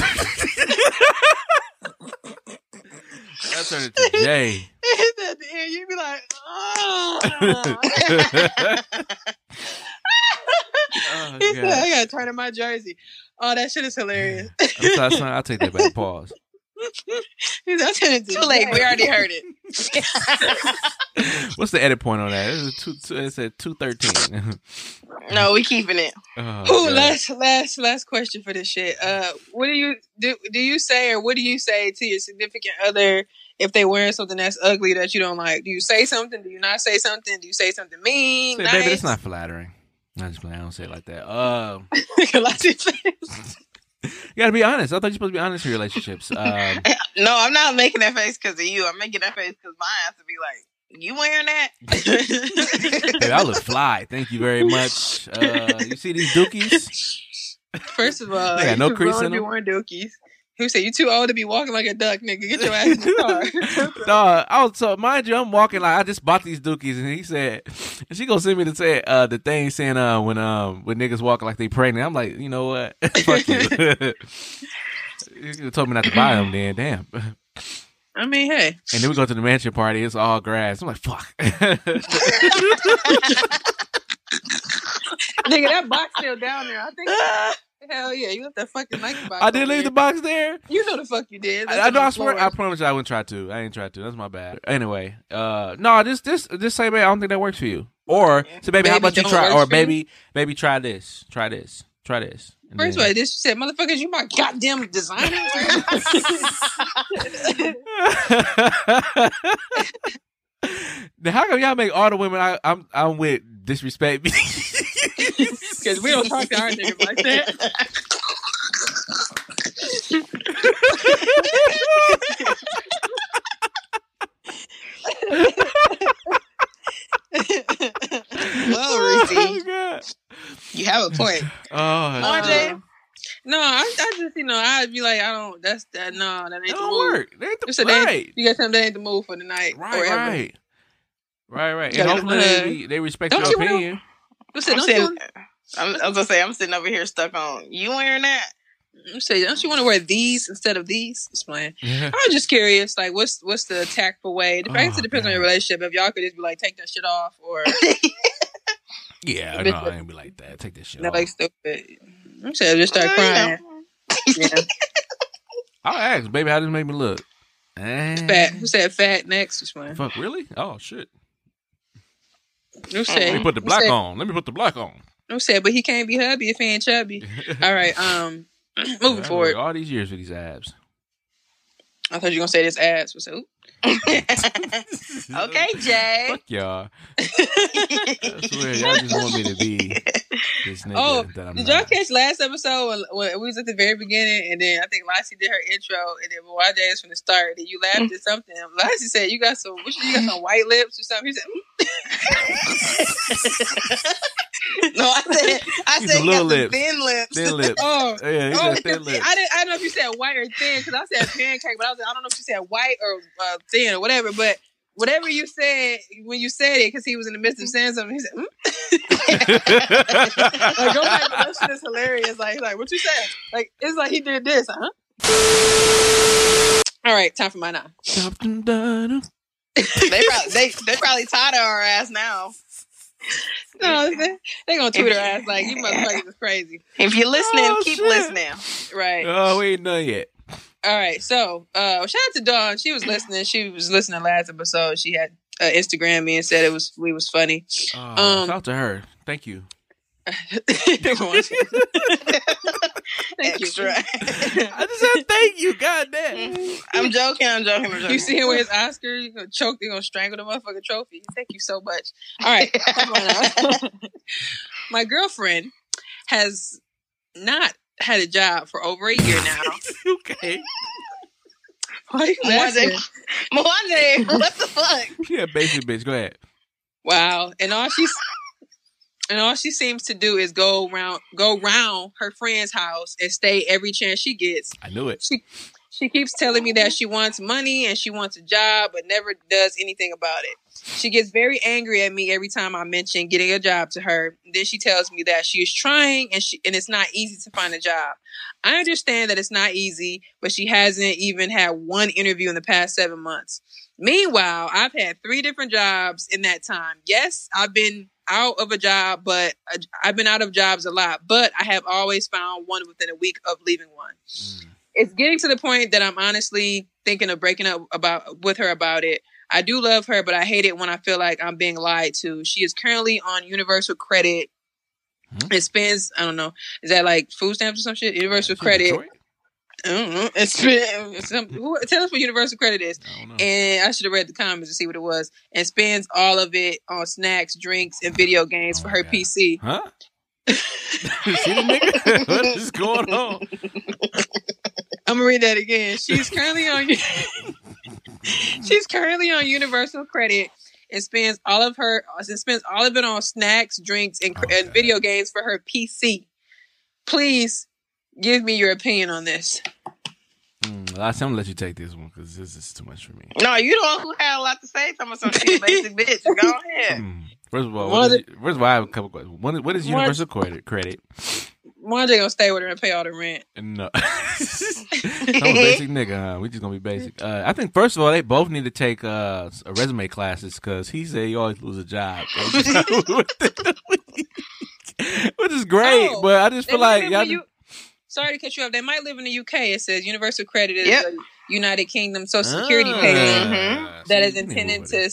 I turned into Jay. he said at the end you'd be like oh. Oh, He said, I gotta turn in my jersey. Oh, that shit is hilarious. I'm sorry, son, I'll take that back. Pause. He said, I turned into Too late. We already heard it. What's the edit point on that? It's, was two, two, it said two thirteen. No, we keeping it. oh, Ooh, God. last, last, last question for this shit. Uh, what do you do? Do you say or what do you say to your significant other if they wearing something that's ugly that you don't like? Do you say something? Do you not say something? Do you say something mean? Say, nice? baby, that's not flattering. I just play. I don't say it like that. Uh, Like you gotta be honest. I thought you're supposed to be honest in relationships. Um, No, I'm not making that face because of you. I'm making that face because mine has to be like, you wearing that? baby, I look fly. Thank you very much. Uh, you see these dookies? First of all, They got no you crease grown in to be them. wearing dookies. Who said you too old to be walking like a duck, nigga? Get your ass in the car. Dog, I was so mind you, I'm walking like I just bought these dookies, and he said, and she gonna send me to say uh the thing saying uh when um when niggas walking like they pregnant. I'm like, you know what? Fuck you. you told me not to buy them. Then damn. I mean, hey, And then we go to the mansion party. It's all grass. I'm like, fuck. nigga, that box still down there. I think Hell yeah, you left that fucking Nike box. I did leave there. the box there. You know the fuck you did. I, I know. I swear. I promise you, I wouldn't try to. I ain't try to. That's my bad. Anyway, uh, no, this this this say, baby, I don't think that works for you. Or so, baby, how about you try? Or maybe, maybe try this. Try this. Try this. And First of then- all, this you said, motherfuckers, you my goddamn designer. now, how come y'all make all the women I, I'm I'm with disrespect me? Because we don't talk to our niggas like that. well, Reese, oh, God. you have a point. Oh, RJ? No, I, I just you know I'd be like I don't. That's that. No, that ain't That the move. work. That ain't You the said that ain't- you got something that ain't the move for the night. Right, or right. Right, right. And hopefully they, they respect Don't your you wanna- opinion. You said, I'm don't, sitting, you, I'm, I was gonna say I'm sitting over here stuck on you wearing that. you say, don't you want to wear these instead of these? Explain. Yeah. I was just curious, like, what's what's the tactful way? I guess Oh, it depends on your relationship. If y'all could just be like, take that shit off, or Yeah, Bitch, no, I ain't be like that. Take this shit not off. like stupid. I'm saying just start crying. Yeah. I'll ask, baby, how does it make me look? Eh, Fat. Who said fat next? Explain. Fuck, really? Oh, shit. Who Let me put the black on. Let me put the black on. Who said? But he can't be hubby if he ain't chubby. All right. Um, moving I forward. All these years for these abs. I thought you were gonna say this ass. Was oop. okay, Jay. Fuck y'all. I swear, y'all just want me to be this nigga Oh, Did y'all catch last episode when, when we was at the very beginning, and then I think Lassie did her intro, and then YJ is from the start. Then you laughed at something. Lassie said, "You got some, what you, got some white lips or something." He said, no, I said I He's said little lips. thin lips. Thin lips. "Oh." Yeah, Oh, thin lips. I didn't. I don't know if you said white or thin because I said pancake, but I was. I don't know if you said white or uh, thin or whatever. But whatever you said when you said it, because he was in the midst of saying something, he said, mm. "Like go back. That shit is hilarious." Like, he's like what you said? Like it's like he did this, huh? All right, time for my nine. They probably they they probably tired of our ass now. No, they, they gonna tweet her ass like you motherfuckers is crazy, If you're listening, Oh, keep shit. listening. right? Oh, we ain't done yet. All right, so uh, shout out to Dawn. She was listening. She was listening last episode. She had uh, Instagram me and said it was we was funny. Oh, Um, shout out to her. Thank you. Thank you. I just said thank you. God damn. I'm joking. I'm joking. I'm joking. You see him with his Oscar, you gonna choke, you gonna strangle the motherfucking trophy. Thank you so much. All right. come on now. My girlfriend has not had a job for over a year now. okay. Why are you what the fuck? Yeah, basic bitch. Go ahead. Wow. And all she's and all she seems to do is go around go round her friend's house and stay every chance she gets. I knew it. She she keeps telling me that she wants money and she wants a job, but never does anything about it. She gets very angry at me every time I mention getting a job to her. Then she tells me that she is trying and she and it's not easy to find a job. I understand that it's not easy, but she hasn't even had one interview in the past seven months. Meanwhile, I've had three different jobs in that time. Yes, I've been out of a job, but uh, I've been out of jobs a lot, but I have always found one within a week of leaving one Mm. it's getting to the point that I'm honestly thinking of breaking up about with her about it. I do love her, but I hate it when I feel like I'm being lied to. She is currently on universal credit. Hmm? It spends, I don't know, is that like food stamps or some shit? Universal credit. Detroit? I don't know. It's some, who, tell us what universal credit is. I. And I should have read the comments to see what it was. And spends all of it on snacks, drinks, and video games Oh for her God. PC. Huh? See the nigga? what is going on? I'm gonna read that again. She's currently on. she's currently on Universal Credit and spends all of her and spends all of it on snacks, drinks, and, Oh, and video games for her PC. Please give me your opinion on this. Mm, last time, I'm gonna let you take this one because this is too much for me. No, you the one who had a lot to say. Talking about some shit, basic bitch. Go ahead. Mm. First of all, One what of is, first of all, I have a couple questions. One, what is One- universal credit? Credit? One day gonna stay with her and pay all the rent. No, I'm a basic nigga. Huh? We just gonna be basic. Uh, I think first of all, they both need to take uh, a resume classes because he said you always lose a job, which is great. Oh, but I just feel like y'all. when you sorry to cut you off. They might live in the UK. It says Universal Credit is Yep. a United Kingdom Social Security Ah, payment Mhm. that see, is you need to intended to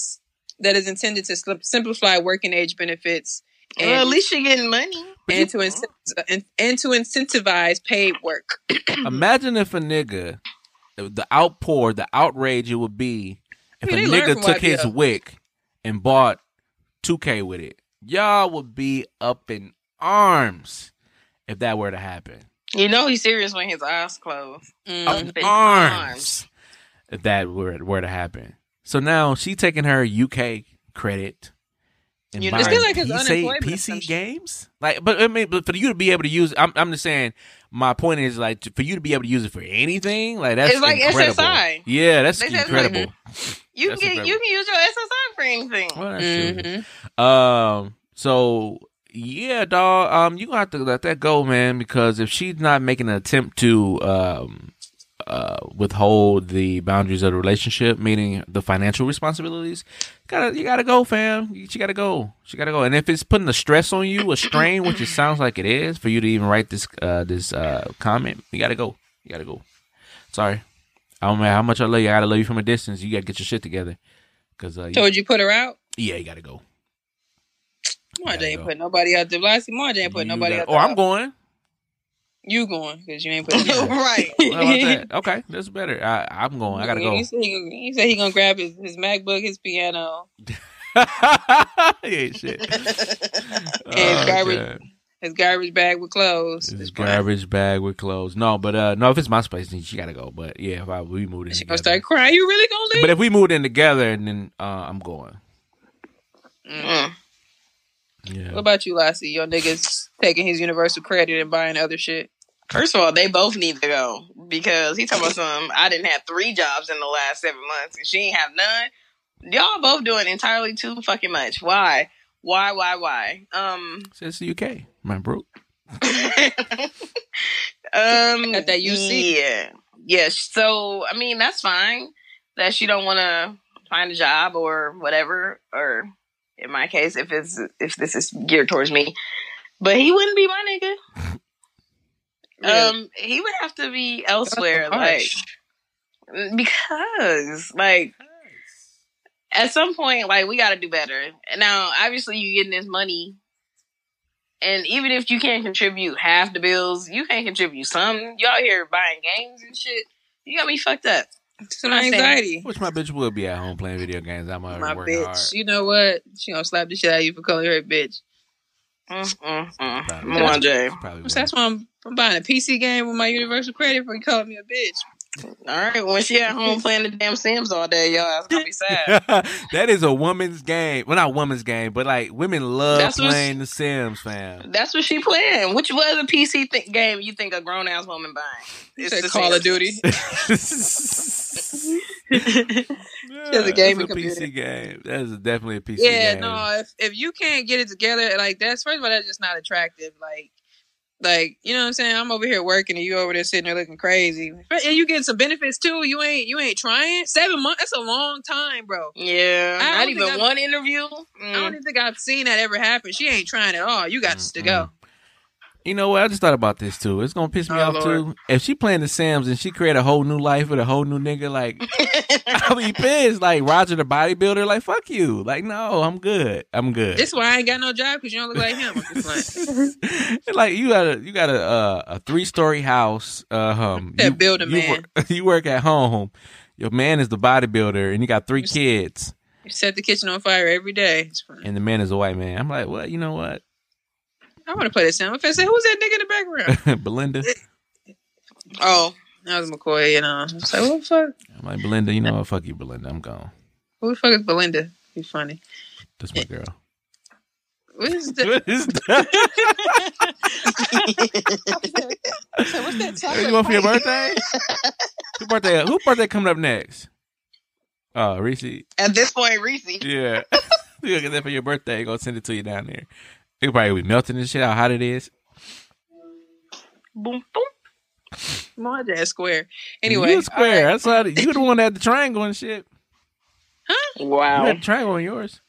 that is intended to simplify working age benefits and, Well, at least you're getting money. And to incent- and, and to incentivize paid work. Imagine if a nigga, the outpour, the outrage it would be if I mean, a nigga from took his YBL. wick and bought 2K with it. Y'all would be up in arms if that were to happen. You know he's serious when his eyes closed. Mm. Up Up in in arms arms. if that were, were to happen. So now she taking her UK credit. And You know- buying It's like his PC, PC games, like, but I mean, but for you to be able to use, I'm, I'm just saying. My point is, like, to- for you to be able to use it for anything, like that's It's like incredible. SSI. Yeah, that's They said, incredible. You That's can get, incredible. you can use your SSI for anything. Well, that's true. Mhm. Um. So yeah, dog. Um, you gonna have to let that go, man. Because if she's not making an attempt to um uh withhold the boundaries of the relationship, meaning the financial responsibilities, gotta you gotta go, fam. You- She gotta go. She gotta go. And if it's putting a stress on you, a strain, which it sounds like it is, for you to even write this uh this uh comment, you gotta go. You gotta go. Sorry. I don't matter how much I love you. I gotta love you from a distance. You gotta get your shit together. Cause uh, you- Told you put her out. yeah, you gotta go. Marge ain't go. put nobody out there. Blasey, Marge ain't put You nobody got- out Oh. I'm going. You going because you ain't put. her right. How about that? Okay, that's better. I, I'm going. I gotta go. He said he, gonna- he said he gonna grab his, his MacBook, his piano, yeah, shit. And garbage- God. his garbage bag with clothes. His garbage bag with clothes. No, but uh, no, if it's my space, then she gotta go. But yeah, if I we moved in She gonna start crying. You really gonna leave? But if we moved in together, and then uh, I'm going. Mm. Yeah. what about you, Lassie? Your niggas taking his universal credit and buying other shit. First of all, they both need to go because he talking about some. I didn't have three jobs in the last seven months, and she ain't have none. Y'all both doing entirely too fucking much. Why? Why? Why? Why? Um. since the UK, man, bro. um. At that UC. Yeah. Yeah. So I mean, that's fine that she don't want to find a job or whatever, or in my case, if it's if this is geared towards me, but he wouldn't be my nigga. Um, he would have to be elsewhere, like because like at some point, like we got to do better. Now, obviously, you getting this money, and even if you can't contribute half the bills, you can't contribute some. Y'all here buying games and shit. You got me fucked up. some anxiety. Which my bitch will be at home playing video games. I'm already My working bitch. hard. You know what? She gonna slap the shit out of you for calling her a bitch. Mm, mm, mm. Probably. Come on, Jay. She probably So that's why I'm, I'm buying a PC game with my universal credit for you calling me a bitch. All right, when she at home playing the damn Sims all day, y'all, it's gonna be sad. that is a woman's game. Well, not a woman's game, but like women love That's what's- playing The Sims, fam. That's what she playing. Which other PC th- game you think a grown ass woman buying? You It's said the Call of Duty. yeah, has a game. it's a. PC game. That is definitely a PC Yeah, game. no. If if you can't get it together, like that's first of all, that's just not attractive. Like, like you know what I'm saying? I'm over here working and you over there sitting there looking crazy, and you getting some benefits too. You ain't you ain't trying. Seven months. That's a long time, bro. Yeah, don't even I've- one interview. I Mm. don't even think I've seen that ever happen. She ain't trying at all. You got to go. You know what? I just thought about this too. It's gonna piss me Oh, off Lord. too. If she playing The Sims and she create a whole new life with a whole new nigga, like I'll be pissed. Like Roger the bodybuilder, like fuck you. Like no, I'm good. I'm good. This is why I ain't got no job because you don't look like him. Like, like you got a you got a uh, a three story house. Uh, um, That you, builder you man. Work, you work at home. Your man is the bodybuilder, and you got three You kids, you set the kitchen on fire every day. And the man is a white man. I'm like, well, you know what, I want to play this sound. effect. I say, who's that nigga in the background? Belinda. oh, That was McCoy, you know. I was like, what the fuck? I'm like Belinda. You know what? Fuck you, Belinda. I'm gone. Who the fuck is Belinda? He's funny. That's my girl. What is that? What is that? what's that Hey, you want for your birthday? Who birthday? Who birthday coming up next? Oh, Reese. at this point, Reese. Yeah. you gonna get that for your birthday. Gonna send it to you down there. It probably be melting and shit. How hot it is. Boom, boom. My dad square. Anyway, you a square. That's how you the one that had the triangle and shit. You Wow. You had the triangle on yours.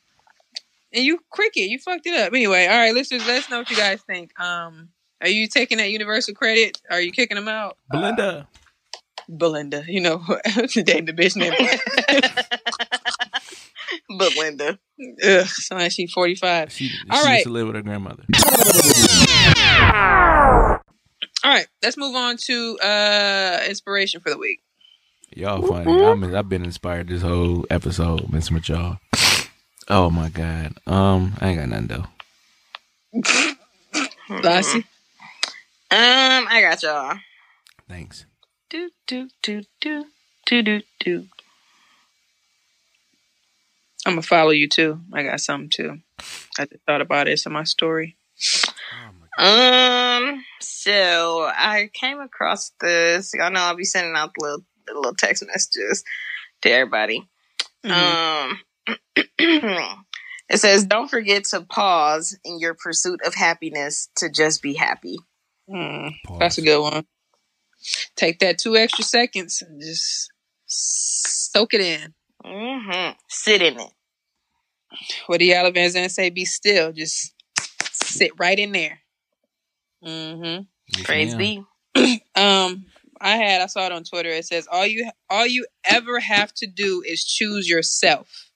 and you cricket, you fucked it up. Anyway, all right, listeners, let us know what you guys think. Um, Are you taking that universal credit? Are you kicking them out? Belinda. Belinda, you know, dating the bitch name. Belinda. Ugh, sound like she 45. She, she All used right. to live with her grandmother. All right, let's move on to uh inspiration for the week. Y'all funny. I mean, I've been inspired this whole episode messing with y'all. Oh my god. Um, I ain't got nothing though. Lassie? Um, I got y'all. Thanks. Do do do do do do do. I'm gonna follow you too. I got something too. I just thought about it. It's in my story. Oh my. Um, so I came across this. Y'all know I'll be sending out the little the little text messages to everybody. Mhm. Um, it says, "Don't forget to pause in your pursuit of happiness to just be happy." Pause. that's a good one. Take that two extra seconds and just soak it in. hmm Sit in it. What do Iyanla Vanzant say? Be still. Just sit right in there. Mm-hmm. Yes, Praise ma'am. be. Um, I had I saw it on Twitter. It says all you all you ever have to do is choose yourself.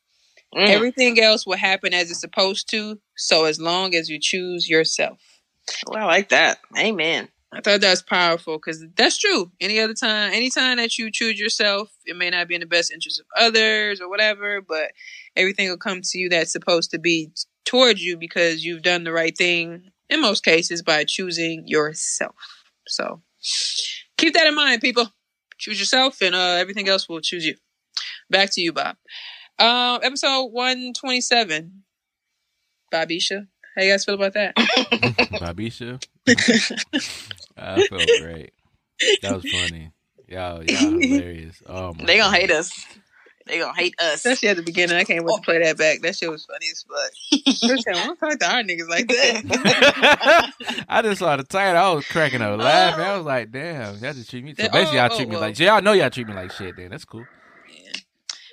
Mm. Everything else will happen as it's supposed to. So as long as you choose yourself. Well, I like that. Amen. I thought that was powerful because that's true. Any other time, anytime that you choose yourself, it may not be in the best interest of others or whatever, but everything will come to you that's supposed to be towards you because you've done the right thing in most cases by choosing yourself. So keep that in mind, people. Choose yourself and uh, everything else will choose you. Back to you, Bob. Um, episode 127. Bobisha. How you guys feel about that? Babisha. I felt great. That was funny. Y'all, y'all hilarious. Oh my They gonna God. hate us. They gonna hate us. Especially at the beginning. I can't wait to play that back. That shit was funny as fuck. I don't talk to our niggas like that. I just saw the title. I was cracking up laughing. I oh. was like, damn, y'all just treat me. So Yeah, basically, oh, y'all oh, treat me oh, like oh. y'all know y'all treat me like shit. Then that's cool.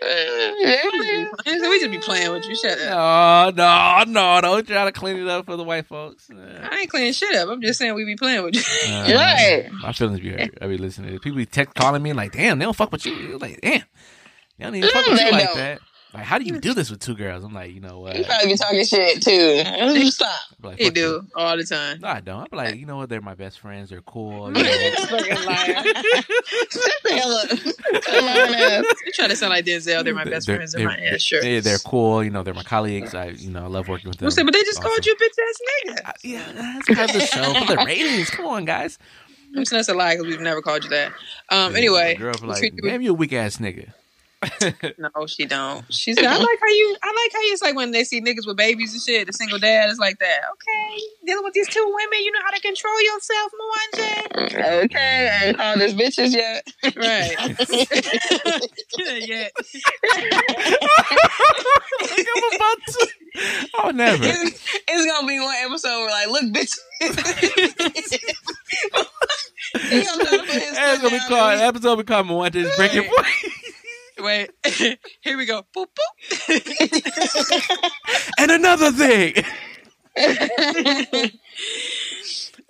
We just be playing with you. Shut up. No, no, no! Don't try to clean it up for the white folks. Uh, I ain't cleaning shit up. I'm just saying we be playing with you. Right. My feelings be hurt. I be listening. to People be text calling me like, damn, they don't fuck with you. Like, damn, they don't even fuck with you like don't. that. Like, how do you do this with two girls? I'm like, you know what? You probably be talking shit too. Stop. I'm like, He do you. all the time. No, I don't. I'm like, you know what? They're my best friends. They're cool. You know. Fucking liar. Shut the hell up. Come on, ass. You try to sound like Denzel. They're my best They're- friends. In my they're- ass. Sure. They, they're cool. You know, they're my colleagues. I, you know, I love working with them. What's that? But they just Awesome. called you a bitch ass nigga. Yeah, that's part of the show for the ratings. Come on, guys. I'm saying that's a lie because we've never called you that. Um. Anyway, girl be we like, treat damn, you a weak ass nigga. No, she don't. She's. "I like how you. I like how you. It's like when they see niggas with babies and shit. The single dad is like that. Okay, dealing with these two women, you know how to control yourself, Mwanje. Okay, I ain't called this bitches yet. Right. yeah. like I'm about to. Oh, never. It's, it's gonna be one episode where like, look, bitch. He gonna try to put his It's gonna be called episode become one just breaking point. Wait. Here we go. Boop boop. and another thing.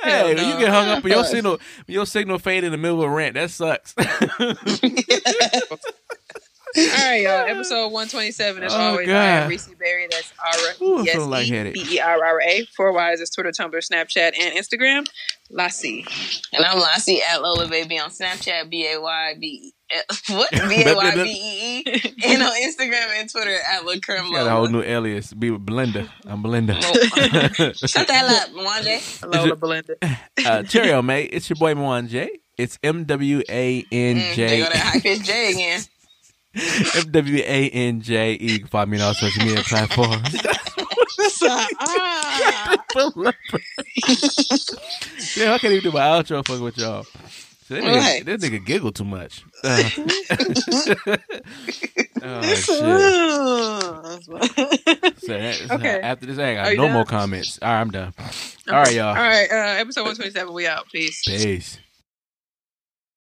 Hey, when you get hung up and your signal your signal fade in the middle of a rant. That sucks. All right, y'all. Episode 127, as Oh, always, I God. am Reese Berra. That's Ooh, Ara. I feel. B-E-R-R-A. Four Y's is Twitter, Tumblr, Snapchat, and Instagram. Lassie. And I'm Lassie at Lola Baby on Snapchat, B A Y B E. What? B A Y B E E. And on Instagram and Twitter at La Creme Got a whole new alias. Be with Belinda. I'm Belinda. Shut the hell up, Mwanje. Lola Belinda. uh, cheerio, mate. It's your boy Mwan J. It's M W A N Mm, there J. go that high pitched J again. M W A N J E. You can find me on all social media platforms. ah. Damn, I can't even do my outro fucking with y'all. So that, nigga, Right. that nigga giggle too much. Uh, oh, shit. So that, Okay. After this, I ain't got no done? more comments. All right, I'm done. All right, y'all. All right, uh, episode 127, we out. Peace. Peace.